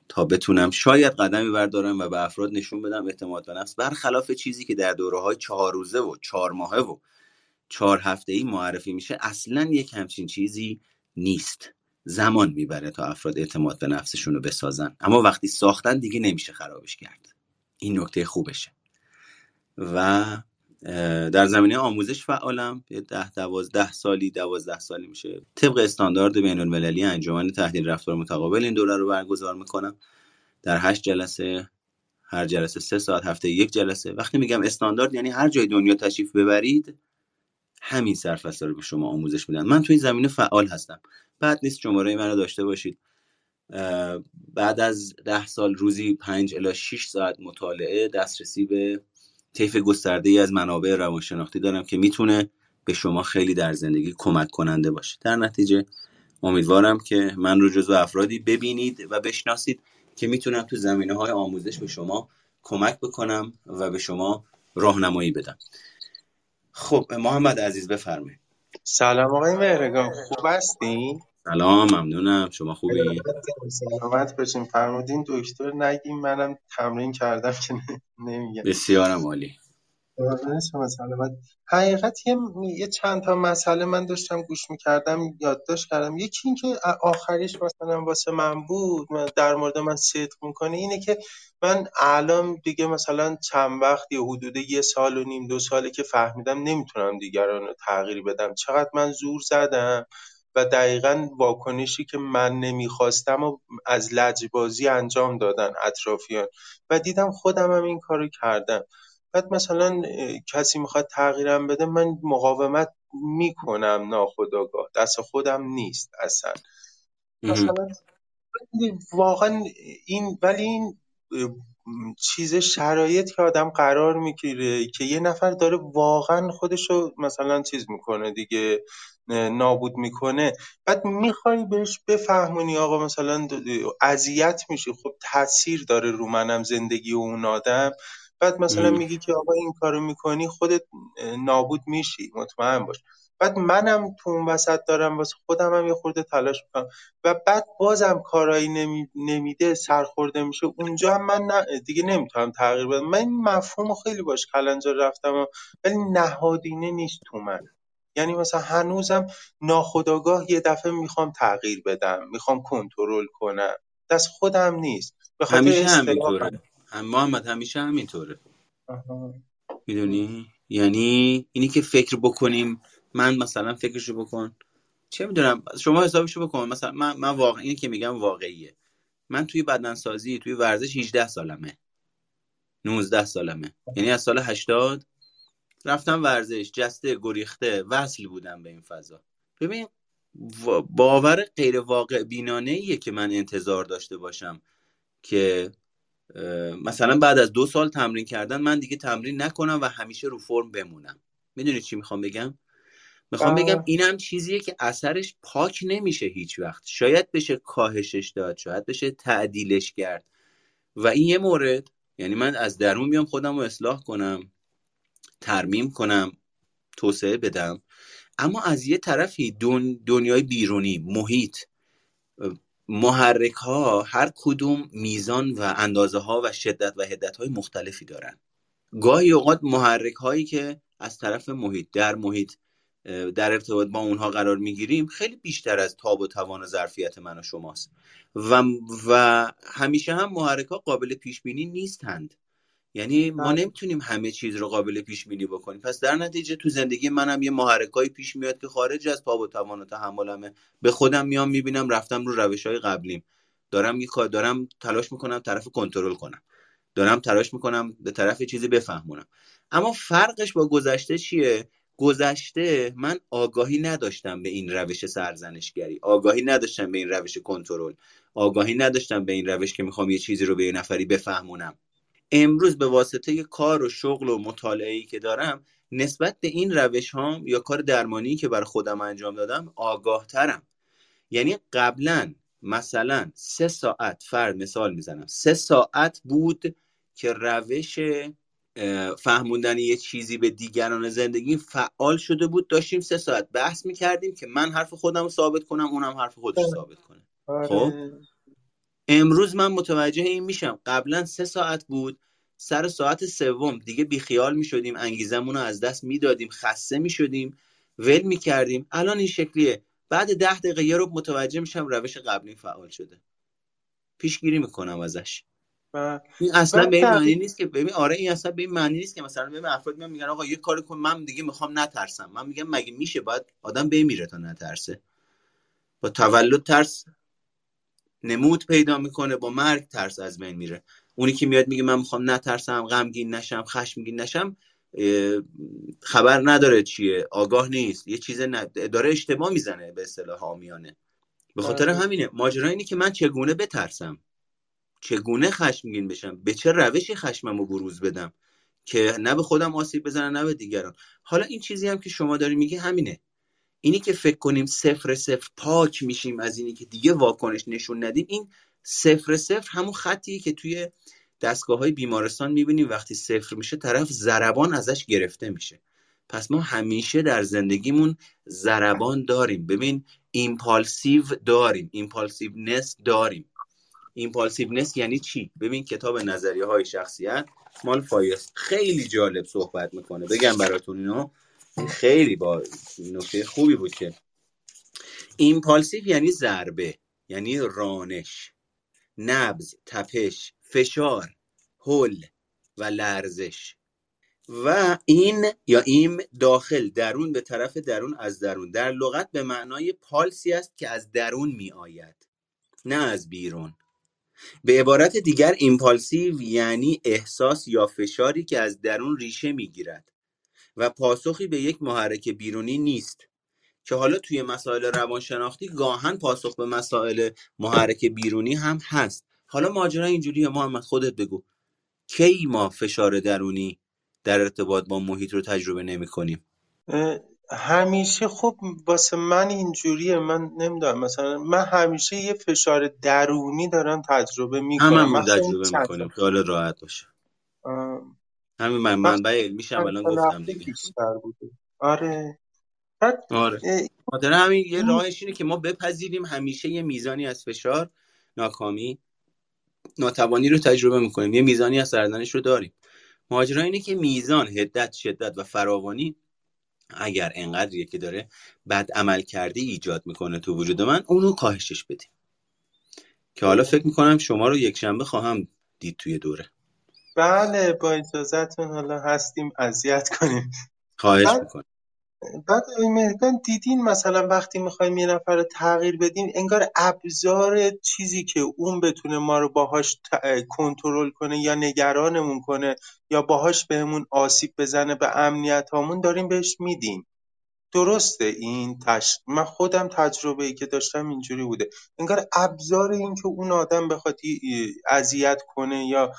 تا بتونم شاید قدمی بردارم و به افراد نشون بدم اعتماد به نفس برخلاف چیزی که در دوره های چهار روزه و چهار ماهه و چهار هفته ای معرفی میشه اصلا یک همچین چیزی نیست. زمان می‌بره تا افراد اعتماد به نفسشون رو بسازن. اما وقتی ساختن دیگه نمیشه خرابش کرد. این نکته خوبشه. و در زمینه آموزش فعالم ده دوازده سالی دوازده سالی میشه. طبق استاندارد بین المللی انجمن تحلیل رفتار متقابل این دوره رو برگزار می‌کنم. در هشت جلسه هر جلسه سه ساعت هفته یک جلسه. وقتی میگم استاندارد یعنی هر جای دنیا تشریف ببرید همین سرفصل رو به شما آموزش میدن. من تو این زمینه فعال هستم. بعد نیست شماره من رو داشته باشید. بعد از ده سال روزی پنج الا 6 ساعت مطالعه دسترسی به طیف گسترده ای از منابع روانشناختی دارم که می‌تونه به شما خیلی در زندگی کمک کننده باشه. در نتیجه امیدوارم که من رو جزو افرادی ببینید و بشناسید که می‌تونم تو زمینه های آموزش به شما کمک بکنم و به شما راهنمایی بدم. خب محمد عزیز بفرمایید. سلام آقای مهرگان خوب هستین سلام ممنونم. شما خوبی؟ سلامت باشین فرمودین دکتر نگیم منم تمرین کردم که نمیگم. بسیارم عالی. شما سلامت. حقیقت یه, یه چند تا مسئله من داشتم گوش می‌کردم یادداشت کردم. یکی این که آخریش مثلا واسه من بود در مورد من صدق می‌کنه اینه که من الان دیگه مثلا چند وقت یا حدود یه سال و نیم دو ساله که فهمیدم نمی‌تونم دیگران رو تغییر بدم. چقدر من زور زدم و دقیقا واکنشی که من نمی‌خواستم و از لجبازی انجام دادن اطرافیان. و دیدم خودم هم این کارو کردم. بعد مثلا کسی می‌خواد تغییرم بده من مقاومت می‌کنم ناخداگاه دست خودم نیست اصلا. مثلا واقعا این ولی این چیز شرایط که آدم قرار می‌گیره که یه نفر داره واقعا خودشو مثلا چیز می‌کنه دیگه. نابود می‌کنه. بعد می‌خوای بهش بفهمونی آقا مثلا اذیت میشه خب تاثیر داره رو منم زندگی اون آدم. بعد مثلا میگی که آقا این کارو می‌کنی خودت نابود میشی. مطمئن باش. بعد منم تو اون وسط دارم واسه خودم هم یه خورده تلاش می‌کنم. و بعد بازم کارایی نمی... نمیده سرخورده میشه. اونجا هم من دیگه نمی‌تونم تغییر بدم. من این مفهوم خیلی باش کلنجا رفتم ولی نهادینه نیست تو من. یعنی مثلا هنوزم ناخداگاه یه دفعه می‌خوام تغییر بدم می‌خوام کنترل کنم. دست خودم نیست. همیشه همینطوره. هم محمد همیشه همینطوره. می‌دونی؟ یعنی اینی که فکر بکنیم من مثلا فکرشو بکن. چه می‌دونم؟ شما حسابشو بکن. مثلا من من واقع اینی که میگم واقعیه. من توی بدنسازی توی ورزش 18 سالمه. 19 سالمه. یعنی از سال 80 رفتم ورزش جسته گریخته وصل بودم به این فضا. ببین باور غیر واقع بینانه ایه که من انتظار داشته باشم که مثلا بعد از دو سال تمرین کردن من دیگه تمرین نکنم و همیشه رو فرم بمونم. می‌دونی چی می‌خوام بگم؟ می‌خوام بگم اینم چیزیه که اثرش پاک نمیشه هیچ وقت. شاید بشه کاهشش داد شاید بشه تعدیلش کرد. و این یه مورد یعنی من از درون بیام خودم رو اصلاح کنم. ترمیم کنم توسعه بدم. اما از یه طرفی دنیای بیرونی محیط محرک ها هر کدوم میزان و اندازه ها و شدت و حدت های مختلفی دارن. گاهی اوقات محرک هایی که از طرف محیط در محیط در ارتباط با اونها قرار می‌گیریم خیلی بیشتر از تاب و توان و ظرفیت من و شماست. و, و همیشه هم محرک ها قابل پیش بینی نیستند. یعنی ما بله. نمی‌تونیم همه چیز رو قابل پیش بینی بکنیم. پس در نتیجه تو زندگی منم یه محرکایی پیش میاد که خارج از تاب و توان و تحملمه. به خودم میام می‌بینم رفتم رو روش های قبلیم. دارم یه دارم تلاش می‌کنم طرف کنترل کنم. دارم تلاش می‌کنم به طرف چیزی بفهمونم. اما فرقش با گذشته چیه؟ گذشته من آگاهی نداشتم به این روش سرزنشگری. آگاهی نداشتم به این روش کنترل. آگاهی نداشتم به این روش که می‌خوام یه چیزی رو به یه نفری بفهمونم. امروز به واسطه کار و شغل و مطالعه که دارم نسبت به این روش هام یا کار درمانی که بر خودم انجام دادم آگاه ترم یعنی قبلا مثلا سه ساعت فرد مثال می‌زنم سه ساعت بود که روش فهموندن یه چیزی به دیگران زندگی فعال شده بود. داشتیم سه ساعت بحث می‌کردیم که من حرف خودم رو ثابت کنم اونم حرف خودش ثابت کنه. آره. خب؟ امروز من متوجه این میشم. قبلا سه ساعت بود. سر ساعت سوم. دیگه بیخیال می‌شدیم. انگیزمون رو از دست می‌دادیم. خسته می‌شدیم. ول می‌کردیم. الان این شکلیه. بعد ده دقیقه یه رو متوجه میشم روش قبلی فعال شده. پیشگیری می‌کنم ازش. این اصلا به این معنی نیست که ببین آره این اصلا به این معنی نیست که مثلا ببین افراد میان میگن آقا یه کاری کن من دیگه می‌خوام نترسم. من میگم مگه میشه؟ باید آدم بمیره تا نترسه. با تولد ترس. نمود پیدا می‌کنه با مرگ ترس از بین میره. اونی که میاد میگه من می‌خوام نترسم غمگین نشم خشمگین نشم خبر نداره چیه آگاه نیست یه چیز داره اشتباه می‌زنه به اصطلاح حامیانه. به خاطر بله. همینه ماجرا اینه که من چگونه بترسم؟ چگونه خشمگین بشم؟ به چه روشی خشمم رو بروز بدم؟ که نه به خودم آسیب بزنم نه به دیگران. حالا این چیزی هم که شما داری میگه همینه. اینی که فکر کنیم صفر صفر پاک میشیم از اینی که دیگه واکنش نشون ندیم این صفر صفر همون خطیه که توی دستگاه های بیمارستان می‌بینیم وقتی صفر میشه طرف ضربان ازش گرفته میشه. پس ما همیشه در زندگیمون ضربان داریم. ببین impulsive داریم impulsiveness داریم. impulsiveness یعنی چی؟ ببین کتاب نظریه های شخصیت مال فایست خیلی جالب صحبت می‌کنه. بگم براتون اینو. خیلی با نکته خوبی بود که impulsive یعنی ضربه یعنی رانش نبض تپش فشار هل و لرزش. و in یا in داخل درون به طرف درون از درون. در لغت به معنای پالسی است که از درون می آید نه از بیرون. به عبارت دیگر impulsive یعنی احساس یا فشاری که از درون ریشه می‌گیرد و پاسخی به یک محرک بیرونی نیست. که حالا توی مسائل روانشناختی گاهن پاسخ به مسائل محرک بیرونی هم هست. حالا ماجرا اینجوریه محمد خودت بگو. کی ما فشار درونی در ارتباط با محیط رو تجربه نمی کنیم؟ همیشه خب واسه من اینجوریه من نمی‌دونم مثلا من همیشه یه فشار درونی دارم تجربه می‌کنم هممون تجربه می‌کنیم خیال راحت باشه. همین من منبع علمیشم الان گفتم دیگه. بیشتر بوده. آره. آره. خاطر همین یه راهش اینه که ما بپذیریم همیشه یه میزانی از فشار ناکامی ناتوانی رو تجربه می‌کنیم. یه میزانی از سردنش رو داریم. ماجرا اینه که میزان هدت شدت و فراوانی اگر انقدریه که داره بد عمل کرده ایجاد می‌کنه تو وجود من اونو کاهشش بدیم. که حالا فکر می‌کنم شما رو یک شنبه خواهم دید توی دوره. بله با اجازتون حالا هستیم اذیت کنیم. خواهش می‌کنم. بعد مهدان دیدین مثلا وقتی می‌خوایم یه نفر رو تغییر بدیم انگار ابزار چیزی که اون بتونه ما رو باهاش کنترل کنه یا نگرانمون کنه یا باهاش بهمون آسیب بزنه به امنیت هامون داریم بهش میدیم درسته این تش... من خودم تجربه ای که داشتم اینجوری بوده. انگار ابزار این که اون آدم بخواد اذیت کنه یا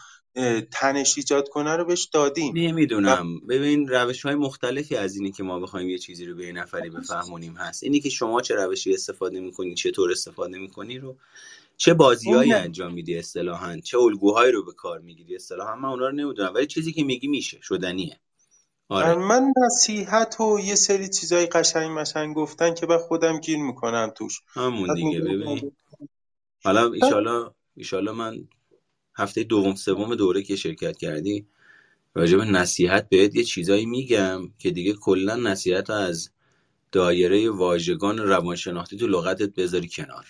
تنش ایجاد کنه رو بهش دادیم. نمی‌دونم. ببین روش های مختلفی از اینی که ما بخوایم یه چیزی رو به یه نفری بفهمونیم هست. اینی که شما چه روشی استفاده می‌کنی چطور استفاده می‌کنی رو چه بازیهایی انجام میدی اصطلاحا؟ چه الگوهایی رو به کار می‌گیری اصطلاحا؟ من اونا رو نمی‌دونم. ولی چیزی که میگی میشه. شدنیه. آره. من نصیحت و یه سری چیزای قشنگ مشنگ گفتن که به خودم گیر می‌کنم توش. همون دیگه ببین. حالا ایشالا ایشالا من هفته دوم سوم دوره که شرکت کردی راجع به نصیحت بهت یه چیزایی میگم که دیگه کلا نصیحت از دایره واژگان روانشناختی تو لغتت بذاری کنار.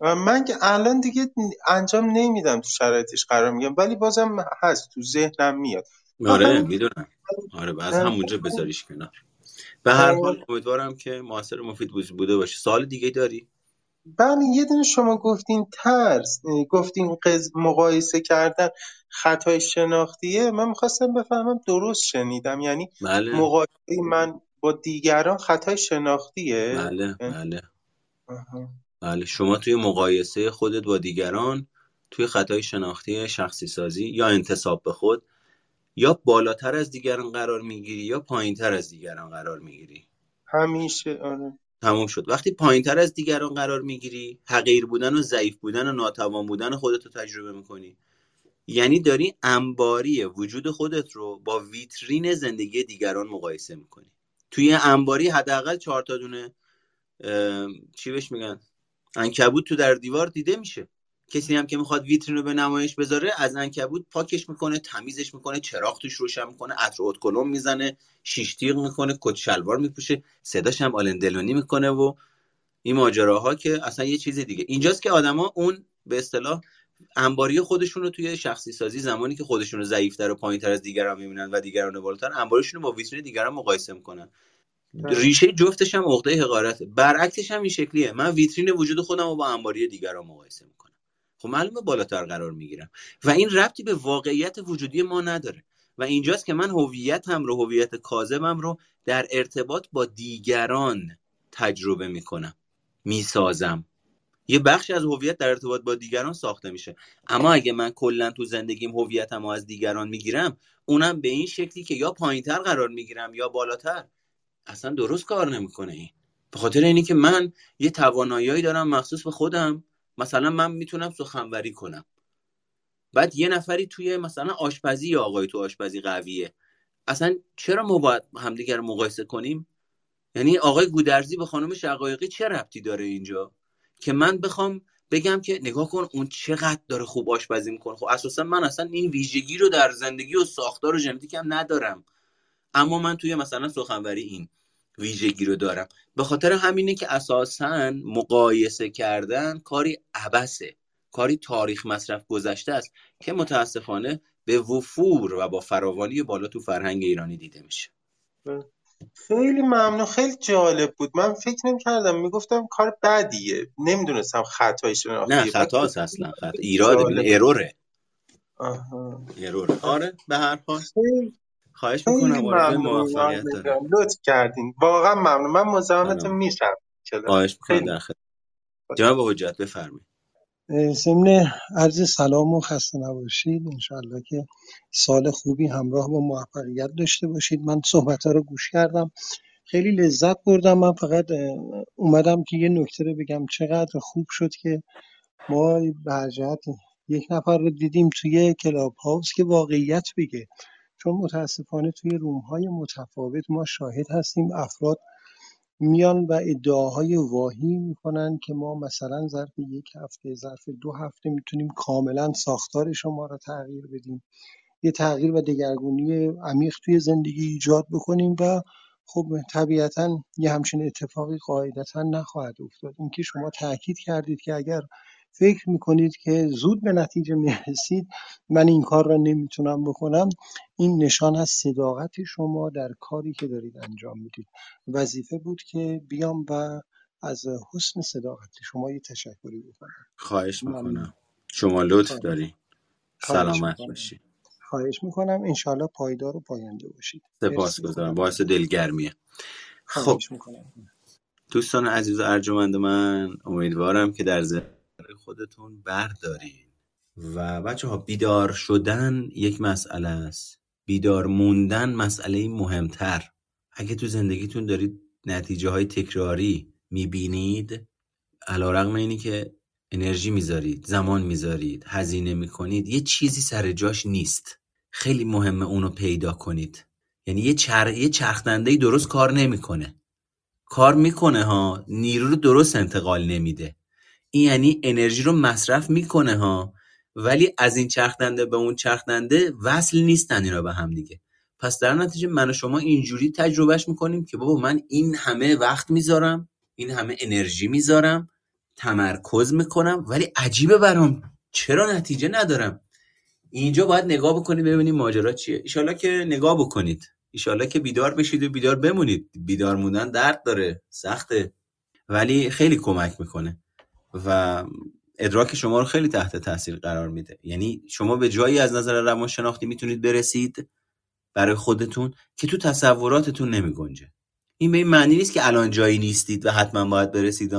من که الان دیگه انجام نمیدم تو شرایطش قرار میگم ولی بازم هست تو ذهنم میاد. آره می‌دونم. آره از همونجا بذاریش کنار. به هر حال امیدوارم که موثر مفید بوده باشه. سال دیگه داری؟ بله یه دونه شما گفتین ترس گفتین قز مقایسه کردن خطای شناختیه. من می‌خواستم بفهمم درست شنیدم یعنی بله. مقایسه من با دیگران خطای شناختیه؟ بله بله. بله شما توی مقایسه خودت با دیگران توی خطای شناختی شخصی سازی یا انتصاب به خود یا بالاتر از دیگران قرار می‌گیری یا پایینتر از دیگران قرار می‌گیری؟ همیشه آره. تموم شد. وقتی پایینتر از دیگران قرار می‌گیری حقیر بودن و ضعیف بودن و ناتوان بودن خودت رو تجربه می‌کنی. یعنی داری انباری وجود خودت رو با ویترین زندگی دیگران مقایسه می‌کنی. توی انباری حداقل چهار تا دونه چی بهش میگن؟ انکبوت تو در دیوار دیده میشه. کسی هم که می‌خواد ویترین رو به نمایش بذاره از انکبوت پاکش می‌کنه تمیزش می‌کنه چراغ توش روشن می‌کنه عطر اتکلون می‌زنه شیش تیغ می‌کنه کت شلوار میپوشه صداش هم آلندلونی می‌کنه و این ماجراها که اصلا یه چیز دیگه. اینجاست که آدما اون به اصطلاح انباری خودشون رو توی شخصی سازی زمانی که خودشون رو ضعیفتر و پایینتر از دیگران می‌بینن و دیگران بالاتر انباریشون رو با ویترین دیگران مقایسه می‌کنن. بله. ریشه جفتش هم عقده حقارته. برعکسش هم این شکلیه. من ویترین وجود خودم رو با انباری دیگران مقایسه می‌کنم. خب معلومه بالاتر قرار می‌گیرم. و این ربطی به واقعیت وجودی ما نداره. و اینجاست که من هویتم رو هویت کاذبم رو در ارتباط با دیگران تجربه می‌کنم می‌سازم. یه بخشی از هویت در ارتباط با دیگران ساخته میشه. اما اگه من کلا تو زندگیم هویتم رو از دیگران می‌گیرم اونم به این شکلی که یا پایینتر قرار می‌گیرم یا بالاتر. اصلا درست کار نمی‌کنه این. به خاطر اینی که من یه توانایی دارم مخصوص به خودم مثلا من می‌تونم سخنوری کنم. بعد یه نفری توی مثلا آشپزی یا آقای تو آشپزی قویه. اصلا چرا ما باید همدیگر مقایسه کنیم؟ یعنی آقای گودرزی به خانم شقایقی چه ربطی داره اینجا؟ که من بخوام بگم که نگاه کن اون چقدر داره خوب آشپزی می‌کنه. خب اساسا من اصلا این ویژگی رو در زندگی و ساختار و ژنتیکم ندارم. اما من توی مثلا سخنوری این. ویژگی رو دارم. به خاطر همینه که اساسا مقایسه کردن کاری عبسه کاری تاریخ مصرف گذشته است که متاسفانه به وفور و با فراوانی بالا تو فرهنگ ایرانی دیده میشه. خیلی ممنون. خیلی جالب بود. من فکر نمی کردم می‌گفتم کار بدیه. نمی‌دونستم خطایش نه خطاست اصلا. خطا ایراد اروره. اروره. آره به هر حال. خواهش می‌کنم وارد موفقیت داره لطف کردین. واقعا ممنون. من مزاحمتون میشم. خواهش می‌کنم. در خدمت. جناب حجت بفرمایید. ضمن عرض سلام و خسته نباشید. انشاءالله که سال خوبی همراه با موفقیت داشته باشید. من صحبت ها رو گوش کردم. خیلی لذت بردم. من فقط اومدم که یه نکته رو بگم. چقدر خوب شد که ما برجت یک نفر رو دیدیم توی کلاب هاوس که واقعیت بگه. چون متاسفانه توی روم های متفاوت ما شاهد هستیم افراد میان و ادعاهای واهی می‌کنن که ما مثلا ظرف یک هفته ظرف دو هفته می‌تونیم کاملا ساختار شما را تغییر بدیم. یه تغییر و دگرگونی عمیق توی زندگی ایجاد بکنیم و خب طبیعتا یه همچین اتفاقی قاعدتا نخواهد افتاد. اینکه شما تاکید کردید که اگر فکر می‌کنید که زود به نتیجه می‌رسید من این کار را نمی‌تونم بکنم. این نشان از صداقت شما در کاری که دارید انجام می‌دید. وظیفه بود که بیام و از حسن صداقت شما یه تشکری بکنم. خواهش می‌کنم. شما لطف داری سلامت باشید خواهش می‌کنم. انشالله پایدار و پاینده باشید. سپاس گذارم. باعث دلگرمیه. خب. دوستان عزیز و ارجمند من امیدوارم که در خودتون بردارین. و بچه ها بیدار شدن یک مسئله است. بیدار موندن مسئله مهمتر. اگه تو زندگیتون دارید نتیجه های تکراری می‌بینید علا رقم اینی که انرژی می‌ذارید زمان می‌ذارید هزینه می‌کنید یه چیزی سر جاش نیست. خیلی مهمه اونو پیدا کنید. یعنی یه, چر... یه چرخدنده درست کار نمی‌کنه. کار می‌کنه ها نیرو رو درست انتقال نمیده. این یعنی انرژی رو مصرف می‌کنه ها. ولی از این چرخدنده به اون چرخدنده وصل نیستن اینا به هم دیگه. پس در نتیجه من و شما اینجوری تجربهش می‌کنیم که بابا من این همه وقت می‌ذارم این همه انرژی می‌ذارم تمرکز می‌کنم ولی عجیبه برام. چرا نتیجه ندارم؟ اینجا باید نگاه بکنید ببینید ماجرا چیه. ایشالا که نگاه بکنید. ایشالا که بیدار بشید و بیدار بمونید. بیدار موندن درد داره. سخته. ولی خیلی کمک می‌کنه. و ادراک شما رو خیلی تحت تاثیر قرار میده. یعنی شما به جایی از نظر روانشناختی می‌تونید برسید برای خودتون که تو تصوراتتون نمی گنجه این به این معنی نیست که الان جایی نیستید و حتما باید برسید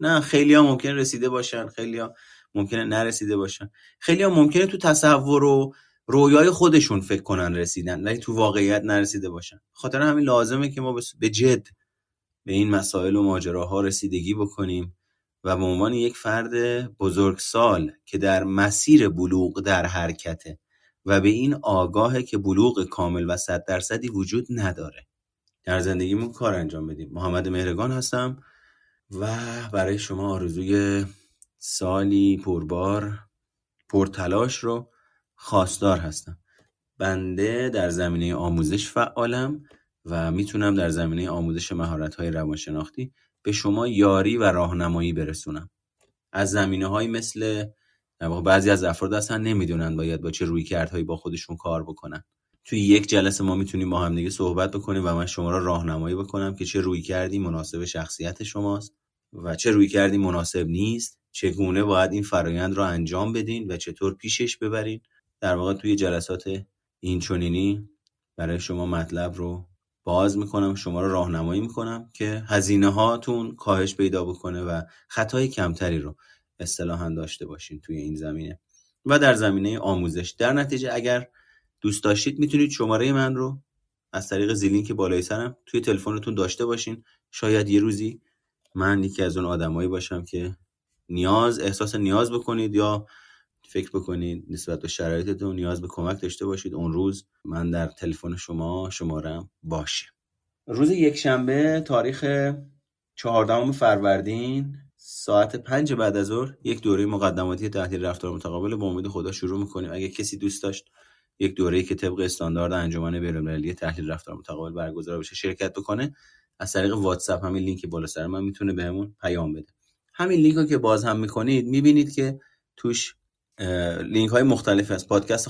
نه خیلی ها ممکن رسیده باشن خیلی ها ممکنه نرسیده باشن. خیلی ها ممکنه تو تصور و رویای خودشون فکر کنن رسیدن ولی تو واقعیت نرسیده باشن. خاطر همین لازمه که ما به جد به این مسائل و ماجراها رسیدگی بکنیم. و به عنوان یک فرد بزرگسال که در مسیر بلوغ در حرکته و به این آگاهه که بلوغ کامل و صد درصدی وجود نداره. در زندگیمون کار انجام بدیم. محمد مهرگان هستم و برای شما آرزوی سالی پربار پرتلاش رو خواستار هستم. بنده در زمینه آموزش فعالم و می‌تونم در زمینه آموزش مهارت‌های روانشناختی به شما یاری و راهنمایی برسونم. از زمینه های مثل در واقع بعضی از افراد اصلا نمی‌دونن باید با چه روی کردهایی با خودشون کار بکنن. توی یک جلسه ما می‌تونیم با هم دیگه صحبت بکنیم و من شما را راهنمایی بکنم که چه روی کردی مناسب شخصیت شماست و چه روی کردی مناسب نیست. چگونه باید این فرایند را انجام بدین و چطور پیشش ببرین. در واقع توی جلسات این چونینی برای شما مطلب رو باز می‌کنم شما رو راهنمایی می‌کنم که هزینه هاتون کاهش پیدا بکنه و خطای کمتری رو اصطلاحا داشته باشین توی این زمینه. و در زمینه آموزش. در نتیجه اگر دوست داشتید می‌تونید شماره من رو از طریق زیلینک بالای سرم توی تلفنتون داشته باشین. شاید یه روزی من یکی از اون آدمایی باشم که نیاز احساس نیاز بکنید یا فکر بکنید نسبت به شرایطتون نیاز به کمک داشته باشید. اون روز من در تلفن شما شمارم باشه. روز یک شنبه تاریخ چهاردهم فروردین ساعت پنج بعد از ظهر یک دوره مقدماتی تحلیل رفتار متقابل با امید خدا شروع می‌کنیم. اگه کسی دوست داشت یک دوره که طبق استاندارد انجمن بین‌المللی تحلیل رفتار متقابل برگزار بشه شرکت بکنه از طریق واتساپ همین لینک بالا سر من می‌تونه بهمون پیام بده. همین لینک رو که باز هم می‌کنید می‌بینید که توش لینک های مختلفی از پادکست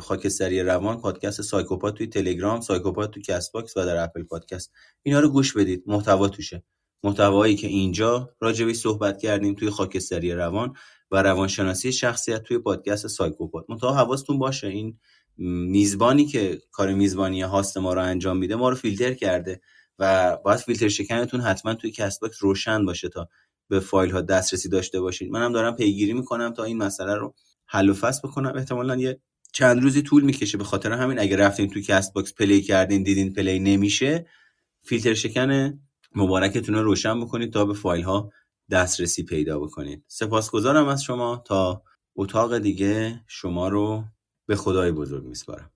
خاکستری روان پادکست سایکوپات توی تلگرام سایکوپات توی Castbox و در Apple Podcast. اینا رو گوش بدید. محتوا توشه. محتوایی که اینجا راجبش صحبت کردیم توی خاکستری روان و روانشناسی شخصیت توی پادکست سایکوپات. منتها حواستون باشه. این میزبانی که کار میزبانی host ما رو انجام میده ما رو فیلتر کرده و باید فیلتر شکنتون حتما توی Castbox روشن باشه تا به فایل ها دسترسی داشته باشید منم دارم پیگیری می‌کنم تا این مسئله رو حل و فصل بکنم. احتمالا یه چند روزی طول می‌کشه به خاطر همین. اگه رفتین توی Castbox play کردین دیدین play نمیشه فیلتر شکن مبارکتون رو روشن بکنید تا به فایل ها دسترسی پیدا بکنید. سپاسگزارم از شما. تا اتاق دیگه شما رو به خدای بزرگ میسپارم.